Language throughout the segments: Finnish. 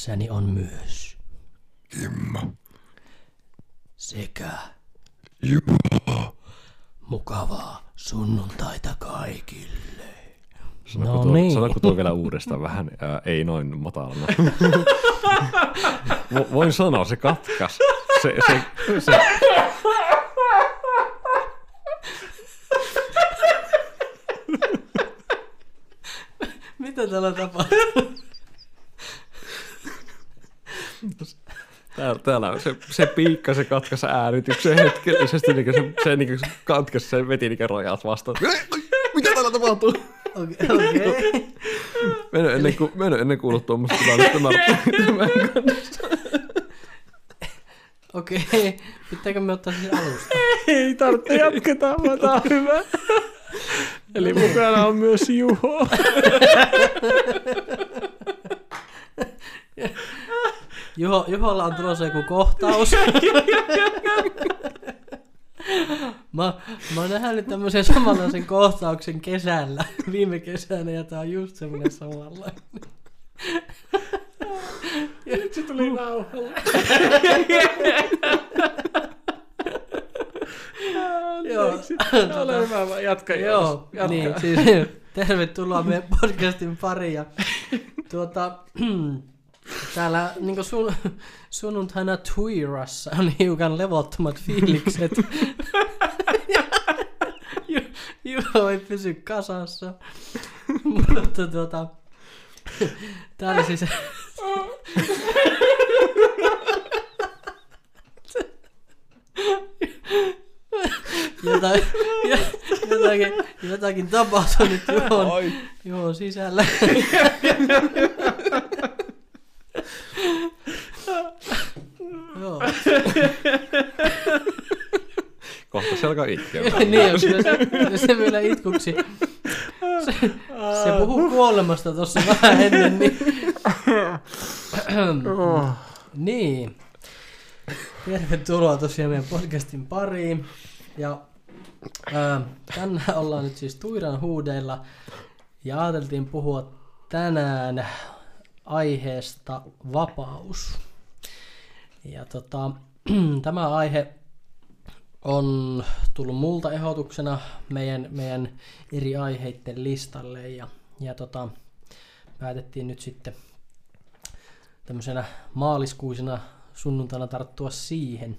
vieressäni on myös Kimmo. sekä Juho. mukavaa sunnuntaita kaikille. Sanoko, No tuo, niin. sanoko tuo vielä uudestaan vähän, ää, ei noin matalana. Vo- Voin sanoa, se katkas. Se, se, se, Mitä täällä tapahtuu? Täällä, on se, se piikka, se katkas äänityksen hetkellisesti, niin se, se niin katkas, se veti niin rajat vastaan. Mitä täällä tapahtuu? Okei. Okay. Mä en ole ennen, ku, mä en ole ennen kuullut tuommoista tilannetta Martti tämän kanssa. Okei. Okay. Pitääkö me ottaa siis alusta? Ei tarvitse jatketaan, vaan tää on hyvä. Eli mukana on myös Juho. Juho, Juholla on tulossa joku kohtaus. Mä, mä oon nähnyt tämmöisen samanlaisen kohtauksen kesällä, viime kesänä, ja tää on just semmoinen samanlainen. Nyt se tuli nauhalle. Joo, Ole hyvä, vaan jatka Joo, Jatka. niin, siis tervetuloa meidän podcastin pariin. Ja, tuota, täällä niin sun, sunnuntaina Twirassa on hiukan levottomat fiilikset. Ju- Juho ei pysy kasassa. Mutta tuota, täällä siis... Jotain, jotakin, jotakin tapahtui nyt Juhon, Juhon sisällä. Joo. Kohta se alkaa itkeä. niin, jos se, jos se vielä itkuksi. Se, se puhuu kuolemasta tuossa vähän ennen, niin... niin. Tervetuloa tosiaan meidän podcastin pariin. Ja ää, tänään ollaan nyt siis Tuiran huudeilla. Ja ajateltiin puhua tänään aiheesta vapaus. Ja tota, tämä aihe on tullut multa ehdotuksena meidän, meidän eri aiheiden listalle ja, ja tota, päätettiin nyt sitten tämmöisenä maaliskuisena sunnuntaina tarttua siihen.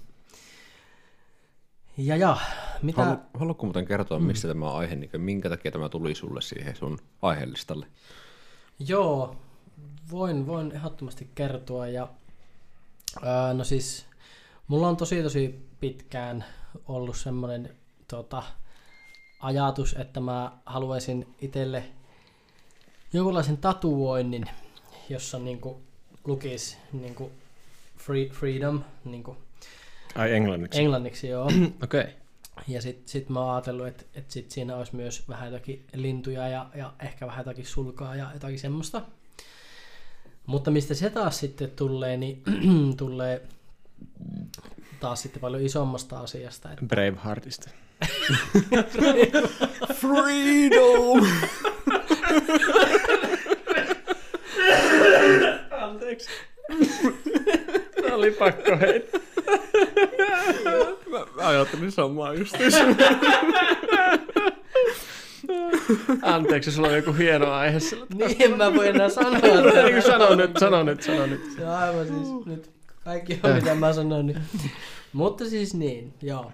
Ja ja, mitä... Halu, haluatko muuten kertoa, mistä tämä aihe, niin minkä takia tämä tuli sulle siihen sun aiheellistalle? Joo, voin, voin ehdottomasti kertoa. Ja, ää, no siis, mulla on tosi tosi pitkään ollut semmoinen tota, ajatus, että mä haluaisin itselle jonkunlaisen tatuoinnin, jossa niinku lukisi niinku free, freedom niinku Ai englanniksi. englanniksi joo. Okei. Okay. Ja sitten sit mä oon ajatellut, että et sit siinä olisi myös vähän jotakin lintuja ja, ja ehkä vähän jotakin sulkaa ja jotakin semmoista. Mutta mistä se taas sitten tulee, niin tulee taas sitten paljon isommasta asiasta. Että Braveheartista. Freedom! Anteeksi. Tämä oli pakko heittää. Mä, mä ajattelin samaa just. Anteeksi, sulla on joku hieno aihe sillä. niin en mä voi enää sanoa. Niin kuin sano nyt, sano nyt, sano nyt. Se on aivan siis nyt kaikki on mitä mä sanon. Niin. Mutta siis niin, joo.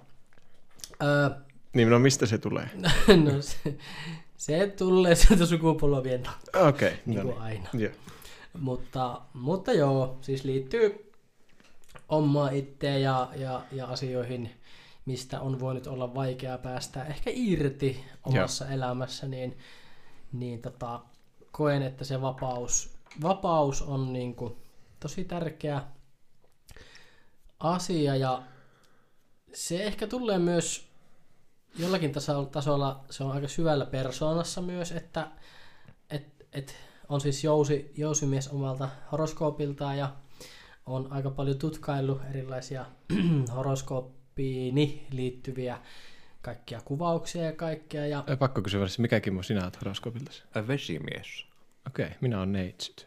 Öö, Niin, no mistä se tulee? no se, se tulee sieltä sukupolvien takaa, Okei, okay, niin no kuin niin. aina. Joo. Mutta, mutta joo, siis liittyy omaa itseä ja, ja, ja asioihin, mistä on voinut olla vaikea päästä ehkä irti omassa joo. elämässä, niin, niin tota, koen, että se vapaus, vapaus on niin kuin tosi tärkeä asia ja se ehkä tulee myös jollakin tasolla, tasolla se on aika syvällä persoonassa myös, että et, et on siis jousi, jousimies omalta horoskoopiltaan ja on aika paljon tutkaillut erilaisia horoskooppiini liittyviä kaikkia kuvauksia ja kaikkea. Ja Ei, Pakko kysyä, siis mikä Kimmo sinä olet horoskoopiltasi? Vesimies. Okei, okay, minä olen neitsyt.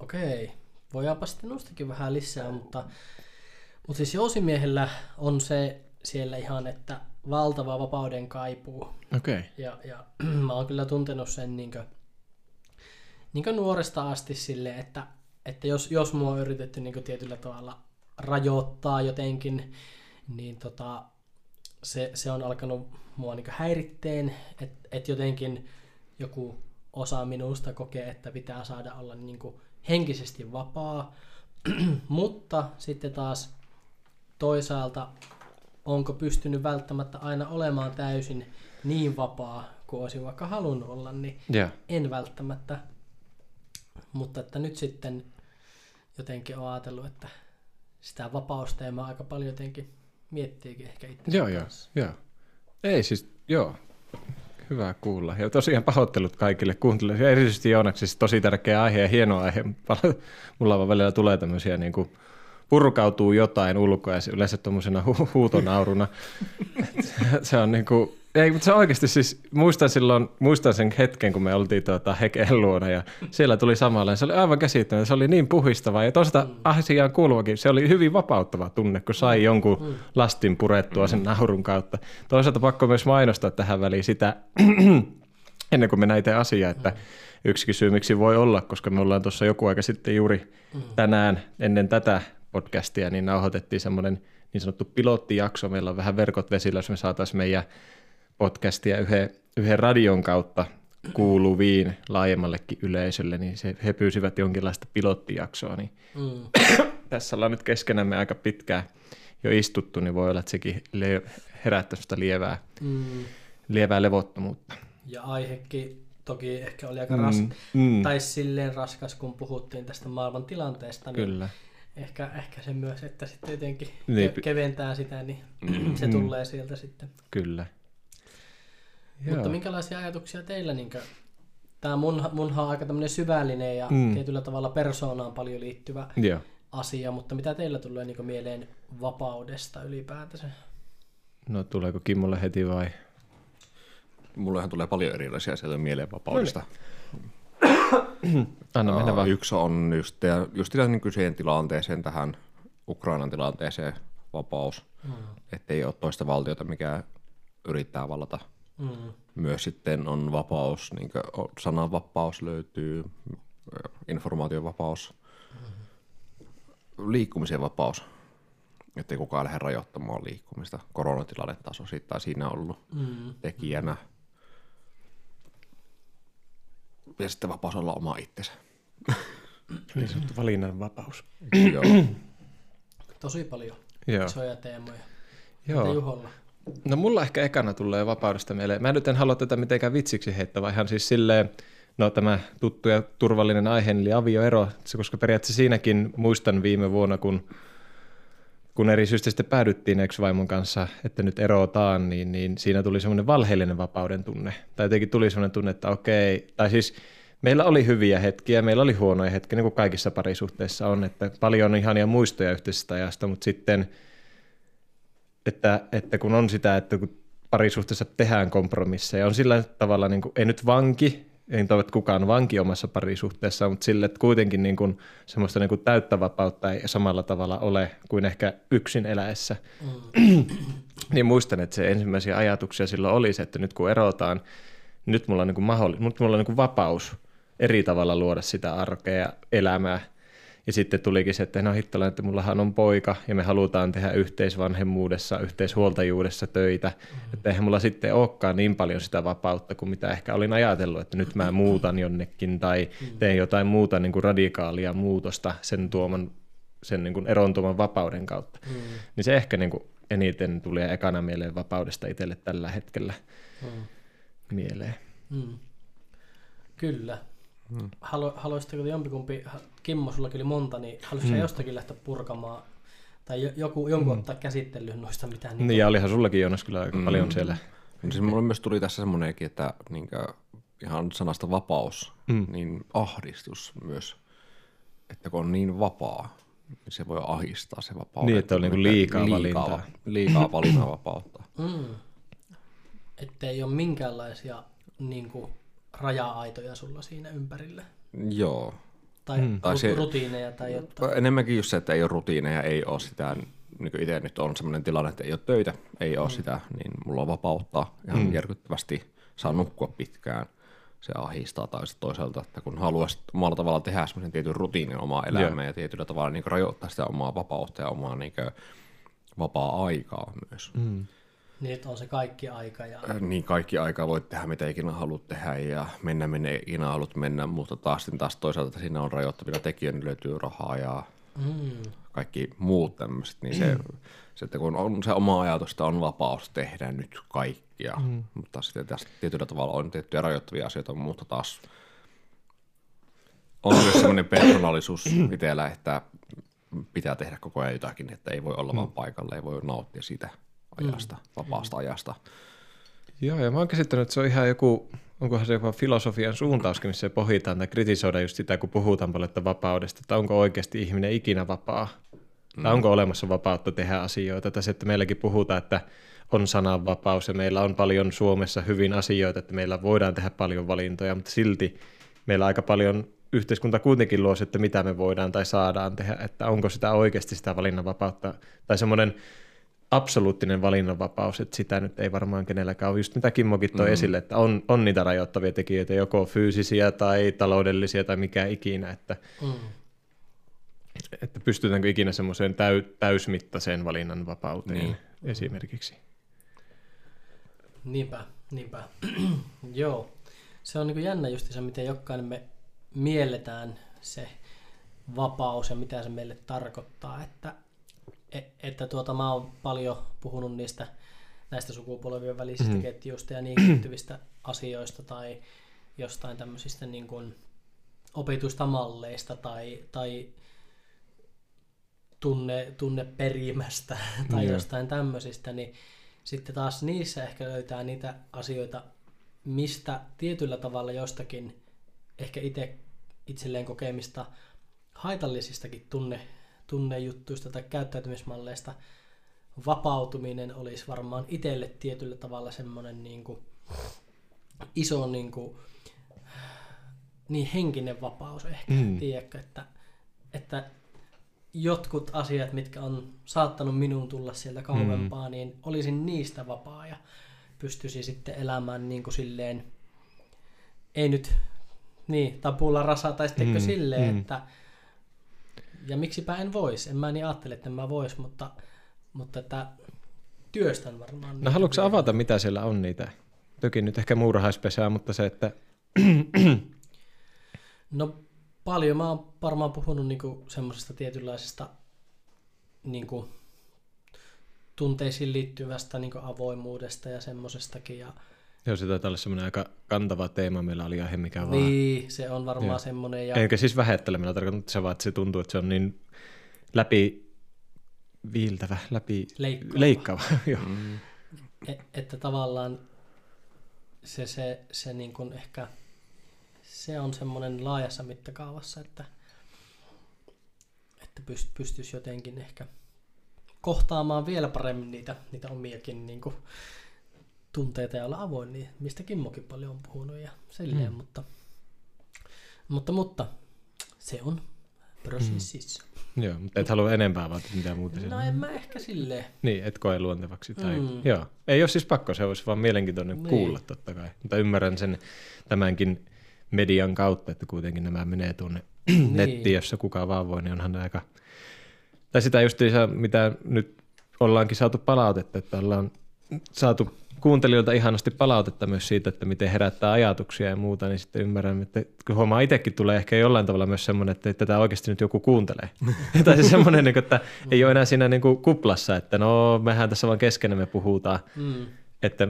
okei, voidaanpa sitten nostakin vähän lisää, mutta, mutta siis jousimiehellä on se siellä ihan, että valtava vapauden kaipuu. Okei. Okay. Ja, ja mä oon kyllä tuntenut sen niin niin nuoresta asti sille, että, että jos, jos mua on yritetty niin tietyllä tavalla rajoittaa jotenkin, niin tota, se, se on alkanut mua niin häiritteen, että et jotenkin joku osa minusta kokee, että pitää saada olla niin henkisesti vapaa, mutta sitten taas toisaalta onko pystynyt välttämättä aina olemaan täysin niin vapaa kuin olisin vaikka halunnut olla, niin Joo. en välttämättä. Mutta että nyt sitten jotenkin olen ajatellut, että sitä vapausteemaa aika paljon jotenkin miettiikin ehkä itse. Joo, joo, joo. Ei siis, joo. Hyvä kuulla. Ja tosiaan pahoittelut kaikille kuuntelijoille. Ja erityisesti Joonaksi siis tosi tärkeä aihe ja hieno aihe. Mulla vaan välillä tulee tämmöisiä niin kuin purkautuu jotain ulkoa ja yleensä tuommoisena hu- huutonauruna. Se on niin kuin, ei, mutta se oikeasti siis, muistan silloin, muistan sen hetken, kun me oltiin tuota Hekeen luona ja siellä tuli samalla. Se oli aivan käsittämätöntä, se oli niin puhistavaa ja toisaalta asiaan kuuluvakin, se oli hyvin vapauttava tunne, kun sai jonkun lastin purettua sen naurun kautta. Toisaalta pakko myös mainostaa tähän väliin sitä, ennen kuin mennään itse asiaan, että yksi syy miksi voi olla, koska me ollaan tuossa joku aika sitten juuri tänään ennen tätä podcastia, niin nauhoitettiin semmoinen niin sanottu pilottijakso. Meillä on vähän verkot vesillä, jos me saataisiin meidän podcastia yhden, yhden radion kautta kuuluviin laajemmallekin yleisölle, niin se, he pyysivät jonkinlaista pilottijaksoa, niin Mm. tässä ollaan nyt keskenämme aika pitkään jo istuttu, niin voi olla, että sekin le- herättää sitä lievää, Mm. lievää levottomuutta. Ja aihekin toki ehkä oli aika ras, mm. tai silleen raskas, kun puhuttiin tästä maailman tilanteesta, niin Kyllä. ehkä, ehkä se myös, että sitten jotenkin Niin. ke- keventää sitä, niin se tulee sieltä sitten. Kyllä. Mutta minkälaisia ajatuksia teillä, niin tämä mun, munhan on aika tämmöinen syvällinen ja Mm. tietyllä tavalla persoonaan paljon liittyvä Joo. asia, mutta mitä teillä tulee niin mieleen vapaudesta ylipäätänsä? No tuleeko Kimmolle heti vai? Mullehan tulee paljon erilaisia sieltä mielenvapaudesta. Anna mennä Aa, vaan. Yksi on just, ja just niin kuin siihen tilanteeseen, tähän Ukrainan tilanteeseen vapaus, mm. ettei ole toista valtiota, mikä yrittää vallata. Mm. Myös sitten on vapaus, niin sananvapaus löytyy, informaation vapaus, liikkumisen vapaus, ettei kukaan lähde rajoittamaan liikkumista. Koronatilanne taas osittain siinä ollut Mm. tekijänä. Ja sitten vapaus olla oma itsensä. Niin sanottu valinnanvapaus. Joo. Tosi paljon Joo. isoja teemoja. Joo. Juholla? No mulla ehkä ekana tulee vapaudesta mieleen. Mä nyt en halua tätä mitenkään vitsiksi heittää, vaan ihan siis silleen, no tämä tuttu ja turvallinen aihe, eli avioero, koska periaatteessa siinäkin muistan viime vuonna, kun, kun eri syystä sitten päädyttiin ex-vaimon kanssa, että nyt erotaan, niin, niin siinä tuli semmoinen valheellinen vapauden tunne. Tai jotenkin tuli semmoinen tunne, että okei, tai siis meillä oli hyviä hetkiä, meillä oli huonoja hetkiä, niin kuin kaikissa parisuhteissa on, että paljon on ihania muistoja yhteisestä ajasta, mutta sitten että, että kun on sitä, että kun parisuhteessa tehdään kompromisseja, on sillä tavalla, niin kuin, ei nyt vanki, en toivo, että kukaan vanki omassa parisuhteessa, mutta sille, että kuitenkin niin kuin, semmoista niin kuin täyttä vapautta ei samalla tavalla ole kuin ehkä yksin eläessä. niin muistan, että se ensimmäisiä ajatuksia silloin oli se, että nyt kun erotaan, nyt mulla on, niin kuin mahdolli- nyt mulla on niin kuin vapaus eri tavalla luoda sitä arkea ja elämää. Ja sitten tulikin se, että no hittola, että mullahan on poika ja me halutaan tehdä yhteisvanhemmuudessa, yhteishuoltajuudessa töitä. Mm. Että eihän mulla sitten olekaan niin paljon sitä vapautta kuin mitä ehkä olin ajatellut, että nyt mä muutan jonnekin tai teen jotain muuta niin kuin radikaalia muutosta sen tuoman sen niin kuin eron tuoman vapauden kautta. Mm. Niin se ehkä niin kuin eniten tulee ekana mieleen vapaudesta itselle tällä hetkellä Mm. mieleen. Mm. Kyllä. Mm. Halu, haluaisitteko te jompikumpi, Kimmo, sullakin oli monta, niin haluaisitko mm. jostakin lähteä purkamaan tai jo, joku, jonkun mm. ottaa käsittelyyn noista mitään? Niin, ja olihan sullakin Joonas kyllä aika Mm. paljon siellä. No Siis mulle myös tuli tässä semmoinenkin, että niin ihan sanasta vapaus, Mm. mm. niin ahdistus myös. Että kun on niin vapaa, niin se voi ahistaa se vapaus. Niin, että on niinku liikaa valintaa. Liikaa valinnanvapautta. Mm. ettei ole minkäänlaisia niin kuin, raja-aitoja sulla siinä ympärillä. Joo. Tai, mm. Tai se- rutiineja tai jotain. Enemmänkin just se, että ei ole rutiineja, ei ole sitä, niin kuin itse nyt on sellainen tilanne, että ei ole töitä, ei ole sitä, niin mulla on vapautta ihan mm. järkyttävästi, saa nukkua pitkään, se ahistaa tai sitten toisaalta, että kun haluaisi omalla tavalla tehdä semmoisen tietyn rutiinin omaa elämää ja tietyllä tavalla niin rajoittaa sitä omaa vapautta ja omaa niin vapaa-aikaa myös. Mm. Niin, on se kaikki aika. Ja... Niin kaikki aikaa voit tehdä, mitä ikinä haluat tehdä ja mennä, minne ikinä haluat mennä, mutta taas, taas toisaalta että siinä on rajoittavina tekijöitä, niin löytyy rahaa ja Mm. kaikki muut tämmöiset, niin se, se, että kun on se oma ajatus, että on vapaus tehdä nyt kaikkia, mm. mutta sitten tässä tietyllä tavalla on tiettyjä rajoittavia asioita, mutta taas on myös sellainen persoonallisuus itsellä, että pitää tehdä koko ajan jotakin, että ei voi olla vaan paikalla, ei voi nauttia siitä ajasta, vapaasta ajasta. Joo, ja mä oon käsittänyt, että se on ihan joku, onkohan se jopa filosofian suuntauskin, missä se pohditaan tai kritisoida just sitä, kun puhutaan paljon että vapaudesta, että onko oikeasti ihminen ikinä vapaa, mm. tai onko olemassa vapautta tehdä asioita, tai se, että meilläkin puhutaan, että on sananvapaus ja meillä on paljon Suomessa hyvin asioita, että meillä voidaan tehdä paljon valintoja, mutta silti meillä aika paljon yhteiskunta kuitenkin luo, että mitä me voidaan tai saadaan tehdä, että onko sitä oikeasti sitä valinnanvapautta? Tai semmoinen absoluuttinen valinnanvapaus, että sitä nyt ei varmaan kenelläkään ole. Just mitä Kimmokin toi mm. esille, että on, on niitä rajoittavia tekijöitä, joko fyysisiä tai taloudellisia tai mikä ikinä, että, Mm. että pystytäänkö ikinä semmoiseen täy, täysmittaiseen valinnanvapauteen Niin. esimerkiksi. Niinpä, niinpä. Joo. Se on niin kuin jännä just se, miten jokainen me mielletään se vapaus ja mitä se meille tarkoittaa. Että, että tuota, mä oon paljon puhunut niistä näistä sukupolvien välisistä mm. ketjuista ja niin liittyvistä asioista tai jostain tämmöisistä niin kuin opituista malleista tai, tai tunne, tunneperimästä tai Joo. jostain tämmöisistä, niin sitten taas niissä ehkä löytää niitä asioita, mistä tietyllä tavalla jostakin ehkä itse itselleen kokemista haitallisistakin tunne, tunnejuttuista tai käyttäytymismalleista vapautuminen olisi varmaan itselle tietyllä tavalla semmoinen niin kuin iso niin, kuin, niin henkinen vapaus ehkä, Mm. mm. tiedätkö, että, että jotkut asiat, mitkä on saattanut minuun tulla sieltä kauempaa, mm. niin olisin niistä vapaa ja pystyisin sitten elämään niin kuin silleen, ei nyt niin, tapulla rasa tai sitten Mm, mm. silleen, mm. että ja miksipä en vois, en mä niin ajattele, että en mä vois, mutta, mutta että työstän varmaan. No haluatko vielä. avata, mitä siellä on niitä? Toki nyt ehkä muurahaispesää, mutta se, että No paljon. Mä oon varmaan puhunut niinku semmoisesta tietynlaisesta niinku, tunteisiin liittyvästä niinku avoimuudesta ja semmoisestakin. Ja, Joo, se taitaa olla semmoinen aika kantava teema meillä oli aihe, mikä vaan... niin, se on varmaan Joo. semmoinen. Ja, Enkä siis vähättelemällä tarkoitan se vaan, että se tuntuu, että se on niin läpi viiltävä, läpi Leikkaava. leikkaava. Joo. Mm. e- että tavallaan se, se, se niin kuin ehkä se on semmoinen laajassa mittakaavassa, että, että pyst, pystyisi jotenkin ehkä kohtaamaan vielä paremmin niitä, niitä omiakin niin kuin, tunteita ja olla avoin, niin mistä Kimmokin paljon on puhunut ja silleen, mm. mutta, mutta, mutta se on prosessissa. Joo, mutta et halua enempää vaan, että mitä muuta Mm. No en mä ehkä silleen. Niin, et koe luontevaksi. Tai... Mm. Joo. Ei ole siis pakko, se olisi vaan mielenkiintoinen Niin. kuulla totta kai. Mutta ymmärrän sen tämänkin median kautta, että kuitenkin nämä menee tuonne Niin. nettiin, jossa kuka vaan voi, niin onhan aika... Tai sitä justiinsa, mitä nyt ollaankin saatu palautetta, että ollaan saatu kuuntelijoilta ihanasti palautetta myös siitä, että miten herättää ajatuksia ja muuta, niin sitten ymmärrän, että kun huomaa itsekin tulee ehkä jollain tavalla myös semmoinen, että tätä oikeasti nyt joku kuuntelee. tai siis semmoinen, niin että ei ole enää siinä niin kuin kuplassa, että no mehän tässä vaan keskenämme puhutaan, Mm. että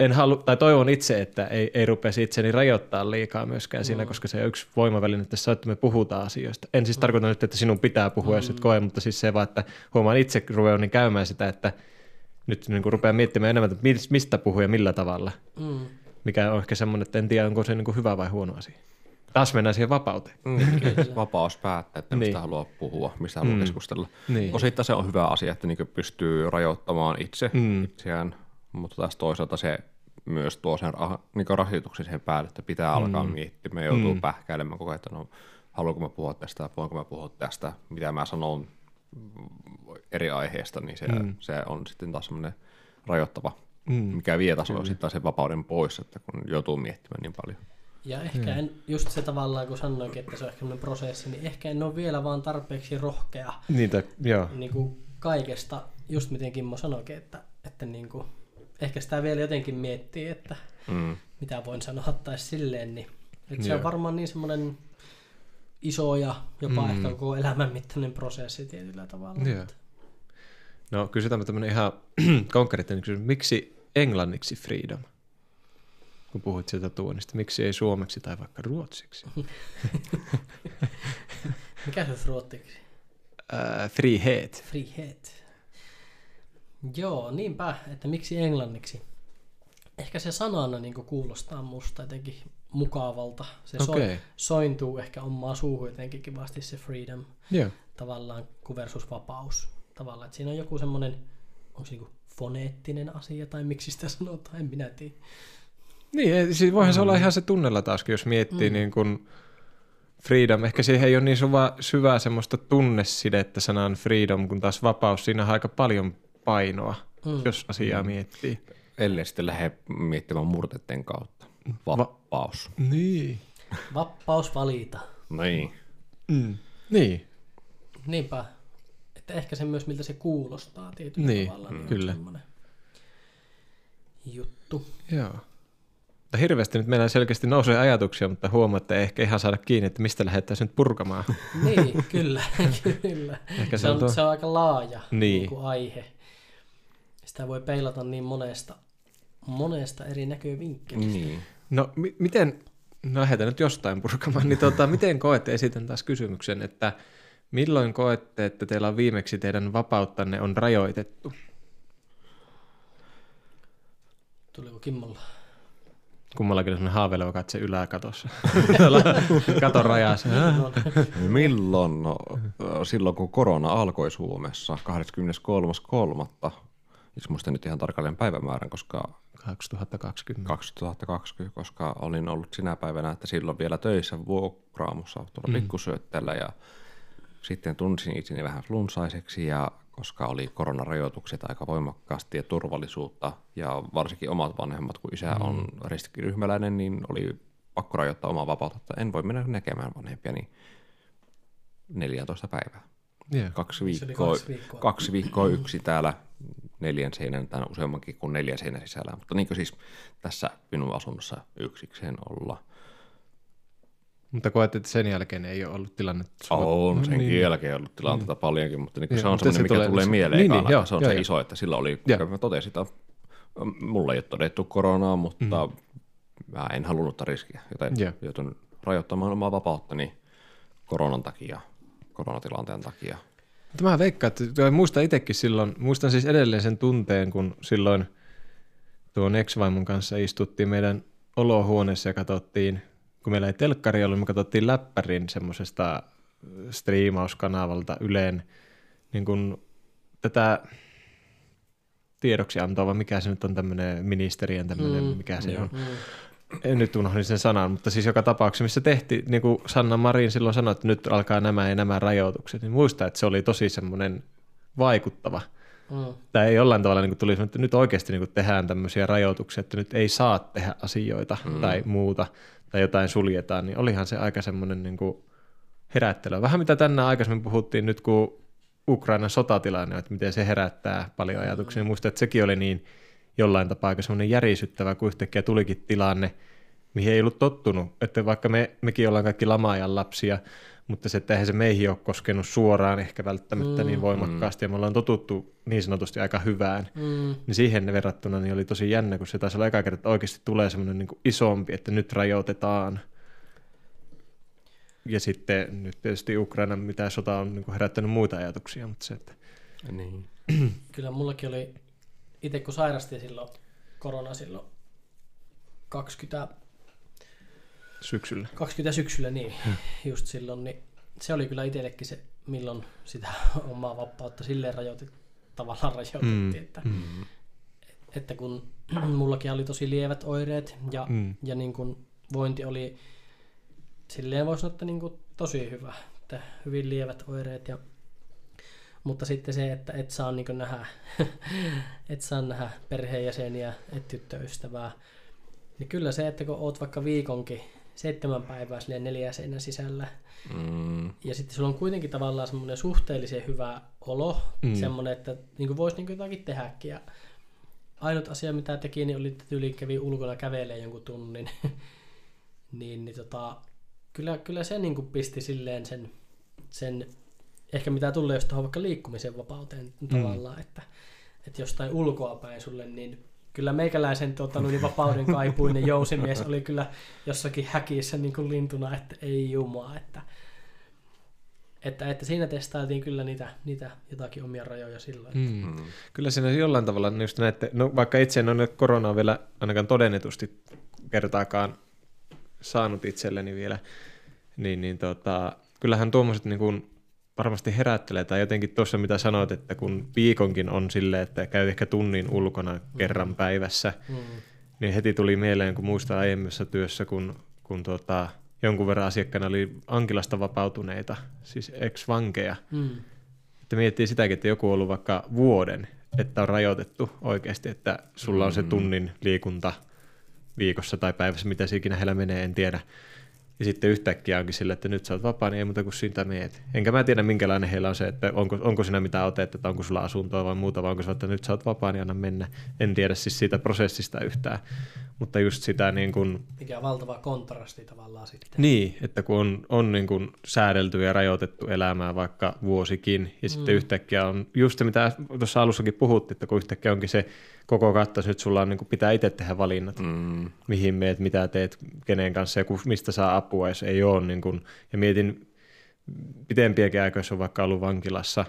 en halu, tai toivon itse, että ei, ei rupeisi itseni rajoittaa liikaa myöskään siinä, Mm. koska se on yksi voimaväline tässä, että me puhutaan asioista. En siis tarkoita nyt, että sinun pitää puhua, jos et koe, mutta siis se vaan, että huomaan itse ruveuni käymään sitä, että nyt niin kuin rupeaa miettimään enemmän, että mis- mistä puhuu ja millä tavalla. Mm. Mikä on ehkä semmoinen, että en tiedä, onko se niin kuin hyvä vai huono asia. Taas mennään siihen vapauteen. Mm, vapaus päättää, että mistä Niin. haluaa puhua, mistä haluaa Mm. keskustella. Niin. Osittain se on hyvä asia, että niin pystyy rajoittamaan itse Mm. itseään, mutta taas toisaalta se myös tuo sen rah- niin rasituksen siihen päälle, että pitää alkaa Mm. miettimään, joutuu Mm. pähkäilemään koko ajan, että no, haluanko mä puhua tästä, voinko mä puhua tästä, mitä mä sanon eri aiheesta, niin se, Mm. se on sitten taas semmoinen rajoittava, Mm. mikä vie taas sitten taas sen vapauden pois, että kun joutuu miettimään niin paljon. Ja ehkä en, just se tavallaan, kun sanoinkin, että se on ehkä prosessi, niin ehkä en ole vielä vaan tarpeeksi rohkea Niitä, joo. niin kuin kaikesta, just miten Kimmo sanoikin, että, että niin kuin, ehkä sitä vielä jotenkin miettii, että Mm. mitä voin sanoa tai silleen, niin että se on varmaan niin semmoinen iso ja jopa Mm. mm. ehkä koko elämän mittainen prosessi tietyllä tavalla. Joo. Mutta No kysytään tämmöinen ihan konkreettinen kysymys. Miksi englanniksi freedom? Kun puhuit sieltä tuonnista. Miksi ei suomeksi tai vaikka ruotsiksi? Mikä se olisi ruottiksi? Äh, frihet. Frihet. Joo, niinpä, että miksi englanniksi? Ehkä se sanana niin kuulostaa musta jotenkin mukavalta. Se so, Okei. sointuu ehkä omaa suuhun jotenkin kivasti se freedom Joo. tavallaan kuin versus vapaus. Tavallaan, että siinä on joku semmoinen, onko se niin foneettinen asia tai miksi sitä sanotaan, en minä tiedä. Niin, siis voihan se olla ihan se tunnella taaskin, jos miettii mm. niin kuin freedom. Ehkä siihen ei ole niin syvä, syvää semmoista tunnesidettä sanan freedom, kun taas vapaus, siinä on aika paljon painoa, Mm. mm. jos asiaa mm. miettii. Ellei sitten lähde miettimään murteiden kautta. Vapaus. Niin. Vapaus valita. Niin. Mm. Niin, Niinpä. Että ehkä se myös, miltä se kuulostaa tietyllä Niin, tavalla. Niin on kyllä. semmoinen juttu. joo. Mutta hirveästi nyt meillä selkeästi nousee ajatuksia, mutta huomaa, että ei ehkä ihan saada kiinni, että mistä lähdettäisiin nyt purkamaan. Niin, kyllä, kyllä. Ehkä se, on, tuo- se on aika laaja Niin. niin. kuin aihe. Sitä voi peilata niin monesta, monesta eri näkövinkkelistä. niin. No mi- miten, no lähdetään nyt jostain purkamaan, niin tota, miten koette, esitän taas kysymyksen, että milloin koette, että teillä on viimeksi teidän vapauttanne on rajoitettu? Tuliko Kimmolla? Kummallakin on sellainen haaveileva katse yläkatossa. Katon rajassa. No, Milloin? No, silloin kun korona alkoi Suomessa 23.3. Itse muistan nyt ihan tarkalleen päivämäärän, koska 2020. 2020, koska olin ollut sinä päivänä, että silloin vielä töissä vuokraamussa tuolla mm. pikkusyötteellä ja sitten tunsin itseni vähän flunssaiseksi ja koska oli koronarajoitukset aika voimakkaasti ja turvallisuutta ja varsinkin omat vanhemmat, kun isä on riskiryhmäläinen, niin oli pakko rajoittaa omaa vapautta, että en voi mennä näkemään vanhempiani 14 päivää. Yeah. Kaksi viikkoa, kaksi viikkoa. kaksi viikkoa yksi täällä neljän seinän, tai useammankin kuin neljän seinän sisällä. Mutta niin kuin siis tässä minun asunnossa yksikseen olla. Mutta koette, että sen jälkeen ei ole ollut tilanne. On No senkin niin. jälkeen ollut tilanteita paljonkin, mutta niin se on semmoinen, se mikä tulee- tulee, mieleen niin, niin, niin, joo, se on joo, se joo. iso, että sillä oli, kun mä totesin, että mulla ei ole todettu koronaa, mutta mä en halunnut riskiä, joten Joo. joutun rajoittamaan omaa vapauttani koronan takia, koronatilanteen takia. Mutta mä veikkaan, että muistan itsekin silloin, muistan siis edelleen sen tunteen, kun silloin tuon ex-vaimon kanssa istuttiin meidän olohuoneessa ja katsottiin, kun meillä ei telkkari ollut, me katsottiin läppärin semmoisesta striimauskanavalta Yleen niin kun tätä tiedoksiantoa, vai mikä se nyt on tämmöinen ministerien tämmöinen, Mm, mikä se joo. on. En nyt unohdin sen sanan, mutta siis joka tapauksessa, missä tehtiin, niin kuin Sanna Marin silloin sanoi, että nyt alkaa nämä ja nämä rajoitukset, niin muista, että se oli tosi semmoinen vaikuttava. Mm. Tai ei jollain tavalla niin tuli että nyt oikeasti niin tehdään tämmöisiä rajoituksia, että nyt ei saa tehdä asioita mm. tai muuta, tai jotain suljetaan, niin olihan se aika semmoinen niin herättely. Vähän mitä tänään aikaisemmin puhuttiin nyt, kun Ukrainan sotatilanne, että miten se herättää paljon ajatuksia, niin muista, että sekin oli niin jollain tapaa aika semmoinen järisyttävä, kun yhtäkkiä tulikin tilanne, mihin ei ollut tottunut. Että vaikka me, mekin ollaan kaikki lamaajan lapsia, mutta se, että eihän se meihin ole koskenut suoraan ehkä välttämättä mm, niin voimakkaasti, ja me ollaan totuttu niin sanotusti aika hyvään, Mm. niin siihen verrattuna niin oli tosi jännä, kun se taisi olla eka kerta, että oikeasti tulee semmoinen niin isompi, että nyt rajoitetaan. Ja sitten nyt tietysti Ukraina, mitä sota on niin herättänyt muita ajatuksia, mutta se, että Niin. Kyllä mullakin oli, itse kun sairastin silloin korona silloin 20, syksyllä. 20 syksyllä, niin just silloin, niin se oli kyllä itsellekin se, milloin sitä omaa vapautta silleen rajoitit, tavallaan rajoitettiin, Mm, että, mm. että kun mullakin oli tosi lievät oireet ja, Mm. ja niin kuin vointi oli silleen voisi sanoa, että niin kuin tosi hyvä, että hyvin lievät oireet ja mutta sitten se, että et saa niin nähdä, et saa nähdä perheenjäseniä, et tyttöystävää, niin kyllä se, että kun oot vaikka viikonkin seitsemän päivää silleen neljä seinän sisällä, Mm. ja sitten sulla on kuitenkin tavallaan semmoinen suhteellisen hyvä olo, Mm. mm. semmoinen, että niin voisi niin jotakin tehdäkin. Ja ainut asia, mitä teki, niin oli, että yli kävi ulkona kävelee jonkun tunnin. niin, niin tota, kyllä, kyllä se niin kuin pisti silleen sen, sen, ehkä mitä tulee just tuohon vaikka liikkumisen vapauteen mm. tavallaan, että, että jostain ulkoa päin sulle, niin kyllä meikäläisen tota, niin vapauden kaipuinen jousimies oli kyllä jossakin häkissä niin kuin lintuna, että ei jumaa, että, että, että siinä testailtiin kyllä niitä, niitä jotakin omia rajoja silloin. Mm. Mm. Kyllä siinä jollain tavalla just näette, no vaikka itse en ole koronaa vielä ainakaan todennetusti kertaakaan saanut itselleni vielä, niin, niin tota, kyllähän tuommoiset niin kuin varmasti herättelee, tai jotenkin tuossa mitä sanoit, että kun viikonkin on silleen, että käy ehkä tunnin ulkona kerran päivässä, Mm. niin heti tuli mieleen, kun muistan aiemmassa työssä, kun, kun tota, jonkun verran asiakkaana oli ankilasta vapautuneita, siis ex-vankeja, Mm. että miettii sitäkin, että joku on ollut vaikka vuoden, että on rajoitettu oikeasti, että sulla on se tunnin liikunta viikossa tai päivässä, mitä se ikinä heillä menee, en tiedä. Ja sitten yhtäkkiä onkin sillä, että nyt sä oot vapaa, niin ei muuta kuin siitä meet. Enkä mä tiedä, minkälainen heillä on se, että onko, onko siinä mitään otetta, että onko sulla asuntoa vai muuta, vai onko se, että nyt sä oot vapaa, niin anna mennä. En tiedä siis siitä prosessista yhtään. Mutta just sitä niin kuin, Mikä valtava kontrasti tavallaan sitten. niin, että kun on, on niin kuin säädelty ja rajoitettu elämää vaikka vuosikin, ja sitten Mm. yhtäkkiä on just se, mitä tuossa alussakin puhuttiin, että kun yhtäkkiä onkin se koko kattaus, nyt sulla on, niin kuin pitää itse tehdä valinnat, Mm. mihin meet, mitä teet, kenen kanssa ja mistä saa apua, jos ei ole. Niin kuin, ja mietin pitempiäkin aikoja, jos on vaikka ollut vankilassa,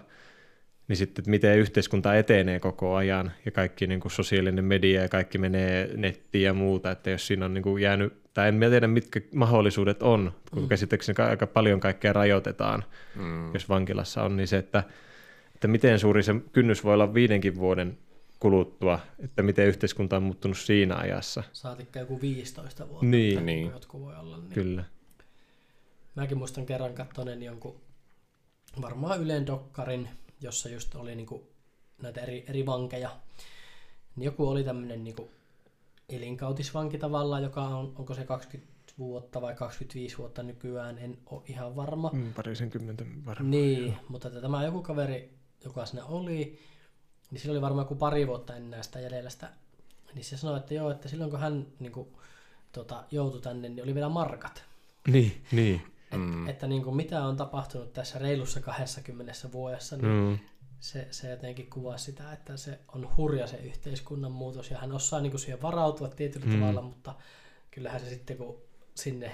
niin sitten, että miten yhteiskunta etenee koko ajan ja kaikki niin kuin sosiaalinen media ja kaikki menee nettiin ja muuta, että jos siinä on niin kuin jäänyt, tai en mä tiedä mitkä mahdollisuudet on, kun mm. käsittääkseni ka- aika paljon kaikkea rajoitetaan, Mm. jos vankilassa on, niin se, että, että miten suuri se kynnys voi olla viidenkin vuoden kuluttua, että miten yhteiskunta on muuttunut siinä ajassa. Saatikka joku 15 vuotta. Niin, Niin. Jotkut voi olla. Niin. kyllä. Mäkin muistan kerran kattoneen jonkun varmaan Ylen dokkarin, jossa just oli niinku näitä eri, eri vankeja. Niin joku oli tämmöinen niinku elinkautisvanki tavallaan, joka on, onko se 20 vuotta vai 25 vuotta nykyään, en ole ihan varma. Mm, parisenkymmentä varmaan. Niin, mutta että tämä joku kaveri, joka siinä oli, niin sillä oli varmaan joku pari vuotta ennen sitä jäljellä sitä. Niin se sanoi, että joo, että silloin kun hän niin kuin, tota, joutui tänne, niin oli vielä markat. Niin, niin. Et, Mm. Että niin kuin, mitä on tapahtunut tässä reilussa 20 vuodessa, niin Mm. se, se jotenkin kuvaa sitä, että se on hurja se yhteiskunnan muutos ja hän osaa niin kuin, siihen varautua tietyllä Mm. mm. tavalla, mutta kyllähän se sitten kun sinne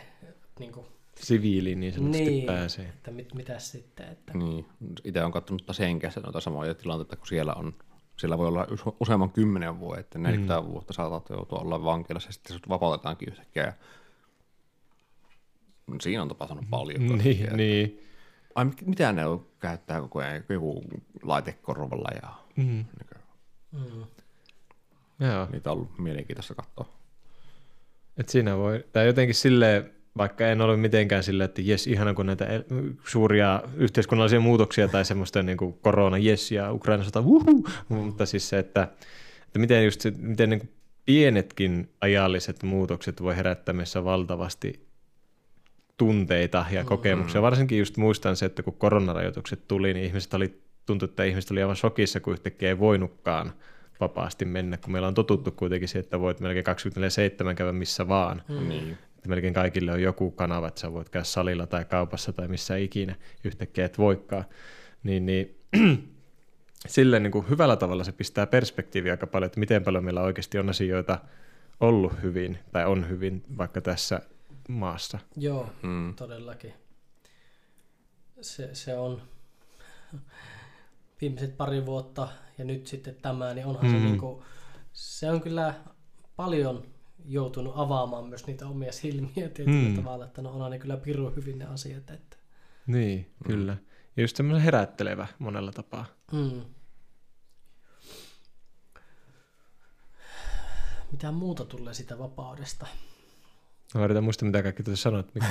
niin kuin, Siviiliin niin sanotusti niin, pääsee. että mit, mitäs sitten, että Niin. Itse olen katsonut taas Henkessä noita samoja tilanteita, kun siellä on siellä voi olla use- useamman kymmenen vuoden, että 40 mm. vuotta saatat joutua olla vankilassa ja sitten sut vapautetaankin yhtäkkiä. Ja siinä on tapahtunut paljon. kaikkea. Niin, niin. Ai, mit- mitä ne on, käyttää koko ajan? Joku laite korvalla ja Mm. niin mm, Joo. niitä on ollut mielenkiintoista katsoa. Et siinä voi, tai jotenkin silleen, vaikka en ole mitenkään silleen, että jes, ihana kun näitä suuria yhteiskunnallisia muutoksia tai semmoista niin kuin korona, jes, ja Ukraina sota, uhu, mutta siis se, että, että miten, just se, miten niin pienetkin ajalliset muutokset voi herättää meissä valtavasti tunteita ja kokemuksia. Varsinkin just muistan se, että kun koronarajoitukset tuli, niin ihmiset oli, tuntui, että ihmiset oli aivan shokissa, kun yhtäkkiä ei voinutkaan vapaasti mennä, kun meillä on totuttu kuitenkin siihen, että voit melkein 24-7 käydä missä vaan. Mm. Niin. Että melkein kaikille on joku kanava, että sä voit käydä salilla tai kaupassa tai missä ikinä yhtäkkiä et voikaan. Niin, niin silleen niin kuin hyvällä tavalla se pistää perspektiiviä aika paljon, että miten paljon meillä oikeasti on asioita ollut hyvin tai on hyvin vaikka tässä maassa. joo, Mm. todellakin. Se, se on viimeiset pari vuotta ja nyt sitten tämä, niin onhan mm. se Mm. niinku, se on kyllä paljon joutunut avaamaan myös niitä omia silmiä tietyllä Mm. tavalla, että no onhan ne kyllä pirun hyvin ne asiat, että Niin, kyllä. Ja just semmoinen herättelevä monella tapaa. mm. mitä muuta tulee sitä vapaudesta. Mä yritän muistaa, mitä kaikki tuossa sanoit. Mikä...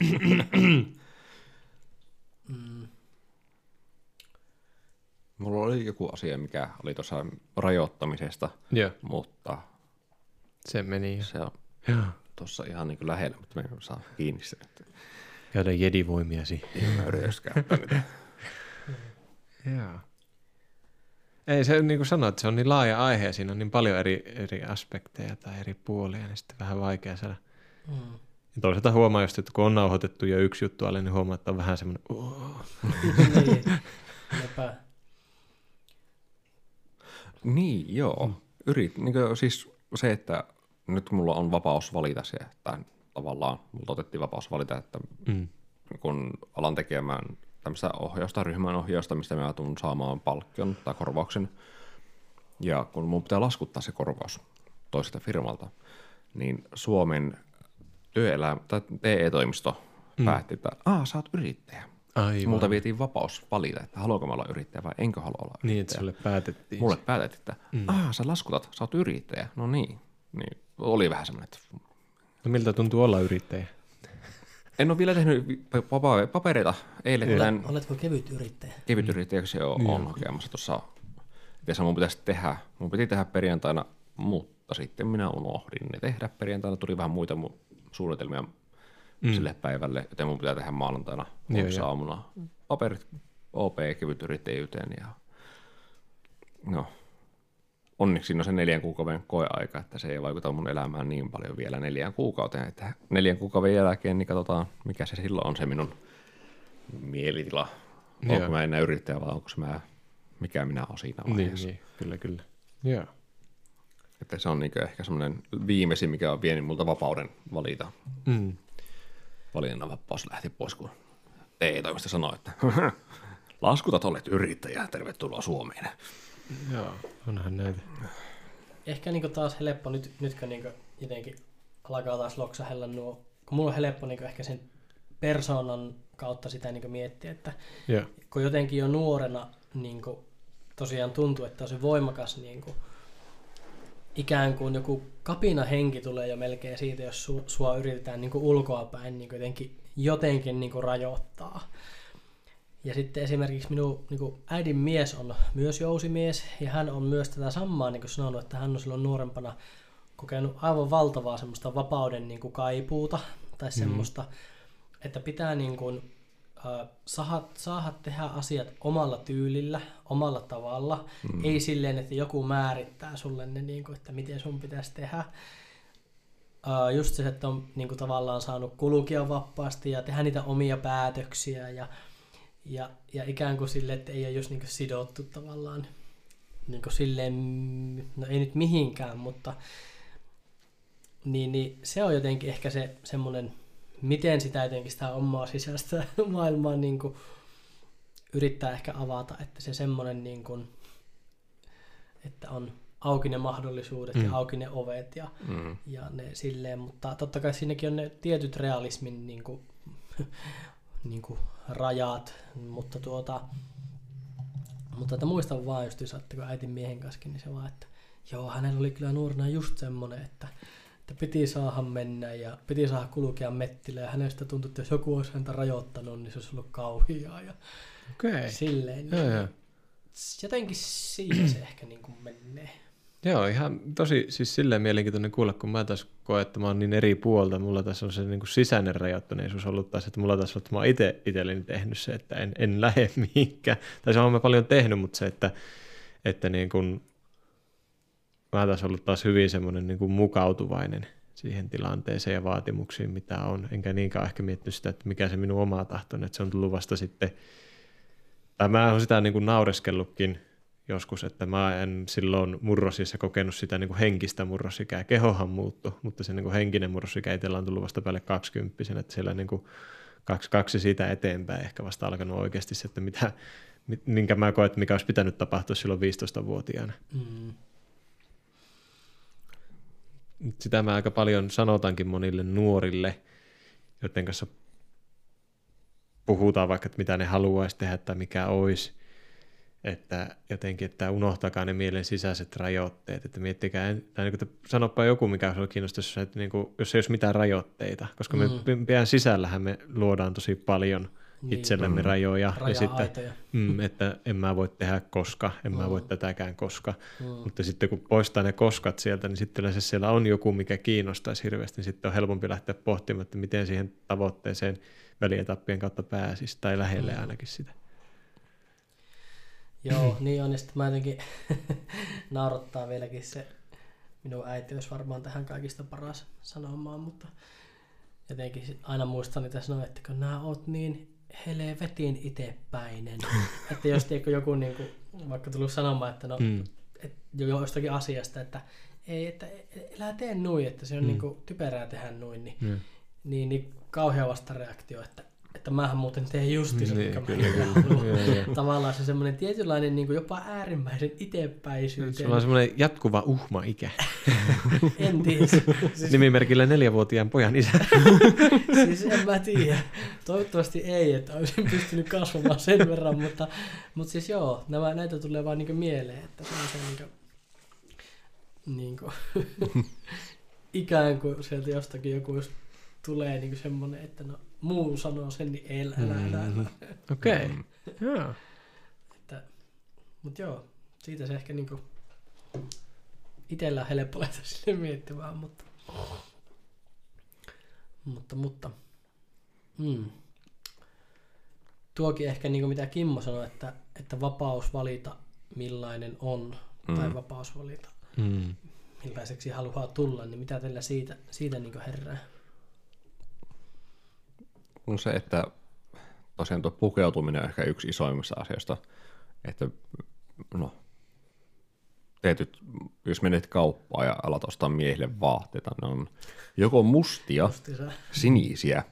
Mm. Mulla oli joku asia, mikä oli tuossa rajoittamisesta, Joo, mutta se meni jo. se on Joo. tuossa ihan niin kuin lähellä, mutta me ei saa kiinni se. Että Käydä jedivoimiasi. Joo. Ei se niin kuin sanoit, se on niin laaja aihe ja siinä on niin paljon eri, eri aspekteja tai eri puolia, niin sitten vähän vaikea saada. Mm. Ja toisaalta huomaa just, että kun on nauhoitettu jo yksi juttu alle, niin huomaa, että on vähän semmoinen, niin. Lepä. Niin, joo. Yrit, niin kuin, siis se, että nyt mulla on vapaus valita se, että tavallaan mulla otettiin vapaus valita, että mm. kun alan tekemään tämmöistä ohjausta, ryhmän ohjausta, mistä mä tuun saamaan palkkion tai korvauksen, ja kun mun pitää laskuttaa se korvaus toiselta firmalta, niin Suomen työelämä tai TE-toimisto mm. päätti, että Aa, sä oot yrittäjä. Aivan. Multa vietiin vapaus valita, että haluanko mä olla yrittäjä vai enkö halua olla yrittäjä. Niin, että sulle päätettiin. Mulle päätettiin, että mm. Aa, sä laskutat, sä oot yrittäjä. No niin. niin. Oli vähän semmoinen, että No miltä tuntuu olla yrittäjä? en ole vielä tehnyt papereita. Eilen tämän Oletko kevyt yrittäjä? kevyt yrittäjäksi on, on hakemassa tuossa. Tässä mun pitäisi tehdä, mun piti tehdä perjantaina, mutta sitten minä unohdin ne tehdä. Perjantaina tuli vähän muita mu- suunnitelmia mm. sille päivälle, joten mun pitää tehdä maanantaina aamuna paperit OP kevyt yrittäjyyteen. Ja, no, onneksi siinä on se neljän kuukauden koeaika, että se ei vaikuta mun elämään niin paljon vielä neljään kuukauteen. Että neljän kuukauden jälkeen niin katsotaan, mikä se silloin on se minun mielitila. Joo. Onko mä enää yrittäjä vai onko mä, mikä minä olen siinä Niin, vaiheessa. niin, kyllä, kyllä. Joo. Että se on niin ehkä semmoinen viimeisin, mikä on vienyt multa vapauden valita. Mm. Valinnan vapaus lähti pois, kun TE-toimisto sanoi, että laskutat olet yrittäjä, tervetuloa Suomeen. Joo, onhan näitä. Ehkä niinku taas helppo, nyt, nytkö niinku jotenkin alkaa taas loksahella nuo, kun mulla on helppo niinku ehkä sen persoonan kautta sitä niinku miettiä, että Joo. kun jotenkin jo nuorena niin tosiaan tuntuu, että on se voimakas niin kuin, ikään kuin joku kapina henki tulee jo melkein siitä, jos su, sua yritetään niin kuin ulkoapäin niin kuin jotenkin, jotenkin niin kuin rajoittaa. Ja sitten esimerkiksi minun niin kuin äidin mies on myös jousimies ja hän on myös tätä samaa niin kuin sanonut, että hän on silloin nuorempana kokenut aivan valtavaa semmoista vapauden niin kuin kaipuuta tai semmoista, että pitää niin kuin, saada, saada tehdä asiat omalla tyylillä, omalla tavalla, mm. ei silleen, että joku määrittää sulle ne, niin kuin, että miten sun pitäisi tehdä. Äh, just se, että on niin kuin, tavallaan saanut kulkea vapaasti ja tehdä niitä omia päätöksiä ja, ja, ja ikään kuin silleen, että ei ole just niin kuin, sidottu tavallaan niin kuin silleen, no ei nyt mihinkään, mutta niin, niin se on jotenkin ehkä se semmoinen, miten sitä jotenkin sitä omaa sisäistä maailmaa niin kuin yrittää ehkä avata, että se semmoinen, niin kuin, että on auki ne mahdollisuudet mm. ja auki ne ovet ja, Mm. ja ne silleen, mutta totta kai siinäkin on ne tietyt realismin niin kuin, niin kuin rajat, mutta tuota, mutta että muistan vaan just, että kun äitin miehen kanssa, niin se vaan, että joo, hänellä oli kyllä nuorena just semmoinen, että, että piti saada mennä ja piti saada kulkea mettillä ja hänestä tuntui, että jos joku olisi häntä rajoittanut, niin se olisi ollut kauhiaa ja. Okay. silleen. Joo, Niin, joo. jotenkin siinä se ehkä niin kuin menee. Joo, ihan tosi siis silleen mielenkiintoinen kuulla, kun mä taas koen, että mä oon niin eri puolta. Mulla tässä on se niin kuin sisäinen rajoittuneisuus ollut taas, että mulla taas on, että mä oon itse itselleni tehnyt se, että en, en lähde mihinkään. Tai se on mä paljon tehnyt, mutta se, että, että niin kuin, mä taas ollut taas hyvin semmoinen niin kuin mukautuvainen siihen tilanteeseen ja vaatimuksiin, mitä on. Enkä niinkään ehkä miettinyt sitä, että mikä se minun oma tahto on, että se on tullut vasta sitten, tai mä oon sitä niin kuin naureskellutkin joskus, että mä en silloin murrosissa kokenut sitä niin kuin henkistä murrosikää. Kehohan muuttui, mutta se niin kuin henkinen murrosikä itsellä on tullut vasta päälle 20 että siellä niin kuin kaksi, kaksi siitä eteenpäin ehkä vasta alkanut oikeasti se, että mitä, mit- minkä mä koen, että mikä olisi pitänyt tapahtua silloin 15-vuotiaana. Mm. Sitä mä aika paljon sanotankin monille nuorille, joiden kanssa puhutaan vaikka, että mitä ne haluaisi tehdä tai mikä olisi, että jotenkin, että unohtakaa ne mielen sisäiset rajoitteet, että miettikää, tai niin kuin, sanoppa joku, mikä olisi kiinnostaisi, että niin kuin, jos ei olisi mitään rajoitteita, koska me Mm. meidän sisällähän me luodaan tosi paljon Niin. itsellemme rajoja, ja sitten, mm, että en mä voi tehdä koska, en mä voi Mm. tätäkään koska, Mm. mutta sitten kun poistaa ne koskat sieltä, niin sitten yleensä siellä on joku, mikä kiinnostaisi hirveästi, niin sitten on helpompi lähteä pohtimaan, että miten siihen tavoitteeseen välietappien kautta pääsisi, tai lähelle Mm. ainakin sitä. Joo, niin on. Ja sitten mä jotenkin naurattaa vieläkin se, minun äiti olisi varmaan tähän kaikista paras sanomaan, mutta jotenkin aina muistan niitä sanoa, että kun nää oot niin helvetin itepäinen. että jos tiedätkö, joku niin kuin, vaikka tullut sanomaan, että no, Mm. et, jo jostakin asiasta, että ei, että älä tee noin, että se on Mm. mm. niin kuin, typerää tehdä noin, niin, Mm. niin, niin kauhea vastareaktio, että, että mähän muuten teen justiinsa, Niin, mikä mä kyllä, kyllä. Tavallaan se semmoinen tietynlainen niin kuin jopa äärimmäisen itepäisyyteen. Sulla on semmoinen jatkuva uhma-ikä. En tiedä. Siis, Nimimerkillä neljävuotiaan pojan isä. siis en mä tiedä. Toivottavasti ei, että olisin pystynyt kasvamaan sen verran, mutta, mutta siis joo, nämä, näitä tulee vaan niin mieleen, että se on se niin kuin, niin kuin, ikään kuin sieltä jostakin joku, tulee niin kuin semmoinen, että no muu sanoo sen, niin ei, älä, älä, älä, älä. Okei. Mm. Joo. Mutta joo, siitä se ehkä niinku itsellä on helppo lähteä sille miettimään, mutta mutta, mutta mm. tuokin ehkä niinku mitä Kimmo sanoi, että, että vapaus valita millainen on, mm. tai Mm. vapaus valita Mm. millaiseksi haluaa tulla, niin mitä teillä siitä, siitä niinku herää? On se, että tosiaan tuo pukeutuminen on ehkä yksi isoimmista asioista, että no, tietyt, jos menet kauppaan ja alat ostaa miehille vaatteita, ne on joko mustia, Justiinsa. sinisiä,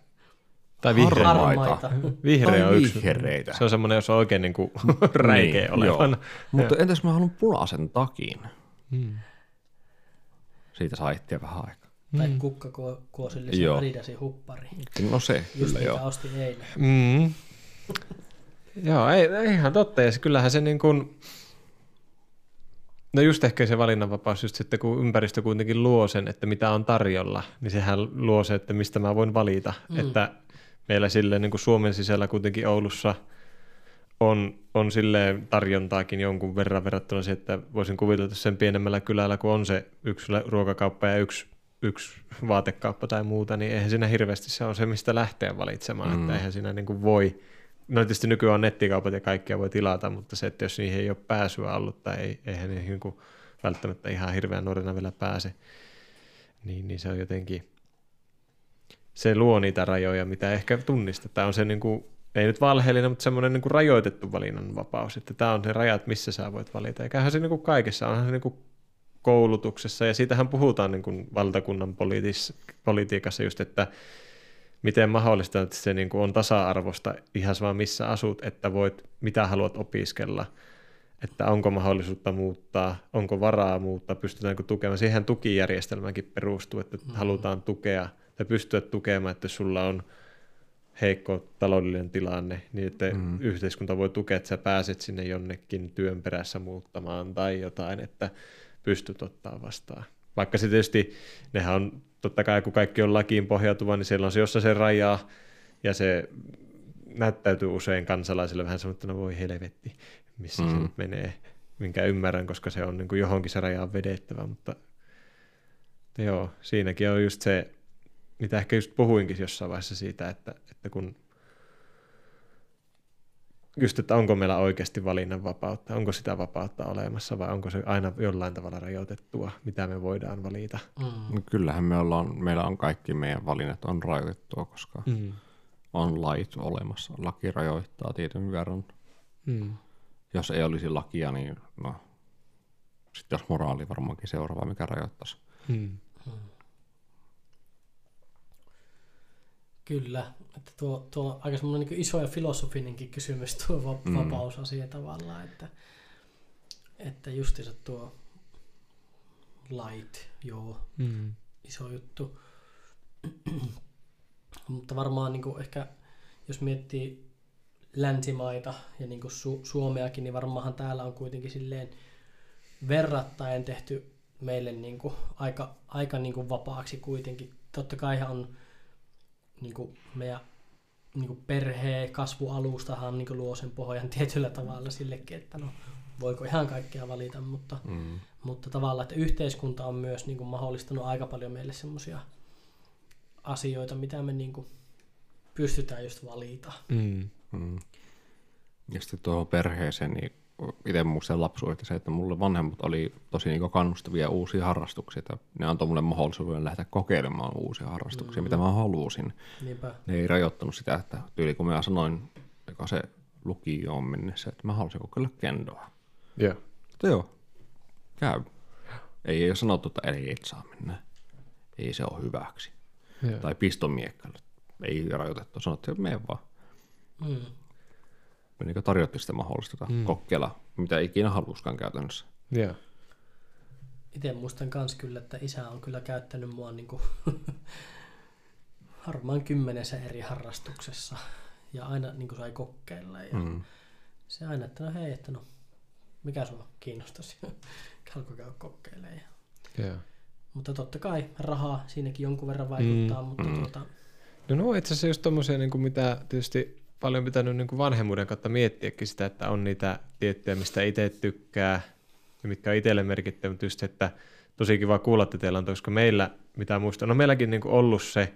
Tai vihreä. Harmaita. Vihreä tai on yksi. vihreitä. Se on semmoinen, jos on oikein niin kuin räikeä Niin, olevan. joo. Mutta entäs mä haluan punaisen takin? Mm. Siitä saa vähän aikaa. Tai kukkakuosillisen Joo. Adidasin huppari. No se, Just kyllä joo. ostin eilen. Mm. Joo, ei, ei ihan totta. Ja se, kyllähän se niin kuin, no just ehkä se valinnanvapaus, just sitten kun ympäristö kuitenkin luo sen, että mitä on tarjolla, niin sehän luo se, että mistä mä voin valita. Mm. Mm. Että meillä sille niin kuin Suomen sisällä kuitenkin Oulussa on, on sille tarjontaakin jonkun verran verrattuna siihen, että voisin kuvitella, että sen pienemmällä kylällä, kun on se yksi ruokakauppa ja yksi, yksi vaatekauppa tai muuta, niin eihän siinä hirveästi se on se, mistä lähteä valitsemaan, mm. että eihän siinä niin kuin voi, no tietysti nykyään on nettikaupat ja kaikkia voi tilata, mutta se, että jos niihin ei ole pääsyä ollut tai ei, eihän niihin niin kuin välttämättä ihan hirveän nuorena vielä pääse, niin, niin se on jotenkin, se luo niitä rajoja, mitä ehkä tunnistetaan. On se niin kuin, ei nyt valheellinen, mutta semmoinen niin kuin rajoitettu valinnanvapaus, että tämä on ne rajat, missä sä voit valita. Eiköhän se niin kuin kaikessa, onhan se niin kuin koulutuksessa, ja siitähän puhutaan niin kuin valtakunnan poliitis, politiikassa just, että miten mahdollista, että se niin kuin on tasa-arvosta ihan vaan missä asut, että voit, mitä haluat opiskella, että onko mahdollisuutta muuttaa, onko varaa muuttaa, pystytäänkö tukemaan. Siihen tukijärjestelmäkin perustuu, että mm. halutaan tukea tai pystyä tukemaan, että sulla on heikko taloudellinen tilanne, niin että mm. yhteiskunta voi tukea, että sä pääset sinne jonnekin työn perässä muuttamaan tai jotain, että pystyt ottaa vastaan. Vaikka se tietysti, nehän on totta kai, kun kaikki on lakiin pohjautuva, niin siellä on se jossa se rajaa, ja se näyttäytyy usein kansalaisille vähän no voi helvetti, missä mm. se nyt menee, minkä ymmärrän, koska se on niin kuin johonkin se raja on vedettävä, mutta, mutta joo, siinäkin on just se, mitä ehkä just puhuinkin jossain vaiheessa siitä, että, että kun just, että onko meillä oikeasti valinnanvapautta, onko sitä vapautta olemassa vai onko se aina jollain tavalla rajoitettua, mitä me voidaan valita. Mm. No kyllähän me ollaan, meillä on kaikki meidän valinnat on rajoitettua, koska Mm. on lait olemassa. Laki rajoittaa tietyn verran. Mm. Jos ei olisi lakia, niin no, sitten jos moraali varmaankin seuraava, mikä rajoittaisi. Mm. Kyllä, että tuo, tuo on aika semmoinen niin iso ja filosofinenkin kysymys tuo Mm. vapausasia tavallaan, että, että justiinsa tuo lait, joo, Mm. iso juttu. Mutta varmaan niin ehkä, jos miettii länsimaita ja niin kuin Su- Suomeakin, niin varmaanhan täällä on kuitenkin silleen verrattain tehty meille niin kuin aika, aika niin kuin vapaaksi kuitenkin. Totta kai on niin kuin meidän niin kuin perheen kasvualustahan niin kuin luo sen pohjan tietyllä tavalla sillekin, että no voiko ihan kaikkea valita, mutta, Mm. mutta tavallaan, että yhteiskunta on myös niin kuin mahdollistanut aika paljon meille semmoisia asioita, mitä me niin kuin pystytään just valita. Mm. Mm. Ja sitten tuohon perheeseen, niin itse muistan lapsuudesta se, että mulle vanhemmat oli tosi niin kannustavia uusia harrastuksia. Että ne antoi mulle mahdollisuuden lähteä kokeilemaan uusia harrastuksia, mm. mitä mä halusin. Niinpä. Ne ei rajoittanut sitä, että tyyli kun mä sanoin, joka se lukioon mennessä, että mä halusin kokeilla kendoa. Joo. Mutta joo, käy. Ei, ei ole sanottu, että ei et saa mennä. Ei se ole hyväksi. Joo. Tai pistomiekkailu. Ei rajoitettu, sanottiin, että mene vaan. Mm. Me niin tarjottiin sitä mahdollisuutta mm. kokeilla, mitä ikinä haluskaan käytännössä. Joo. Itse muistan kans kyllä, että isä on kyllä käyttänyt mua niinku varmaan kymmenessä eri harrastuksessa. Ja aina niin sai kokeilla. Ja Mm. se aina, että no hei, että no mikä sua kiinnostaisi. Alkoi käydä kokeilemaan. Ja- Joo. Mutta totta kai rahaa siinäkin jonkun verran vaikuttaa, mm. mutta Mm. tuota, No no itse asiassa just tommosia, niin kuin mitä tietysti paljon pitänyt niin kuin vanhemmuuden kautta miettiäkin sitä, että on niitä tiettyjä, mistä itse tykkää ja mitkä on itselle merkittävä, mutta just, että tosi kiva kuulla, että teillä on, koska meillä, mitä muistan, no meilläkin niin kuin ollut se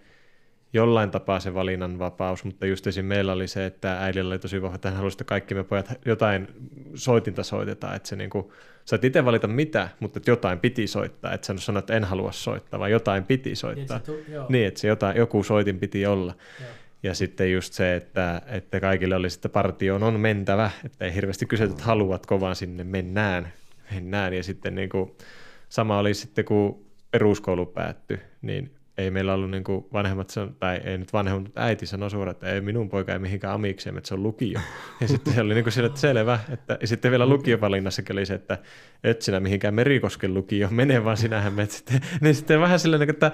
jollain tapaa se valinnanvapaus, mutta just esim. meillä oli se, että äidillä oli tosi vahva, että hän halusi, että kaikki me pojat jotain soitinta soitetaan, että se niin kuin, sait itse valita mitä, mutta että jotain piti soittaa, että sä sano, että en halua soittaa, vaan jotain piti niin, soittaa. Niin, että se jotain, joku soitin piti olla. joo. Ja sitten just se, että, että kaikille oli sitten partioon on mentävä, että ei hirveästi kysytä, että haluatko vaan sinne mennään, mennään. Ja sitten niin kuin, sama oli sitten, kun peruskoulu päättyi, niin ei meillä ollut niin kuin vanhemmat, tai ei nyt vanhemmat, mutta äiti sanoi suoraan, että ei minun poika ei mihinkään amikseen, että se on lukio. Ja sitten se oli niin kuin sille, että selvä. Että, ja sitten vielä lukiovalinnassakin oli se, että et sinä mihinkään Merikosken lukioon mene, vaan sinähän menet sitten. Niin sitten vähän silleen, että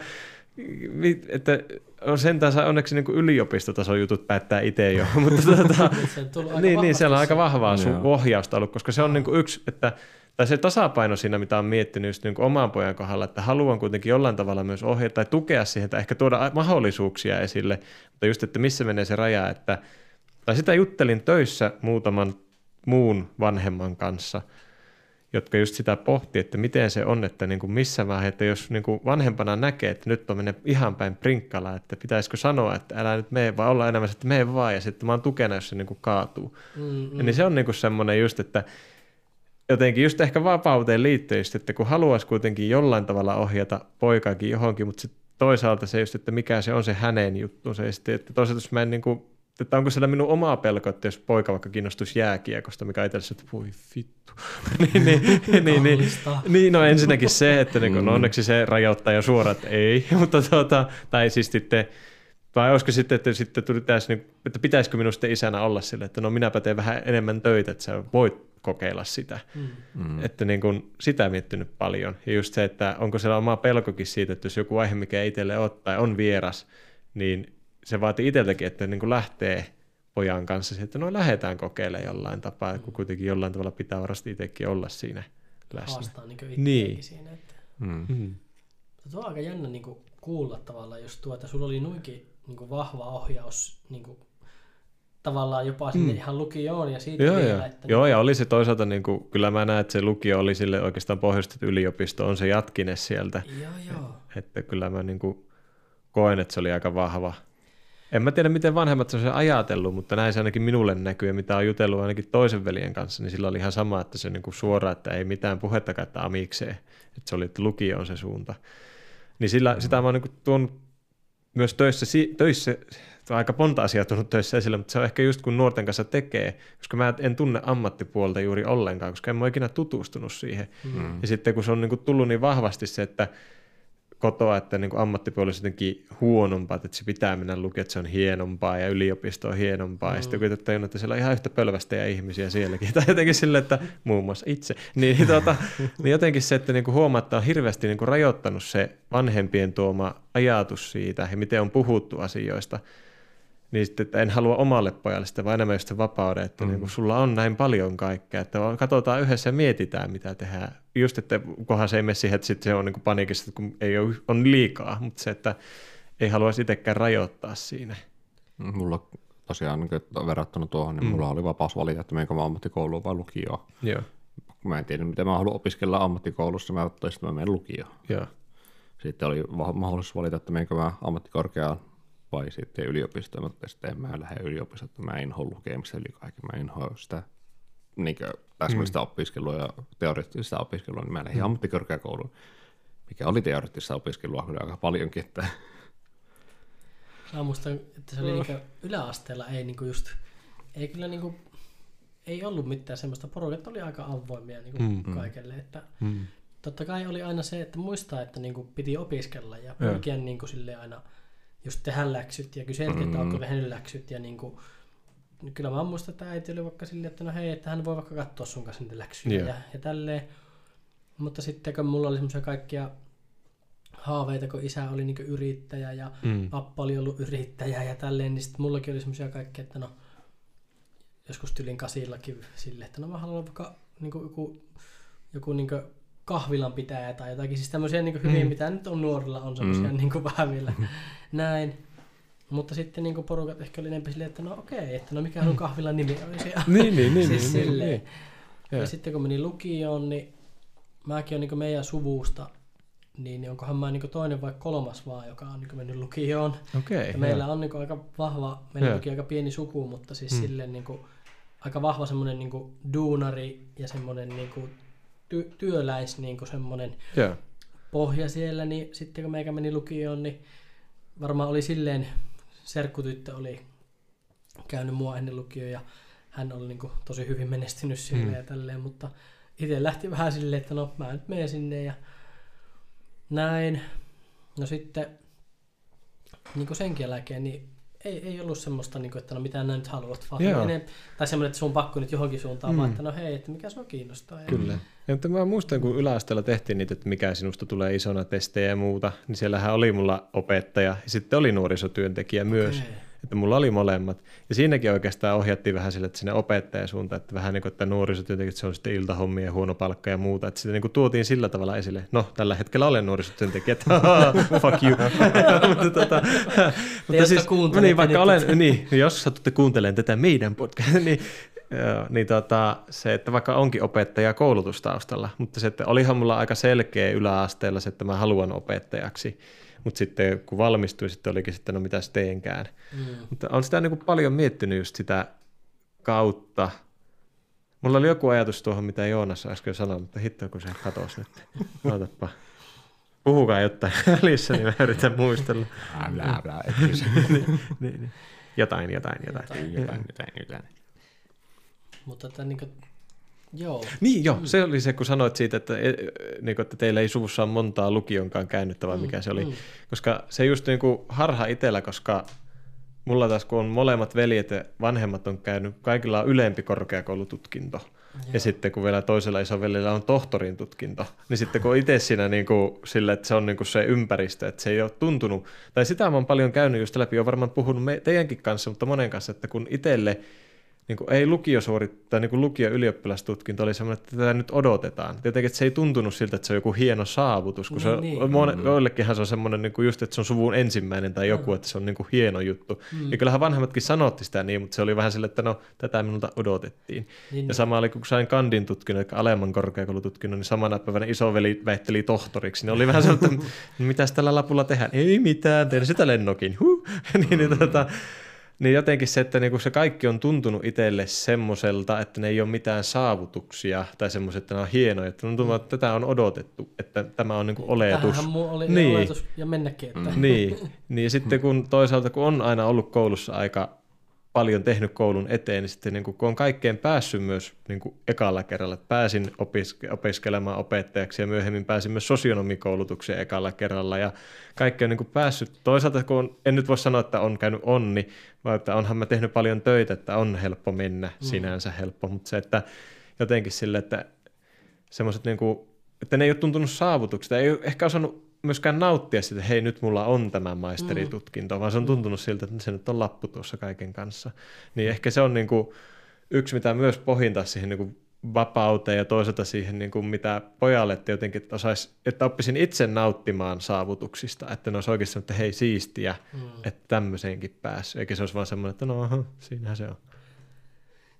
että on sentään saa onneksi niin yliopistotason jutut päättää itse jo, mutta aika niin, niin, siellä on aika vahvaa sun Joo. ohjausta ollut, koska se on niin kuin yksi, että tai se tasapaino siinä, mitä on miettinyt just niin kuin oman pojan kohdalla, että haluan kuitenkin jollain tavalla myös ohjata tai tukea siihen, tai ehkä tuoda mahdollisuuksia esille, mutta just, että missä menee se raja, että, tai sitä juttelin töissä muutaman muun vanhemman kanssa, jotka just sitä pohti, että miten se on, että niin kuin missä vaiheessa, että jos niin kuin vanhempana näkee, että nyt on mennyt ihan päin prinkkala, että pitäisikö sanoa, että älä nyt mene, vaan olla enemmän, se, että mene vaan, ja sitten mä oon tukena, jos se niin kuin kaatuu. Mm, Mm. mm. Niin se on niinku semmoinen just, että jotenkin just ehkä vapauteen liittyen just, että kun haluaisi kuitenkin jollain tavalla ohjata poikaakin johonkin, mutta sitten toisaalta se just, että mikä se on se hänen juttunsa, ja sitten, että toisaalta jos mä en niinku, että onko siellä minun oma pelko, että jos poika vaikka kiinnostuisi jääkiekosta, mikä itselle se, että voi vittu. niin, niin, niin, niin, Kallista. niin, no ensinnäkin se, että niin, no onneksi se rajoittaa jo suoraan, että ei, mutta tuota, tai siis sitten, vai olisiko sitten, että, sitten tuli täs, niin, että pitäisikö minun sitten isänä olla sille, että no minäpä teen vähän enemmän töitä, että sä voit kokeilla sitä. Mm. Mm. Että niin kuin sitä miettinyt paljon. Ja just se, että onko siellä oma pelkokin siitä, että jos joku aihe, mikä itselle ole tai on vieras, niin se vaatii itseltäkin, että niin kuin lähtee pojan kanssa siihen, että no lähdetään kokeilemaan jollain tapaa, kun kuitenkin jollain tavalla pitää varmasti itsekin olla siinä läsnä. Haastaa niin Niin. siinä. Että. Mm. Mm. Tuo on aika jännä niin kuin kuulla tavallaan just tuo, että sulla oli noinkin niin kuin vahva ohjaus niin kuin, tavallaan jopa sinne Mm. ihan lukioon ja siitä Joo, vielä, joo. että joo, ja oli se toisaalta, niin kuin, kyllä mä näen, että se lukio oli sille oikeastaan pohjoistettu yliopisto, on se jatkine sieltä, Joo, joo. että kyllä mä niin kuin, koen, että se oli aika vahva. En mä tiedä, miten vanhemmat on se ajatellut, mutta näin se ainakin minulle näkyy, ja mitä on jutellut ainakin toisen veljen kanssa, niin sillä oli ihan sama, että se niin kuin suora, että ei mitään puhettakaan, että amikseen, että se oli, että lukio on se suunta. Niin sillä, sitä mä oon niin tuonut myös töissä, töissä on aika monta asiaa tullut töissä esille, mutta se on ehkä just kun nuorten kanssa tekee, koska mä en tunne ammattipuolta juuri ollenkaan, koska en mä ole ikinä tutustunut siihen. Mm. Ja sitten kun se on niin kuin tullut niin vahvasti se, että kotoa, että niin kuin ammattipuoli on jotenkin huonompaa, että se pitää mennä lukea, että se on hienompaa ja yliopisto on hienompaa. Mm. Ja sitten kun itse tajunnut, että siellä on ihan yhtä pölvästä ja ihmisiä sielläkin. Tai jotenkin sille, että muun muassa itse. Niin, tuota, niin jotenkin se, että niin kuin huomaa, että on hirveästi niin kuin rajoittanut se vanhempien tuoma ajatus siitä ja miten on puhuttu asioista. Niin sitten, että en halua omalle pojalle sitä, vaan enemmän just sen vapauden, että mm. niin kun sulla on näin paljon kaikkea, että katsotaan yhdessä ja mietitään, mitä tehdään. Just, että kunhan se ei mene siihen, että sitten se on niin kuin paniikissa, kun ei ole, on liikaa, mutta se, että ei haluaisi itsekään rajoittaa siinä. Mulla tosiaan niin kuin verrattuna tuohon, niin mm. mulla oli vapaus valita, että menenkö mä ammattikouluun vai lukioon. Joo, Kun Mä en tiedä, mitä mä haluan opiskella ammattikoulussa, mä ajattelin, että mä menen lukioon. joo. Sitten oli mahdollisuus valita, että menenkö mä ammattikorkeaan vai sitten yliopistoon, mutta sitten en mä lähde yliopistoon, että mä inhoan lukemista yli kaiken, mä inhoan sitä niin täsmällistä mm. opiskelua ja teoreettista opiskelua, niin mä lähdin mm. ammattikorkeakouluun, mikä oli teoreettista opiskelua kyllä aika paljonkin, että Mä muistan, että se oli niinku yläasteella ei niinku just, ei kyllä niinku, ei ollut mitään semmoista, porukat oli aika avoimia niinku Mm. kaikelle, että Mm. totta kai oli aina se, että muistaa, että niinku piti opiskella ja pyrkiä niinku sille aina just tehdä läksyt ja kyseltiin, että onko tehnyt läksyt ja niinku, niin kyllä mä muistan, että äiti oli vaikka silleen, että no hei, että hän voi vaikka katsoa sun kanssa niitä läksyjä Joo. ja, ja tälleen. Mutta sitten kun mulla oli semmoisia kaikkia haaveita, kun isä oli niinku yrittäjä ja Mm. pappa oli ollut yrittäjä ja tälleen, niin sitten mullakin oli semmoisia kaikkea, että no joskus tylin kasillakin silleen, että no mä haluan vaikka niinku joku, joku niinku kahvilan pitäjä tai jotakin, siis tämmöisiä niinku hyviä, Mm. mitä nyt on nuorilla, on semmoisia Mm. niinku vähän vielä näin. Mutta sitten niinku porukat ehkä oli enemmän silleen, että no okei, että no mikä sun kahvilan nimi olisi. Niin, niin, niin, siis niin, silleen. niin. Ja sitten kun menin lukioon, niin mäkin on niin meidän suvusta, niin niin onkohan mä niin toinen vai kolmas vaan, joka on niin mennyt lukioon. Okei, Ja meillä on niin aika vahva, meillä on aika pieni suku, mutta siis mm. silleen niin aika vahva semmoinen niin duunari ja semmoinen niin ty- työläis niin semmoinen Joo. pohja siellä, niin sitten kun meikä meni lukioon, niin varmaan oli silleen, serkkutyttö oli käynyt mua ennen lukioon ja hän oli niin tosi hyvin menestynyt siellä Mm. mm. ja tälleen, mutta itse lähti vähän silleen, että no mä nyt menen sinne ja näin. No sitten niin senkin jälkeen, niin ei, ei ollut semmoista, niin kuin, että no mitä nää nyt haluat, vaan Joo. enem, tai semmoinen, että sun on pakko nyt johonkin suuntaan, Mm. vaan että no hei, että mikä sua kiinnostaa. Ja Kyllä. Ja, mutta mä muistan, kun yläasteella tehtiin niitä, että mikä sinusta tulee isona testejä ja muuta, niin siellähän oli mulla opettaja ja sitten oli nuorisotyöntekijä myös. Että mulla oli molemmat. Ja siinäkin oikeastaan ohjattiin vähän sille, että sinne opettajan suuntaan, että vähän niin kuin, että nuorisotyöntekijät, se on sitten iltahommia ja huono palkka ja muuta. Että sitä niin kuin tuotiin sillä tavalla esille. No, tällä hetkellä olen nuorisotyöntekijä, että fuck you. mutta, tota, jotka kuuntelette niin, vaikka olen, niin, jos satutte kuuntelemaan tätä meidän podcastia, niin, joo, niin tota, se, että vaikka onkin opettaja koulutustaustalla, mutta se, että olihan mulla aika selkeä yläasteella se, että mä haluan opettajaksi. Mutta sitten kun valmistuin, sitten olikin sitten, no mitäs teenkään. Mm. Mutta on sitä niin kuin paljon miettinyt just sitä kautta. Mulla oli joku ajatus tuohon, mitä Joonas äsken sanoi, mutta hitto kun se katosi nyt. Ootapa. Puhukaa jotain välissä, niin mä yritän muistella. Älä, älä, et siis. niin, niin. Jotain, jotain, jotain. jotain, jotain, jotain. Mutta että niin kuin, joo. Niin joo, se oli se, kun sanoit siitä, että, e, niin kuin, että teillä ei suvussa ole montaa lukionkaan käännyttä, vai mikä se oli. mm. Koska se just niin kuin harha itsellä, koska mulla taas kun on molemmat veljet ja vanhemmat on käynyt, kaikilla on ylempi korkeakoulututkinto. Ja Joo. sitten kun vielä toisella isoveljellä on tohtorin tutkinto, niin sitten kun itse siinä niin kuin, sille, että se on niin kuin se ympäristö, että se ei ole tuntunut, tai sitä mä oon paljon käynyt just läpi, olen varmaan puhunut me, teidänkin kanssa, mutta monen kanssa, että kun itselle niin kuin ei lukio suorittaa, niin kuin lukio ylioppilastutkinto oli semmoinen, että tätä nyt odotetaan. Jotenkin, että se ei tuntunut siltä, että se on joku hieno saavutus, kun Niin, se on, niin. mone, joillekinhan se on semmoinen niin kuin just, että se on suvun ensimmäinen tai joku, että se on niin kuin hieno juttu. Mm. Ja kyllähän vanhemmatkin sanotti sitä niin, mutta se oli vähän silleen, että no, tätä minulta odotettiin. Niin, Ja sama oli, kun sain kandin tutkinnon, eli alemman korkeakoulututkinnon, niin samana päivänä isoveli väitteli tohtoriksi. Niin oli vähän sellainen, että no, mitäs tällä lapulla tehdään? Ei mitään, tein sitä lennokin. Huh. niin, niin, tota, niin jotenkin se, että niinku se kaikki on tuntunut itselle semmoiselta, että ne ei ole mitään saavutuksia tai semmoiset, että ne on hienoja. Että tuntuu, että tätä on odotettu, että tämä on niinku oletus. Tämähän muu oli Niin. niin. oletus ja mennäkin, että mm. Niin, niin ja sitten kun toisaalta kun on aina ollut koulussa aika paljon tehnyt koulun eteen, niin sitten niin kun on kaikkeen päässyt myös niin kuin ekalla kerralla. Että Pääsin opiske- opiskelemaan opettajaksi ja myöhemmin pääsin myös sosionomikoulutukseen ekalla kerralla ja kaikki on niin kuin päässyt. Toisaalta kun on, en nyt voi sanoa, että on käynyt onni, vaan että onhan mä tehnyt paljon töitä, että on helppo mennä, sinänsä helppo, mutta se, että jotenkin sille, että semmoiset niin kuin, että ne ei ole tuntunut saavutuksista, ei ole ehkä osannut myöskään nauttia siitä, että hei nyt mulla on tämä maisteritutkinto, mm. vaan se on tuntunut siltä, että se nyt on lappu tuossa kaiken kanssa. Niin ehkä se on niin kuin yksi, mitä myös pohintaa siihen niin kuin vapauteen ja toisaalta siihen, niin kuin mitä pojalle, että jotenkin että, osais, että oppisin itse nauttimaan saavutuksista, että ne olisi oikeasti että hei siistiä, mm. että tämmöiseenkin päässyt, eikä se olisi vaan semmoinen, että no aha, siinähän se on.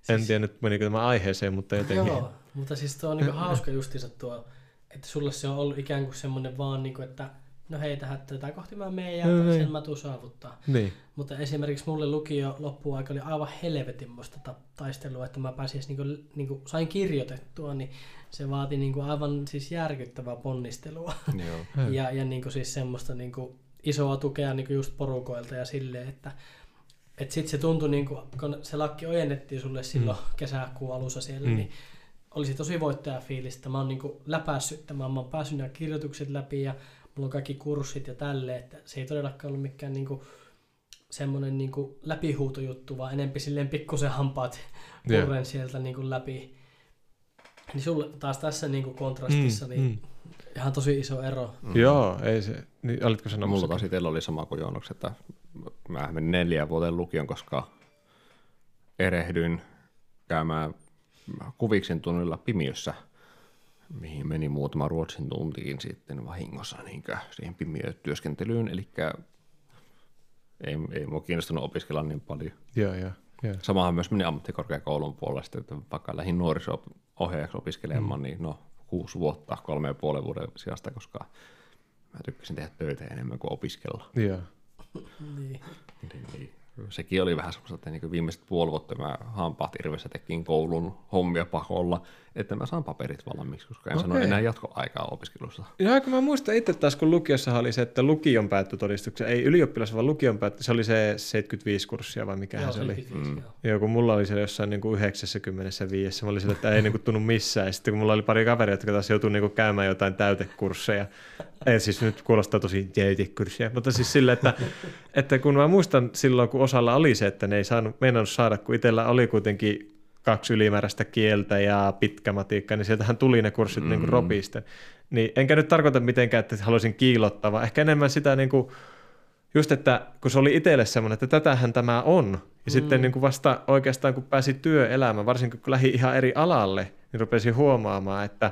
Siis... En tiedä nyt menikö tämä aiheeseen, mutta jotenkin. Joo, mutta siis tuo on niin hauska justiinsa tuo, että sulle se on ollut ikään kuin semmoinen vaan, niin kuin, että no hei, tähän, tätä kohti mä menen ja No niin. sen mä tuun saavuttaa. Niin. Mutta esimerkiksi mulle lukio loppuaika oli aivan helvetinmoista ta- taistelua, että mä pääsin niinku, niinku, sain kirjoitettua, niin se vaati niinku aivan siis järkyttävää ponnistelua. Joo. ja ja niinku siis semmoista niinku isoa tukea niinku just porukoilta ja silleen, että et sit se tuntui, niinku, kun se lakki ojennettiin sulle silloin mm. kesäkuun alussa siellä, mm. niin oli se tosi voittajafiilis, että mä oon niinku läpässyt tämän, mä oon päässyt nämä kirjoitukset läpi ja mulla on kaikki kurssit ja tälle, että se ei todellakaan ollut mikään niinku semmoinen niinku läpihuutojuttu, vaan enempi silleen pikkusen hampaat purren sieltä niinku läpi. Niin sulle taas tässä niinku kontrastissa Mm, niin mm. ihan tosi iso ero. Mm. Joo, ei se, niin, olitko sanomassa? mulla taas itsellä oli sama kuin Joonoks, että mä menin neljä vuoden lukion, koska erehdyin käymään kuviksen tunnilla pimiössä, mihin meni muutama ruotsin tuntikin sitten vahingossa niin siihen pimiötyöskentelyyn, eli ei, ei mua kiinnostunut opiskella niin paljon. Joo, joo, joo. Samahan myös meni ammattikorkeakoulun puolesta, että vaikka lähdin nuoriso-ohjaajaksi opiskelemaan, mm. niin no kuusi vuotta, kolme ja puolen vuoden sijasta, koska mä tykkäsin tehdä töitä enemmän kuin opiskella. joo. Niin. Niin, niin. Sekin oli vähän semmoista, että niin viimeiset puoli vuotta mä hampaat irvessä tekin koulun hommia pakolla, että mä saan paperit valmiiksi, koska en okay. sano enää jatkoaikaa opiskelussa. Joo, kun mä muistan itse taas, kun lukiossa oli se, että lukion päättötodistuksen, ei ylioppilas, vaan lukion päättö, se oli se 75 kurssia vai mikähän Joo, se oli. 75, Mm. joo. Kun mulla oli se jossain niin kuin 95, mä olin sillä, että ei niin kuin tunnu missään. Ja sitten kun mulla oli pari kaveria, jotka taas joutui niin kuin käymään jotain täytekursseja. Ei siis nyt kuulostaa tosi täytekursseja, mutta siis sille, että, että kun mä muistan silloin, kun osalla oli se, että ne ei saanut, meinannut saada, kun itsellä oli kuitenkin kaksi ylimääräistä kieltä ja pitkä matikka, niin sieltähän tuli ne kurssit mm. niin kuin ropisten. Niin enkä nyt tarkoita mitenkään, että haluaisin kiilottaa, vaan ehkä enemmän sitä niin kuin, just, että kun se oli itselle semmoinen, että tätähän tämä on. Ja mm. sitten niin kuin vasta oikeastaan, kun pääsi työelämään, varsinkin kun lähi ihan eri alalle, niin rupesin huomaamaan, että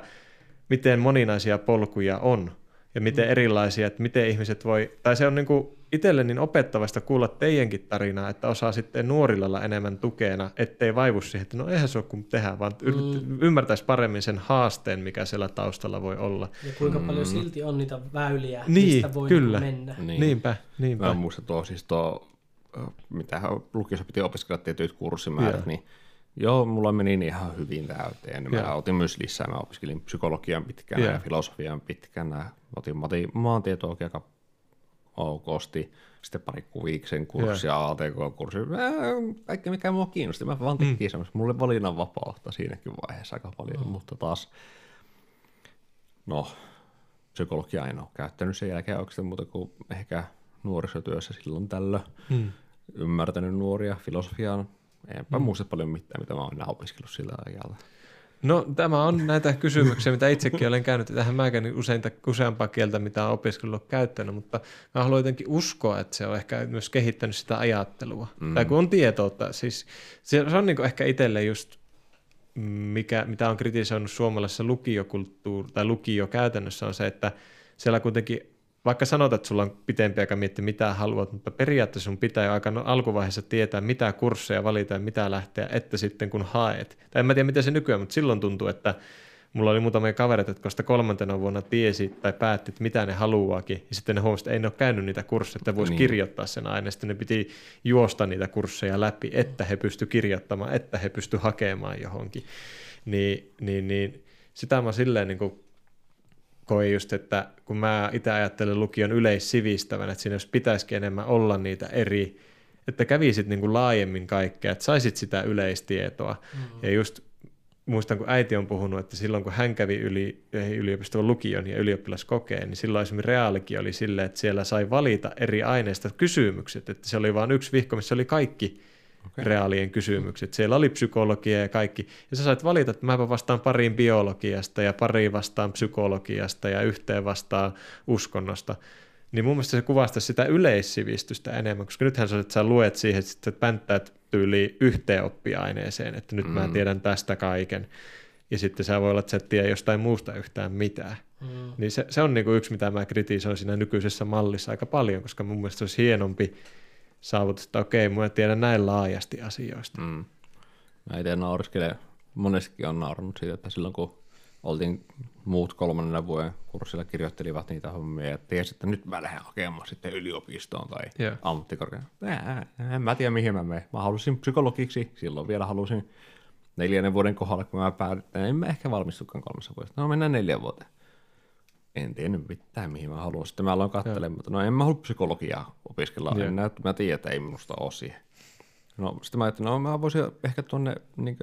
miten moninaisia polkuja on ja miten mm. erilaisia, että miten ihmiset voi, tai se on niin kuin itselle niin opettavasta kuulla teidänkin tarinaa, että osaa sitten nuorilla enemmän tukena, ettei vaivu siihen, että no eihän se ole kuin tehdä, vaan mm. ymmärtäisi paremmin sen haasteen, mikä siellä taustalla voi olla. Ja kuinka paljon silti on niitä väyliä, Niin, mistä voi kyllä. niinku mennä. Niin. Niinpä, niinpä. Mä muistan tuo siis tuo, mitä lukiossa piti opiskella tietyt kurssimäärät, Joo. niin joo, mulla meni niin ihan hyvin täyteen. Mä Joo. otin myös lisää, mä opiskelin psykologian pitkään Joo. ja filosofian pitkään. ja Otin mati, maantietoakin aika okosti, sitten pari kuviksen kurssia, ATK-kurssia, Ää, kaikki mikä mua kiinnosti. Mä vaan tekin mm. semmoista, mulle valinnan vapautta siinäkin vaiheessa aika paljon, mm. mutta taas, no, psykologia en ole käyttänyt sen jälkeen oikeastaan muuta kuin ehkä nuorisotyössä silloin tällöin. Mm. Ymmärtänyt nuoria filosofiaan. Enpä mm. muista paljon mitään, mitä mä oon enää opiskellut sillä ajalta. No tämä on näitä kysymyksiä, mitä itsekin olen käynyt. Tähän mä käyn useinta, useampaa kieltä, mitä olen opiskellut käyttänyt, mutta mä haluan jotenkin uskoa, että se on ehkä myös kehittänyt sitä ajattelua. Mm. Tai kun on tietoutta, siis se, on niin ehkä itselle just, mikä, mitä on kritisoinut suomalaisessa lukiokulttuuri tai lukio käytännössä on se, että siellä kuitenkin vaikka sanotaan, että sulla on pitempi aika miettiä, mitä haluat, mutta periaatteessa sun pitää jo aika no- alkuvaiheessa tietää, mitä kursseja valita ja mitä lähteä, että sitten kun haet. Tai en mä tiedä, miten se nykyään, mutta silloin tuntuu, että mulla oli muutamia kavereita, jotka sitä kolmantena vuonna tiesi tai päätti, että mitä ne haluaakin, ja sitten ne huomasivat, että ei ne ole käynyt niitä kursseja, että voisi niin. kirjoittaa sen aina, sitten ne piti juosta niitä kursseja läpi, että he pysty kirjoittamaan, että he pysty hakemaan johonkin. Niin, niin, niin sitä mä silleen niin kuin koin just, että kun mä itse ajattelen lukion yleissivistävän, että siinä jos pitäisikin enemmän olla niitä eri, että kävisit niin kuin laajemmin kaikkea, että saisit sitä yleistietoa. Mm. Ja just muistan, kun äiti on puhunut, että silloin kun hän kävi yli, ei yliopiston lukion ja ylioppilaskokeen, niin silloin esimerkiksi reaalikin oli silleen, että siellä sai valita eri aineista kysymykset, että se oli vain yksi vihko, missä oli kaikki okay. reaalien kysymykset. Siellä oli psykologia ja kaikki. Ja sä sait valita, että mäpä vastaan pariin biologiasta ja pariin vastaan psykologiasta ja yhteen vastaan uskonnosta. Niin mun mielestä se kuvastaa sitä yleissivistystä enemmän, koska nythän sä, että sä luet siihen, että sä pänttäät tyyli yhteen oppiaineeseen, että nyt mm. mä tiedän tästä kaiken. Ja sitten sä voi olla, että sä et tiedä jostain muusta yhtään mitään. Mm. Niin se, se on niinku yksi, mitä mä kritisoin siinä nykyisessä mallissa aika paljon, koska mun mielestä se olisi hienompi saavutus, että okei, mä tiedän näin laajasti asioista. Mm. Mä itse nauriskelen, monestikin on naurannut siitä, että silloin kun oltiin muut kolmannen vuoden kurssilla kirjoittelivat niitä hommia ja tiesi, että nyt mä lähden hakemaan sitten yliopistoon tai yeah. ammattikorkeaan. En mä tiedä mihin mä menen. Mä halusin psykologiksi, silloin vielä halusin neljännen vuoden kohdalla, kun mä päätin, että en mä ehkä valmistukaan kolmessa vuodessa. No mennään neljän vuoteen. En tiennyt mitään, mihin mä haluan. Sitten mä aloin katselemaan, mutta no en mä halua psykologiaa opiskella. En näe, mä tiedän, että ei minusta ole siihen. No sitten mä ajattelin, no mä voisin ehkä tuonne niin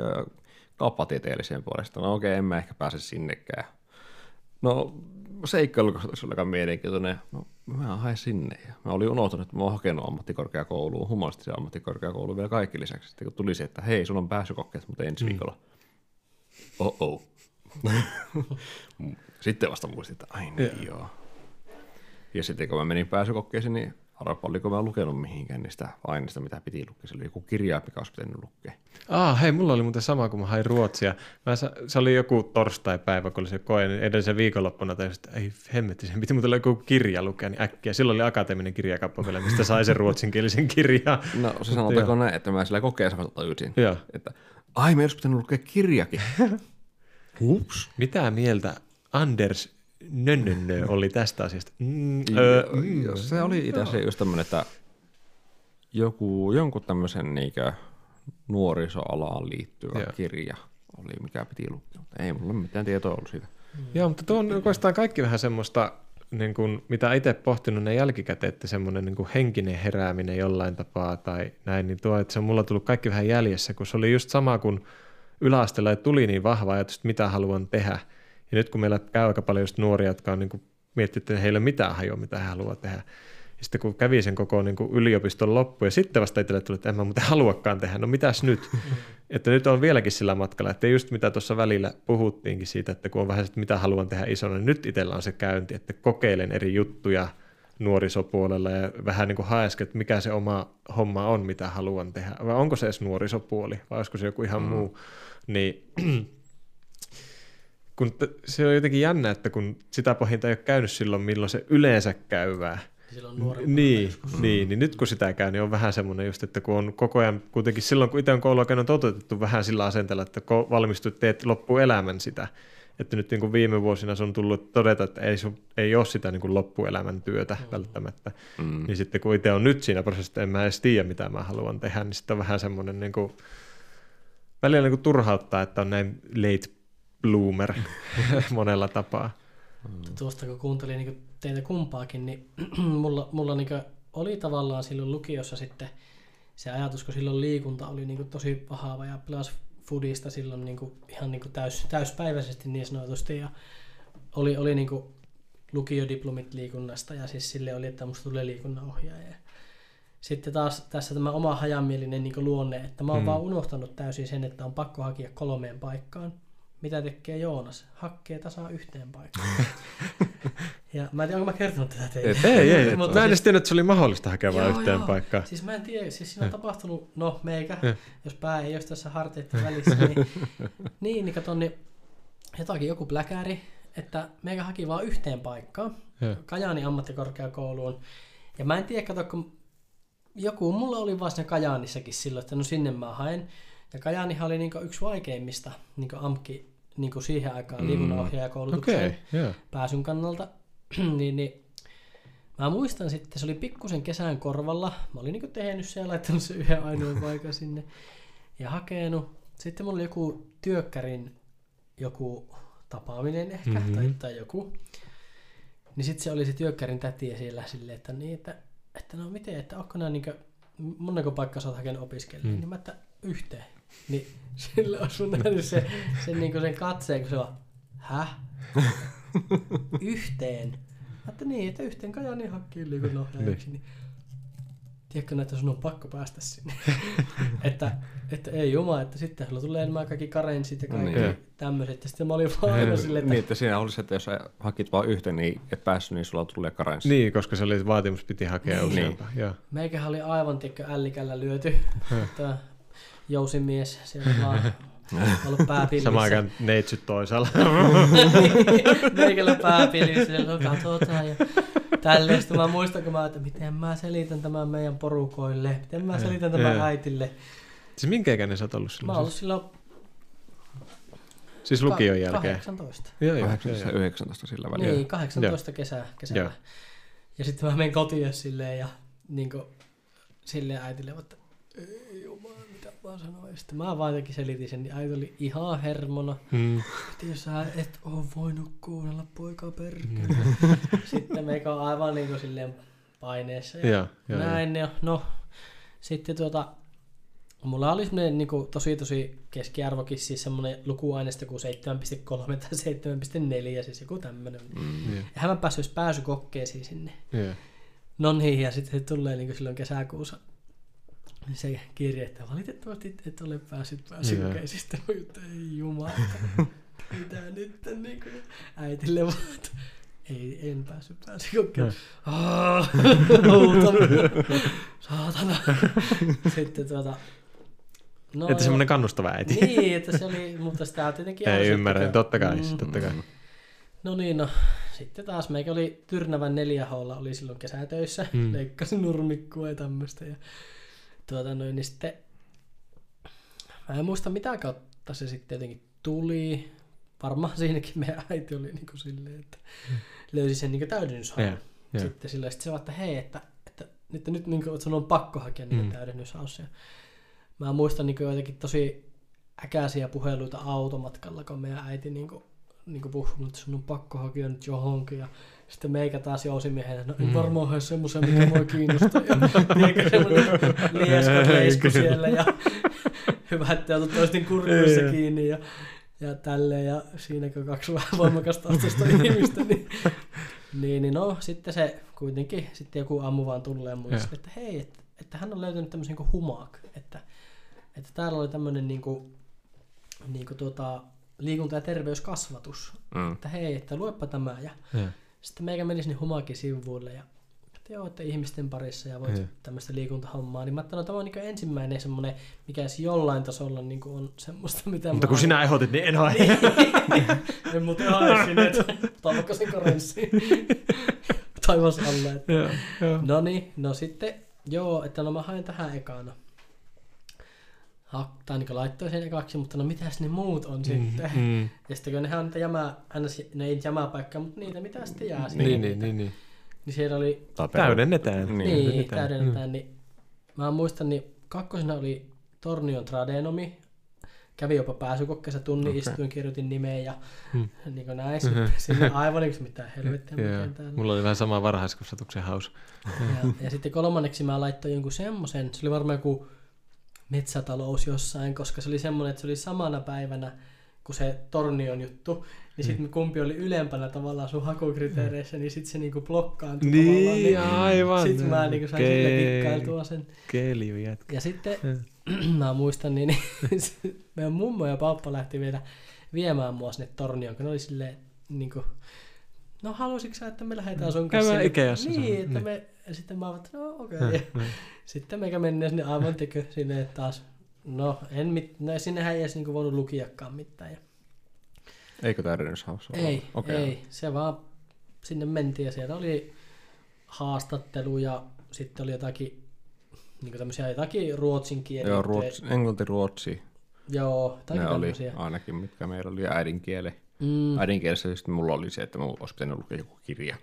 kauppatieteelliseen puolesta. No okei, en mä ehkä pääse sinnekään. No seikkailukohtaisesti oli aika mielenkiintoinen. No mä haen sinne. Ja mä olin unohtanut, että mä oon hakenut ammattikorkeakouluun, humanistisen ammattikorkeakouluun vielä kaikki lisäksi. Sitten kun tuli se, että hei, sulla on pääsykokkeet, mutta ensi mm. viikolla. Oh oh. sitten vasta muistin, että ai niin yeah. joo. Ja sitten kun mä menin pääsykokkeeseen, niin Arvapa, oliko mä lukenut mihinkään niistä aineista, mitä piti lukea. Se oli joku kirja, mikä olisi pitänyt lukea. Ah, hei, mulla oli muuten sama, kun mä hain ruotsia. Mä, se oli joku torstai-päivä, kun oli se koe, niin edellisen viikonloppuna tai että ei hemmetti, sen piti muuten joku kirja lukea, niin äkkiä. Silloin oli akateeminen kirjakappale, mistä sai sen ruotsinkielisen kirjan. No se sanotaanko näin, että mä sillä kokeessa tajusin, että ai, me olisi pitänyt lukea kirjakin. Ups. Mitä mieltä Anders Nönnönnö oli tästä asiasta. Mm, öö, mm. Se oli itse asiassa just tämmöinen, että joku, jonkun tämmöisen niinkö nuorisoalaan liittyvä Joo. kirja oli, mikä piti lukea. Ei mulla mitään tietoa ollut siitä. Mm. Joo, mutta tuo on oikeastaan kaikki vähän semmoista, niin kuin, mitä itse pohtinut ne jälkikäteen, että semmoinen niin kuin henkinen herääminen jollain tapaa tai näin, niin tuo, että se on mulla tullut kaikki vähän jäljessä, kun se oli just sama kuin yläasteella, tuli niin vahva ajatus, että mitä haluan tehdä – ja nyt kun meillä käy aika paljon just nuoria, jotka on niin miettinyt, että heillä mitään hajoa, mitä he haluaa tehdä. Ja sitten kun kävi sen koko niin kuin yliopiston loppu ja sitten vasta itselle tuli, että en mä muuten haluakaan tehdä, no mitäs nyt? että nyt on vieläkin sillä matkalla, että just mitä tuossa välillä puhuttiinkin siitä, että kun on vähän että mitä haluan tehdä isona, niin nyt itsellä on se käynti, että kokeilen eri juttuja nuorisopuolella ja vähän niin kuin haesken, että mikä se oma homma on, mitä haluan tehdä. Vai onko se edes nuorisopuoli vai olisiko se joku ihan mm. muu. Niin kun t- se on jotenkin jännä, että kun sitä pohjinta ei ole käynyt silloin, milloin se yleensä käyvää. Silloin niin, niin, niin nyt kun sitä käy, niin on vähän semmoinen just, että kun on koko ajan kuitenkin silloin, kun itse on koulua käynyt, on toteutettu vähän sillä asenteella, että valmistut, teet loppuelämän sitä. Että nyt niin kuin viime vuosina se on tullut todeta, että ei, sun, ei ole sitä niin kuin loppuelämän työtä mm. välttämättä. Mm. Niin sitten kun itse on nyt siinä prosessissa, en mä edes tiedä, mitä mä haluan tehdä, niin sitten on vähän semmoinen niin kuin, välillä niin kuin turhauttaa, että on näin late bloomer monella tapaa. Mm. Tuosta kun kuuntelin niin teitä kumpaakin, niin mulla, mulla niin oli tavallaan silloin lukiossa sitten se ajatus, kun silloin liikunta oli niin tosi vahava ja plus foodista silloin niin ihan niin täys, täyspäiväisesti niin sanotusti ja oli, oli niin lukiodiplomit liikunnasta ja siis sille oli, että musta tulee liikunnanohjaaja. Sitten taas tässä tämä oma hajamielinen niin luonne, että mä oon hmm. vaan unohtanut täysin sen, että on pakko hakea kolmeen paikkaan mitä tekee Joonas? Hakkee tasaa yhteen paikkaan. ja mä en tiedä, onko mä kertonut tätä teille. Ei, ei, ei. Mutta mä en edes tiedä, että se oli mahdollista hakea vain yhteen joo. paikkaan. Siis mä en tiedä, siis siinä on tapahtunut, no meikä, ja. jos pää ei olisi tässä harteiden välissä, niin, niin, niin kato, niin jotakin joku pläkäri, että meikä haki vaan yhteen paikkaan, ja. Kajaani ammattikorkeakouluun. Ja mä en tiedä, kato, kun joku, mulla oli vaan siinä Kajaanissakin silloin, että no sinne mä haen. Ja Kajaanihan oli niinku yksi vaikeimmista niinku AMKI niinku siihen aikaan mm. liikunnanohjaajakoulutukseen okay, yeah. pääsyn kannalta. niin, niin, mä muistan sitten, se oli pikkusen kesän korvalla. Mä olin niinku tehnyt se ja laittanut se yhden ainoan paikan sinne ja hakenut. Sitten mulla oli joku työkkärin joku tapaaminen ehkä mm-hmm. tai, tai joku. Niin sitten se oli se työkkärin täti siellä silleen, että niin, että, että no miten, että onko nämä niinku, moneko paikkaa sä oot hakenut opiskelijaa, mm. niin mä että yhteen. Niin sillä on sun nähnyt se, sen, niin sen katseen, kun se on, häh? yhteen? Mä että niin, että yhteen Kajani hakkiin liikunnanohjaajaksi. Niin. Tiedätkö, että sun on pakko päästä sinne. että, että ei juma, että sitten sulla tulee nämä kaikki karenssit ja kaikki Niin. niin. tämmöiset. Ja sitten mä olin vaan aina silleen, että Niin, että siinä olisi, että jos hakit vaan yhtä, niin et päässyt, niin sulla tulee karenssi. Niin, koska se oli vaatimus piti hakea Niin. useampaa. Joo. meikähän oli aivan tiedätkö, ällikällä lyöty. Tämä jousimies siellä vaan ollut pääpillissä. Samaan aikaan neitsyt toisaalla. Meikällä pääpillissä, no katsotaan ja tälleen. Sitten mä muistan, kun mä, että miten mä selitän tämän meidän porukoille, miten mä selitän tämän Joo. äitille. siis minkä ikäinen sä oot ollut Mä silloin? oon ollut silloin siis lukion jälkeen. 18. Joo, joo. 18 joo, joo. 19 sillä välillä. Niin, 18 kesää, kesällä. Joo. Ja sitten mä menen kotiin silleen ja niin kuin, silleen äitille, että ei mitä mä sanoin. Sitten mä vaan jotenkin selitin sen, niin äiti oli ihan hermona. Mm. Että jos sä et oo voinut kuunnella poika perkele. Mm. sitten meikä on aivan niin kuin silleen paineessa. Ja Joo, joo, näin, ja no sitten tuota, mulla oli semmoinen niin kuin, tosi tosi keskiarvokin, siis semmoinen lukuaineista kuin 7.3 tai 7.4, siis joku tämmöinen. Mm. joo. Ja hän mä päässyt pääsykokkeisiin sinne. Joo. No niin, ja sitten se tulee niin kuin silloin kesäkuussa se kirje, että valitettavasti et ole päässyt pääsykokeisiin. Sitten mä juttu, ei jumala, mitä nyt niin kuin äitille vaan, että ei, en päässyt huutaminen. Saatana. Sitten tuota, no Että semmoinen kannustava äiti. Niin, että se oli, mutta sitä tietenkin Ei ymmärrä, totta kai, Mm. totta kai. No niin, no sitten taas meikä oli Tyrnävän 4 oli silloin kesätöissä, Mm. mm. leikkasin nurmikkua ja tämmöistä. Ja tuota noin, niin sitten mä en muista mitä kautta se sitten jotenkin tuli. Varmaan siinäkin meidän äiti oli niin kuin silleen, että löysi sen niin täydennyshaun. Joo, joo. Sitten sillä sitten se vaan, että hei, että, että nyt, nyt niin kuin, sun on pakko hakea niin Mm. mm. täydennyshaus. Ja mä muistan niin jotenkin tosi äkäisiä puheluita automatkalla, kun meidän äiti niin kuin, niin puhui, että sun on pakko hakea nyt johonkin. Ja sitten meikä taas jousimiehenä, no en Mm. varmaan hae semmoisen, mikä mua kiinnostaa. Ja tiedätkö, semmoinen lieskat leisku siellä ja hyvä, että ei oltu toisten kurkuissa kiinni ja, ja tälleen. Ja siinäkö kaksi vähän voimakasta ihmistä, niin, niin, niin no sitten se kuitenkin sitten joku aamu vaan tulee sille, että hei, että, että hän on löytänyt tämmöisen kuin humak, että, että täällä oli tämmöinen niin kuin, niin kuin tuota, liikunta- ja terveyskasvatus, Mm. että hei, että luepa tämä ja Joo. sitten meikä meni sinne humakin sivuille ja että joo, että ihmisten parissa ja voit Joo. tämmöistä liikuntahommaa, niin mä ajattelin, että tämä on niin ensimmäinen semmoinen, mikä edes jollain tasolla niin on semmoista, mitä Mutta mä kun sinä ehdotit, niin en hae. en muuten hae sinne, että otan sen karenssiin taivas alle. Että. Joo, joo. No niin, no sitten joo, että no mä haen tähän ekana. Tai niin laittoi sen ekaksi, mutta no mitäs ne muut on sitten? Mm. Ja sitten kun nehän on niitä ne ei jämäpaikkaa, mutta niitä mitä sitten jää sinne. Niin, niin, niin, niin. Niin siellä oli, Tai peru- Täydennetään. Niin. niin, täydennetään. täydennetään, niin mä muistan, niin kakkosena oli Tornion Tradenomi, kävi jopa pääsykokkeessa tunnin, Okei. okay. istuin, kirjoitin nimeä ja Hmm. niin kuin näin, sitten sinne aivan niin kuin mitään helvettiä, täällä. Mulla oli vähän sama varhaiskasvatuksen haus. Ja, ja sitten kolmanneksi mä laittoin jonkun semmoisen, se oli varmaan joku metsätalous jossain, koska se oli semmoinen, että se oli samana päivänä kuin se Tornion juttu, niin sitten kumpi oli ylempänä tavallaan sun hakukriteereissä, niin sitten se niinku blokkaantui tavallaan. Niin, aivan. Sitten mä niinku sain sille kikkailtua sen. Kelju jätkä. Ja sitten mä muistan, niin, niin meidän mummo ja pappa lähti vielä viemään mua sinne Tornioon, kun ne oli silleen, niin kuin, no halusitko sä, että me lähdetään sun kanssa? Käydään sinne?" Ikeassa Niin, että niin. me, ja sitten mä oon, että no okei. Okay. joo. Sitten meikä mennään sinne aivan tekö sinne taas. No, en mit, no sinnehän ei edes niinku voinut lukiakaan mitään. Ja Eikö täydennyshaus ole? ei, Okei. ei, se vaan sinne mentiin ja siellä oli haastattelu ja sitten oli jotakin niin tämmöisiä jotakin ruotsin kieliä. Joo, ruotsi, englanti, ruotsi. Joo, tai Ne oli ainakin, mitkä meillä oli äidinkieli. Mm, Äidinkielessä just mulla oli se, että mulla olisi pitänyt lukea joku kirja.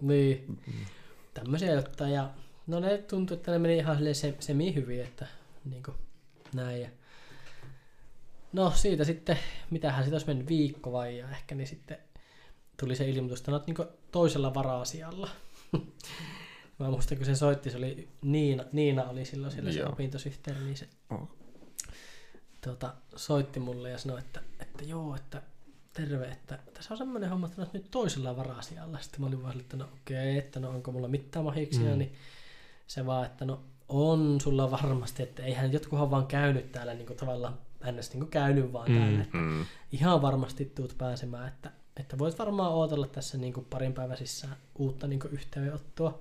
niin, tämmöisiä jotain. Ja no ne tuntui, että ne meni ihan se, semi hyvin, että niin kuin, näin. Ja, no siitä sitten, mitähän siitä olisi mennyt viikko vai ja ehkä niin sitten tuli se ilmoitus, että olet niin toisella vara-asialla. Mä muistan, kun se soitti, se oli Niina, Niina oli silloin siellä se Joo. opintosihteeri, niin se Oh. tuota, soitti mulle ja sanoi, että, että joo, että terve, että tässä on semmoinen homma, että nyt toisella vara-asialla. Sitten mä olin vaan, että no okei, että no onko mulla mitään mahiksia, Mm. niin se vaan, että no On sulla varmasti, että eihän jotkuhan vaan käynyt täällä niin kuin tavallaan ns. Niin käynyt vaan mm. täällä. Että Mm. ihan varmasti tuut pääsemään, että, että voit varmaan odotella tässä niin kuin parin päivän sisään uutta niin kuin yhteydenottoa.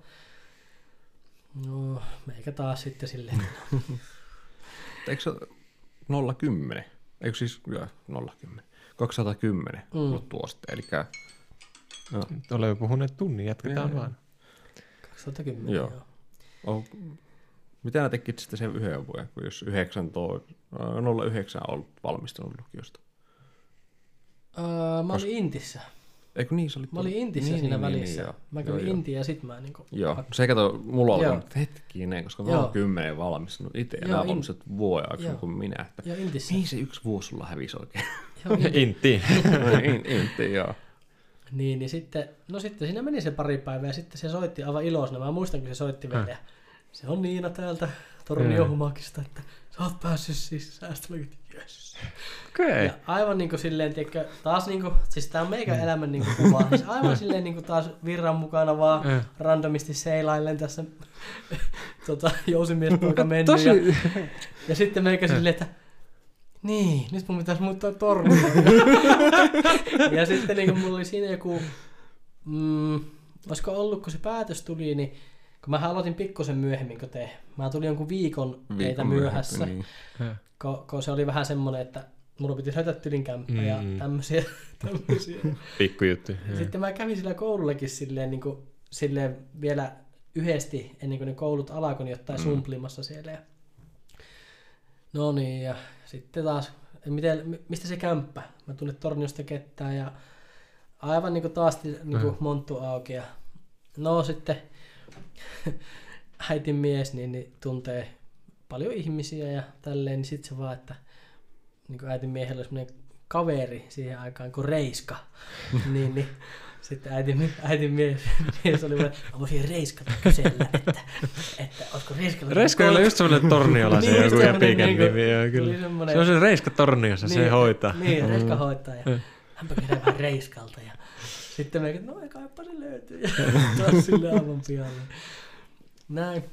No, meikä taas sitten silleen, että Eikö se 010? Eikö siis, joo, 010. 210 Mm. mm. tuo sitten, eli no, Olemme puhuneet tunnin, jatketaan Joo, vaan. 2010. Joo. Joo. oh, mitä nää tekit sitten sen yhden vuoden, kun jos 19, äh, 09 on ollut valmistunut lukiosta? Öö, mä olin Intissä. Eikö niin, se oli Mä olin Intissä niin, siinä niin, välissä. Niin, joo. mä kävin joo. Intiin ja sit mä niinku... Joo, se kato, mulla on Joo. ollut hetkinen, koska mä oon kymmenen valmistunut itse ja Joo, nää in- valmistunut vuoden aikana kuin minä. Että Joo, Intissä. mihin se yksi vuosi sulla hävisi oikein? Joo, Inti. Intti. in, in, joo. Niin, niin sitten, no sitten siinä meni se pari päivää ja sitten se soitti aivan iloisena. Mä muistan, kun se soitti vielä. Ja se on Niina täältä Torniohumakista, että sä oot päässyt sisään. Sitten mä olin, yes. Okei. Ja aivan niinku silleen, tiedätkö, taas niinku, siis tää on meikä elämän niinku kuva. Siis aivan silleen niinku taas virran mukana vaan Mm. randomisti seilaillen tässä tota, jousimiespoika mennyt. Ja, Tosi... ja sitten meikä silleen, että niin, nyt mun pitäisi muuttaa torniin. ja sitten niin mulla oli siinä joku, mm, olisiko ollut, kun se päätös tuli, niin kun mä aloitin pikkusen myöhemmin kuin te. Mä tulin jonkun viikon, teitä myöhässä, Niin. kun, kun, se oli vähän semmoinen, että mulla piti löytää tylin kämppä mm. ja Mm. tämmöisiä. tämmöisiä. Pikkujuttu. Sitten mä kävin sillä koulullakin silleen, niin kuin, silleen vielä yhdesti ennen kuin ne koulut alkoi, niin jotain mm. sumplimassa siellä. Ja... No niin, ja sitten taas, miten, mi- mistä se kämppä? Mä tulin Torniosta kettään ja aivan niin kuin taas niin kuin monttu auki. Ja... No sitten äitin mies niin, niin tuntee paljon ihmisiä ja tälleen, niin sitten se vaan, että niin äitin miehellä oli semmoinen kaveri siihen aikaan kuin Reiska. niin, niin sitten äitin, äitin mies, mies oli vaan, mä voisin Reiskalta kysellä, että, että olisiko Reiskalla... Reiska oli just semmoinen torniola, se Niin, joku epiken niinku- nimi. joo, kyllä. Se on se Reiska torniossa, se hoitaa. Niin, Reiska hoitaa. Ja hänpä kysyy vähän Reiskalta. Ja sitten me no kaipa se löytyy. Ja taas sille aivan pialle. Näin.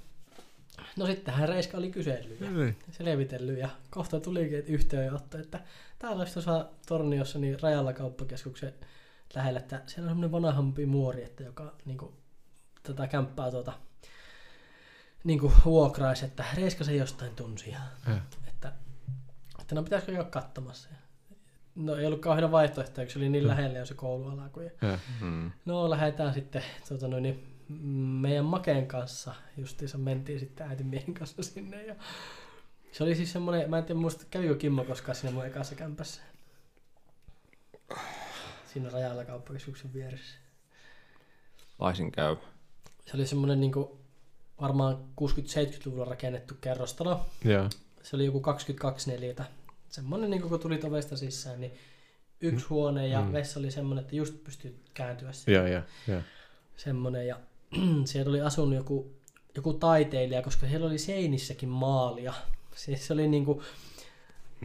No sittenhän Reiska oli kysellyt ja Niin. selvitellyt ja kohta tulikin että yhteydenotto, että täällä olisi tuossa Torniossa niin rajalla kauppakeskuksen lähellä, että siellä on semmoinen vanhampi muori, että joka niin kuin, tätä kämppää tuota, niin kuin vuokraisi, että Reiska se jostain tunsi ja että, että no pitäisikö käydä katsomassa. No ei ollut kauhean vaihtoehtoja, kun se oli niin lähellä jo se koulualku. Ja. Mm. No lähdetään sitten tota noin, niin, meidän Maken kanssa, justiinsa mentiin sitten äitin miehen kanssa sinne ja se oli siis semmoinen, mä en tiedä muista, kävikö Kimmo koskaan siinä mun ekassa kämpässä. Siinä rajalla kauppakeskuksen vieressä. Laisin käy. Se oli semmoinen niin varmaan 60-70-luvulla rakennettu kerrostalo. Joo. Se oli joku 22 neliötä. Semmoinen, niin kun tulit ovesta sisään, niin yksi huone ja Mm. vessa oli semmoinen, että just pystyt kääntyä Joo, joo, joo. semmoinen ja siellä oli asunut joku, joku taiteilija, koska siellä oli seinissäkin maalia. Siis se oli niinku...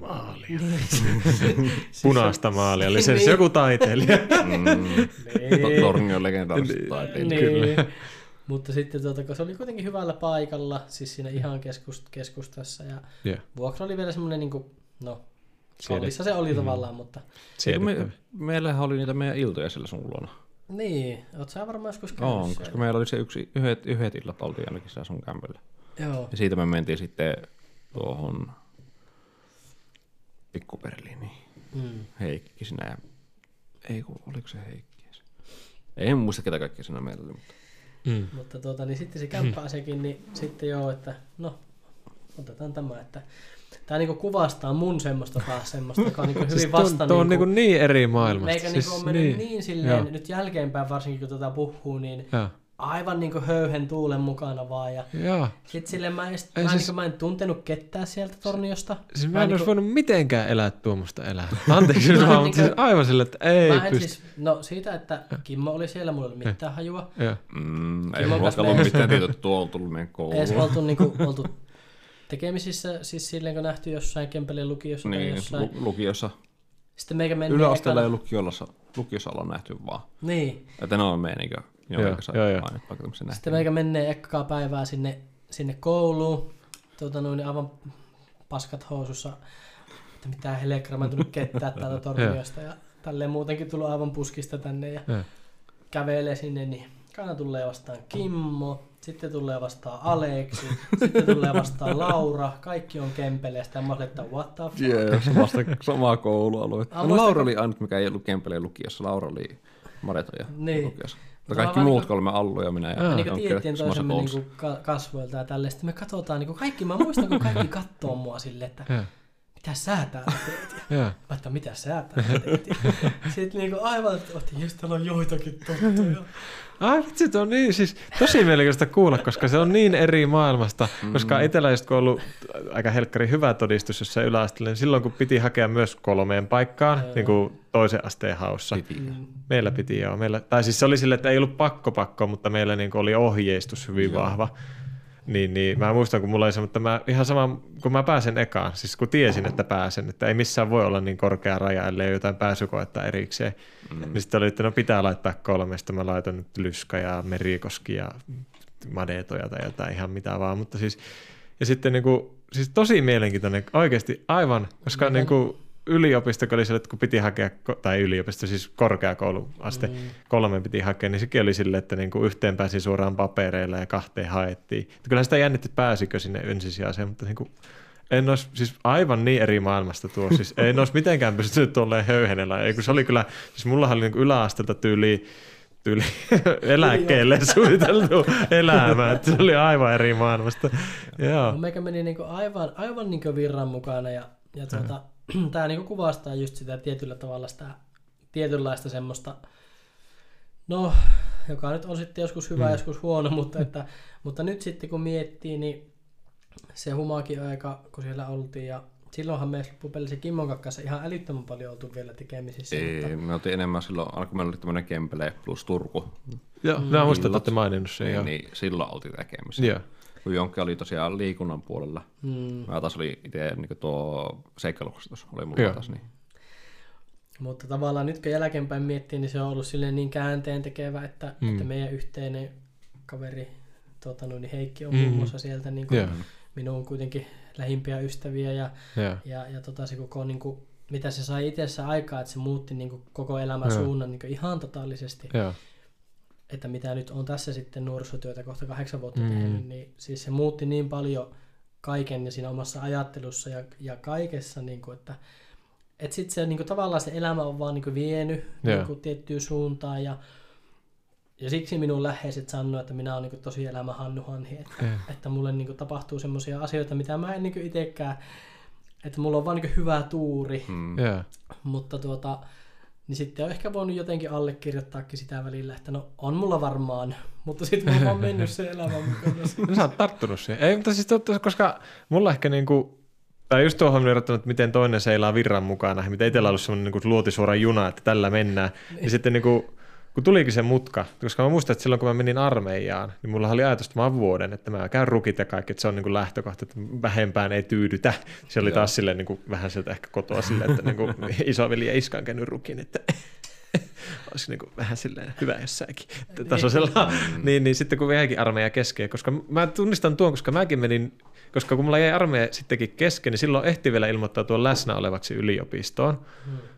Maalia. Niin, Punaista maalia, oli se Niin. joku taiteilija. Mm. Niin. Tornion legendaariset Niin. taiteilijat. niin. Mutta sitten tuota, kun se oli kuitenkin hyvällä paikalla, siis siinä ihan keskust, keskustassa ja Joo. vuokra oli vielä semmoinen niinku, no, Siedet- kallissa se oli tavallaan, mutta me, meillähän oli niitä meidän iltoja siellä sun luona. Niin, oot sä varmaan joskus käynyt On, siellä. koska meillä oli se yksi, yhdet, yhdet illat oltiin ainakin siellä sun kämpöllä. Joo, Ja siitä me mentiin sitten tuohon Pikku Berliiniin. mm. Heikki sinä ja... Ei kun, oliko se Heikki? En muista ketä kaikki siinä meillä oli, mutta... Mm. Mutta tuota, niin sitten se kämppäasekin, niin sitten joo, että no, otetaan tämä, että tämä niinku kuvastaa mun semmoista taas semmoista, joka on niinku hyvin Siis vasta tuo, tuo on niinku, niin, niin eri maailmasta. meikä siis, niinku on mennyt niin, niin silleen, Joo. nyt jälkeenpäin varsinkin kun tätä puhuu, niin Joo. aivan niinku höyhen tuulen mukana vaan ja Joo. sitten silleen mä, en, edes- Ei mä, siis- niinku, mä en tuntenut ketään sieltä torniosta. Siis mä en niinku- olisi voinut mitenkään elää tuommoista elää. Anteeksi Mä jos vaan, mutta niinku- siis aivan sillä, että ei Mä en pysty. siis, no siitä, että Kimmo oli siellä, mulla ei ollut mitään hajua. Joo. Mm, ei mulla ollut mitään tietoa, että tuo on tullut meidän Ei kouluun. oltu, niinku, oltu tekemisissä, siis silleen kun nähty jossain Kempelin lukiossa tai Niin, jossain. lu- lukiossa. Sitten meikä meni Yläasteella ja lukiossa, lukiossa ollaan nähty vaan. Niin. Että ne on meidän niinkö, Joo, joo, joo, joo. Sitten meikä menee ekkaa päivää sinne, sinne kouluun, tuota noin, aivan paskat housussa, että mitään helekraa, mä en tullut kettää täältä torniosta ja tälleen muutenkin tullut aivan puskista tänne ja Joo. kävelee sinne, niin kana tulee vastaan Kimmo, sitten tulee vastaan Aleksi, sitten tulee vastaan Laura, kaikki on kempeleestä ja mä olin, että what the fuck. Jee, samasta, samaa koulualue. Ah, No, Laura oli ainut, mikä ei ollut Kempeleen lukiossa. Laura oli maretoja Niin. lukiossa. Mutta kaikki muut niinku- kolme Allu ja minä. Ja niin tiettiin samassa toisemme niin kuin kasvoilta ja tälleen. Sitten me katsotaan, niin kuin kaikki, mä muistan, kun kaikki katsoo mua silleen, että. Mitä sä täällä teet? Ja. Mä että mitä sä täällä teet? Sitten niin kuin aivan, että otti, just täällä on joitakin tuttuja. Ai vitsi, se on niin, siis tosi mielenkiintoista kuulla, koska se on niin eri maailmasta, koska itsellä just kun on ollut aika helkkari hyvä todistus jossain yläasteella, niin silloin kun piti hakea myös kolmeen paikkaan, Joo. niin kuin toisen asteen haussa. Piti. Mm. Meillä piti joo. Meillä, tai siis se oli sille, että ei ollut pakko pakko, mutta meillä niin oli ohjeistus hyvin Joo. vahva. Niin, niin mä muistan, kun mulla oli se, mutta mä ihan sama, kun mä pääsen ekaan, siis kun tiesin, että pääsen, että ei missään voi olla niin korkea raja, ellei ole jotain pääsykoetta erikseen. Mm. Niin sitten oli, että no pitää laittaa kolme, sitten mä laitoin nyt Lyska ja Merikoski ja Madetoja tai jotain ihan mitä vaan, mutta siis, ja sitten niin kuin, siis tosi mielenkiintoinen, oikeasti aivan, koska Mikä- niin kuin yliopisto, kun oli sille, että kun piti hakea, tai yliopisto, siis korkeakouluaste, Mm. kolme piti hakea, niin sekin oli sille, että niin kuin yhteen pääsi suoraan papereilla ja kahteen haettiin. Että Kyllä sitä jännitti, pääsikö sinne ensisijaiseen, mutta niin kuin, en olisi, siis aivan niin eri maailmasta tuo, siis en olisi mitenkään pystynyt tuolleen höyhenellä, ei kun se oli kyllä, siis mulla oli niin yläasteelta tyyli, tyyli eläkkeelle suunniteltu elämä, että se oli aivan eri maailmasta. Joo. Meikä meni niinku aivan, aivan niinku virran mukana ja, ja tuota, tämä niinku kuvastaa just sitä tietyllä tavalla sitä tietynlaista semmoista, no, joka nyt on sitten joskus hyvä, Mm. joskus huono, mutta, että, mutta nyt sitten kun miettii, niin se humakin aika, kun siellä oltiin ja silloinhan me loppupelissä Kimmon kanssa ihan älyttömän paljon oltu vielä tekemisissä. Ei, Mutta, me oltiin enemmän silloin, alkoi meillä oli tämmöinen Kempele plus Turku. Joo, Mm. mä muistan, että olette maininnut sen. Niin, niin, silloin oltiin tekemisissä. Joo. Kun Jonkki oli tosiaan liikunnan puolella. mm, Mä taas oli itse niin tuo seikkailuksestus oli mulla Joo. taas. Niin. mutta tavallaan nyt kun jälkeenpäin miettii, niin se on ollut silleen niin käänteen tekevä, että, Mm. että meidän yhteinen kaveri tuota, niin Heikki on Mm. muun muassa sieltä niin kuin, Joo. minun kuitenkin lähimpiä ystäviä ja, Joo. ja, ja tota, se koko, niin kuin, mitä se sai itsessä aikaa, että se muutti niin kuin, koko elämän Joo. suunnan niin kuin, ihan totaalisesti. Joo. Että mitä nyt on tässä sitten nuorisotyötä kohta kahdeksan vuotta Mm. tehnyt, niin siis se muutti niin paljon kaiken ja siinä omassa ajattelussa ja, ja kaikessa, niin kuin, että et sitten se niin kuin, tavallaan se elämä on vaan niin kuin, vienyt Joo. niin kuin, tiettyyn suuntaan ja, ja siksi minun läheiset sanoo, että minä olen niin kuin, tosi elämä Hannu Hanhi, että, Joo. että mulle niin kuin, tapahtuu semmoisia asioita, mitä mä en niin kuin, itsekään, että mulla on vaan niin kuin, hyvä tuuri, Mm. Joo. mutta tuota, niin sitten on ehkä voinut jotenkin allekirjoittaakin sitä välillä, että no on mulla varmaan, mutta sitten mulla on mennyt se elämä mukana. No sä oot tarttunut siihen. Ei, mutta siis totta, koska mulla ehkä niinku, tai just tuohon verrattuna, että miten toinen seilaa virran mukana, miten itsellä on ollut semmoinen niinku luotisuora juna, että tällä mennään, niin sitten niinku, kun tulikin se mutka, koska mä muistan, että silloin kun mä menin armeijaan, niin mulla oli ajatus, että mä oon vuoden, että mä käyn rukit ja kaikki, että se on niin kuin lähtökohta, että vähempään ei tyydytä. Se oli Joo. taas silleen niin kuin, vähän sieltä ehkä kotoa silleen, että niin kuin, isoveli ja iska on käynyt rukin, että olisi niin kuin, vähän silleen hyvä jossakin tasoisella. niin, niin sitten kun jäikin armeija kesken, koska mä tunnistan tuon, koska mäkin menin, koska kun mulla jäi armeija sittenkin kesken, niin silloin ehti vielä ilmoittautua läsnä olevaksi yliopistoon,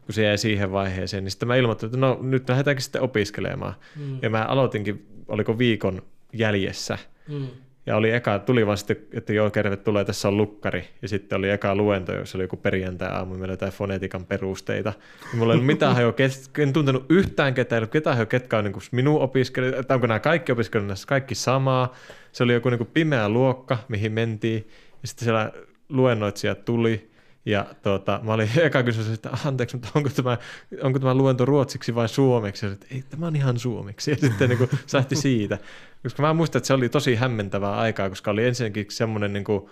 kun se jäi siihen vaiheeseen, niin sitten mä ilmoittelin, että no nyt lähdetäänkin sitten opiskelemaan. Mm. Ja mä aloitinkin, oliko viikon jäljessä. Mm. Ja oli eka, tuli vaan sitten, että joo, tervetuloa, tässä on lukkari. Ja sitten oli eka luento, jossa oli joku perjantai-aamu, meillä jotain fonetiikan perusteita. Ja mulla ei ollut mitään hajoa, en tuntenut yhtään ketään, ei ollut ketään hajoa, ketkä on niin kuin minun opiskelijat, että onko nämä kaikki opiskelijat kaikki samaa. Se oli joku niin kuin pimeä luokka, mihin mentiin. Ja sitten siellä luennoitsijat tuli. Ja tuota, mä olin eka kysymys, että anteeksi, mutta onko tämä, onko tämä luento ruotsiksi vai suomeksi? Ja sitten, ei, tämä on ihan suomeksi. Ja sitten niin kuin, sähti siitä. Koska mä muistan, että se oli tosi hämmentävää aikaa, koska oli ensinnäkin semmoinen niin kuin,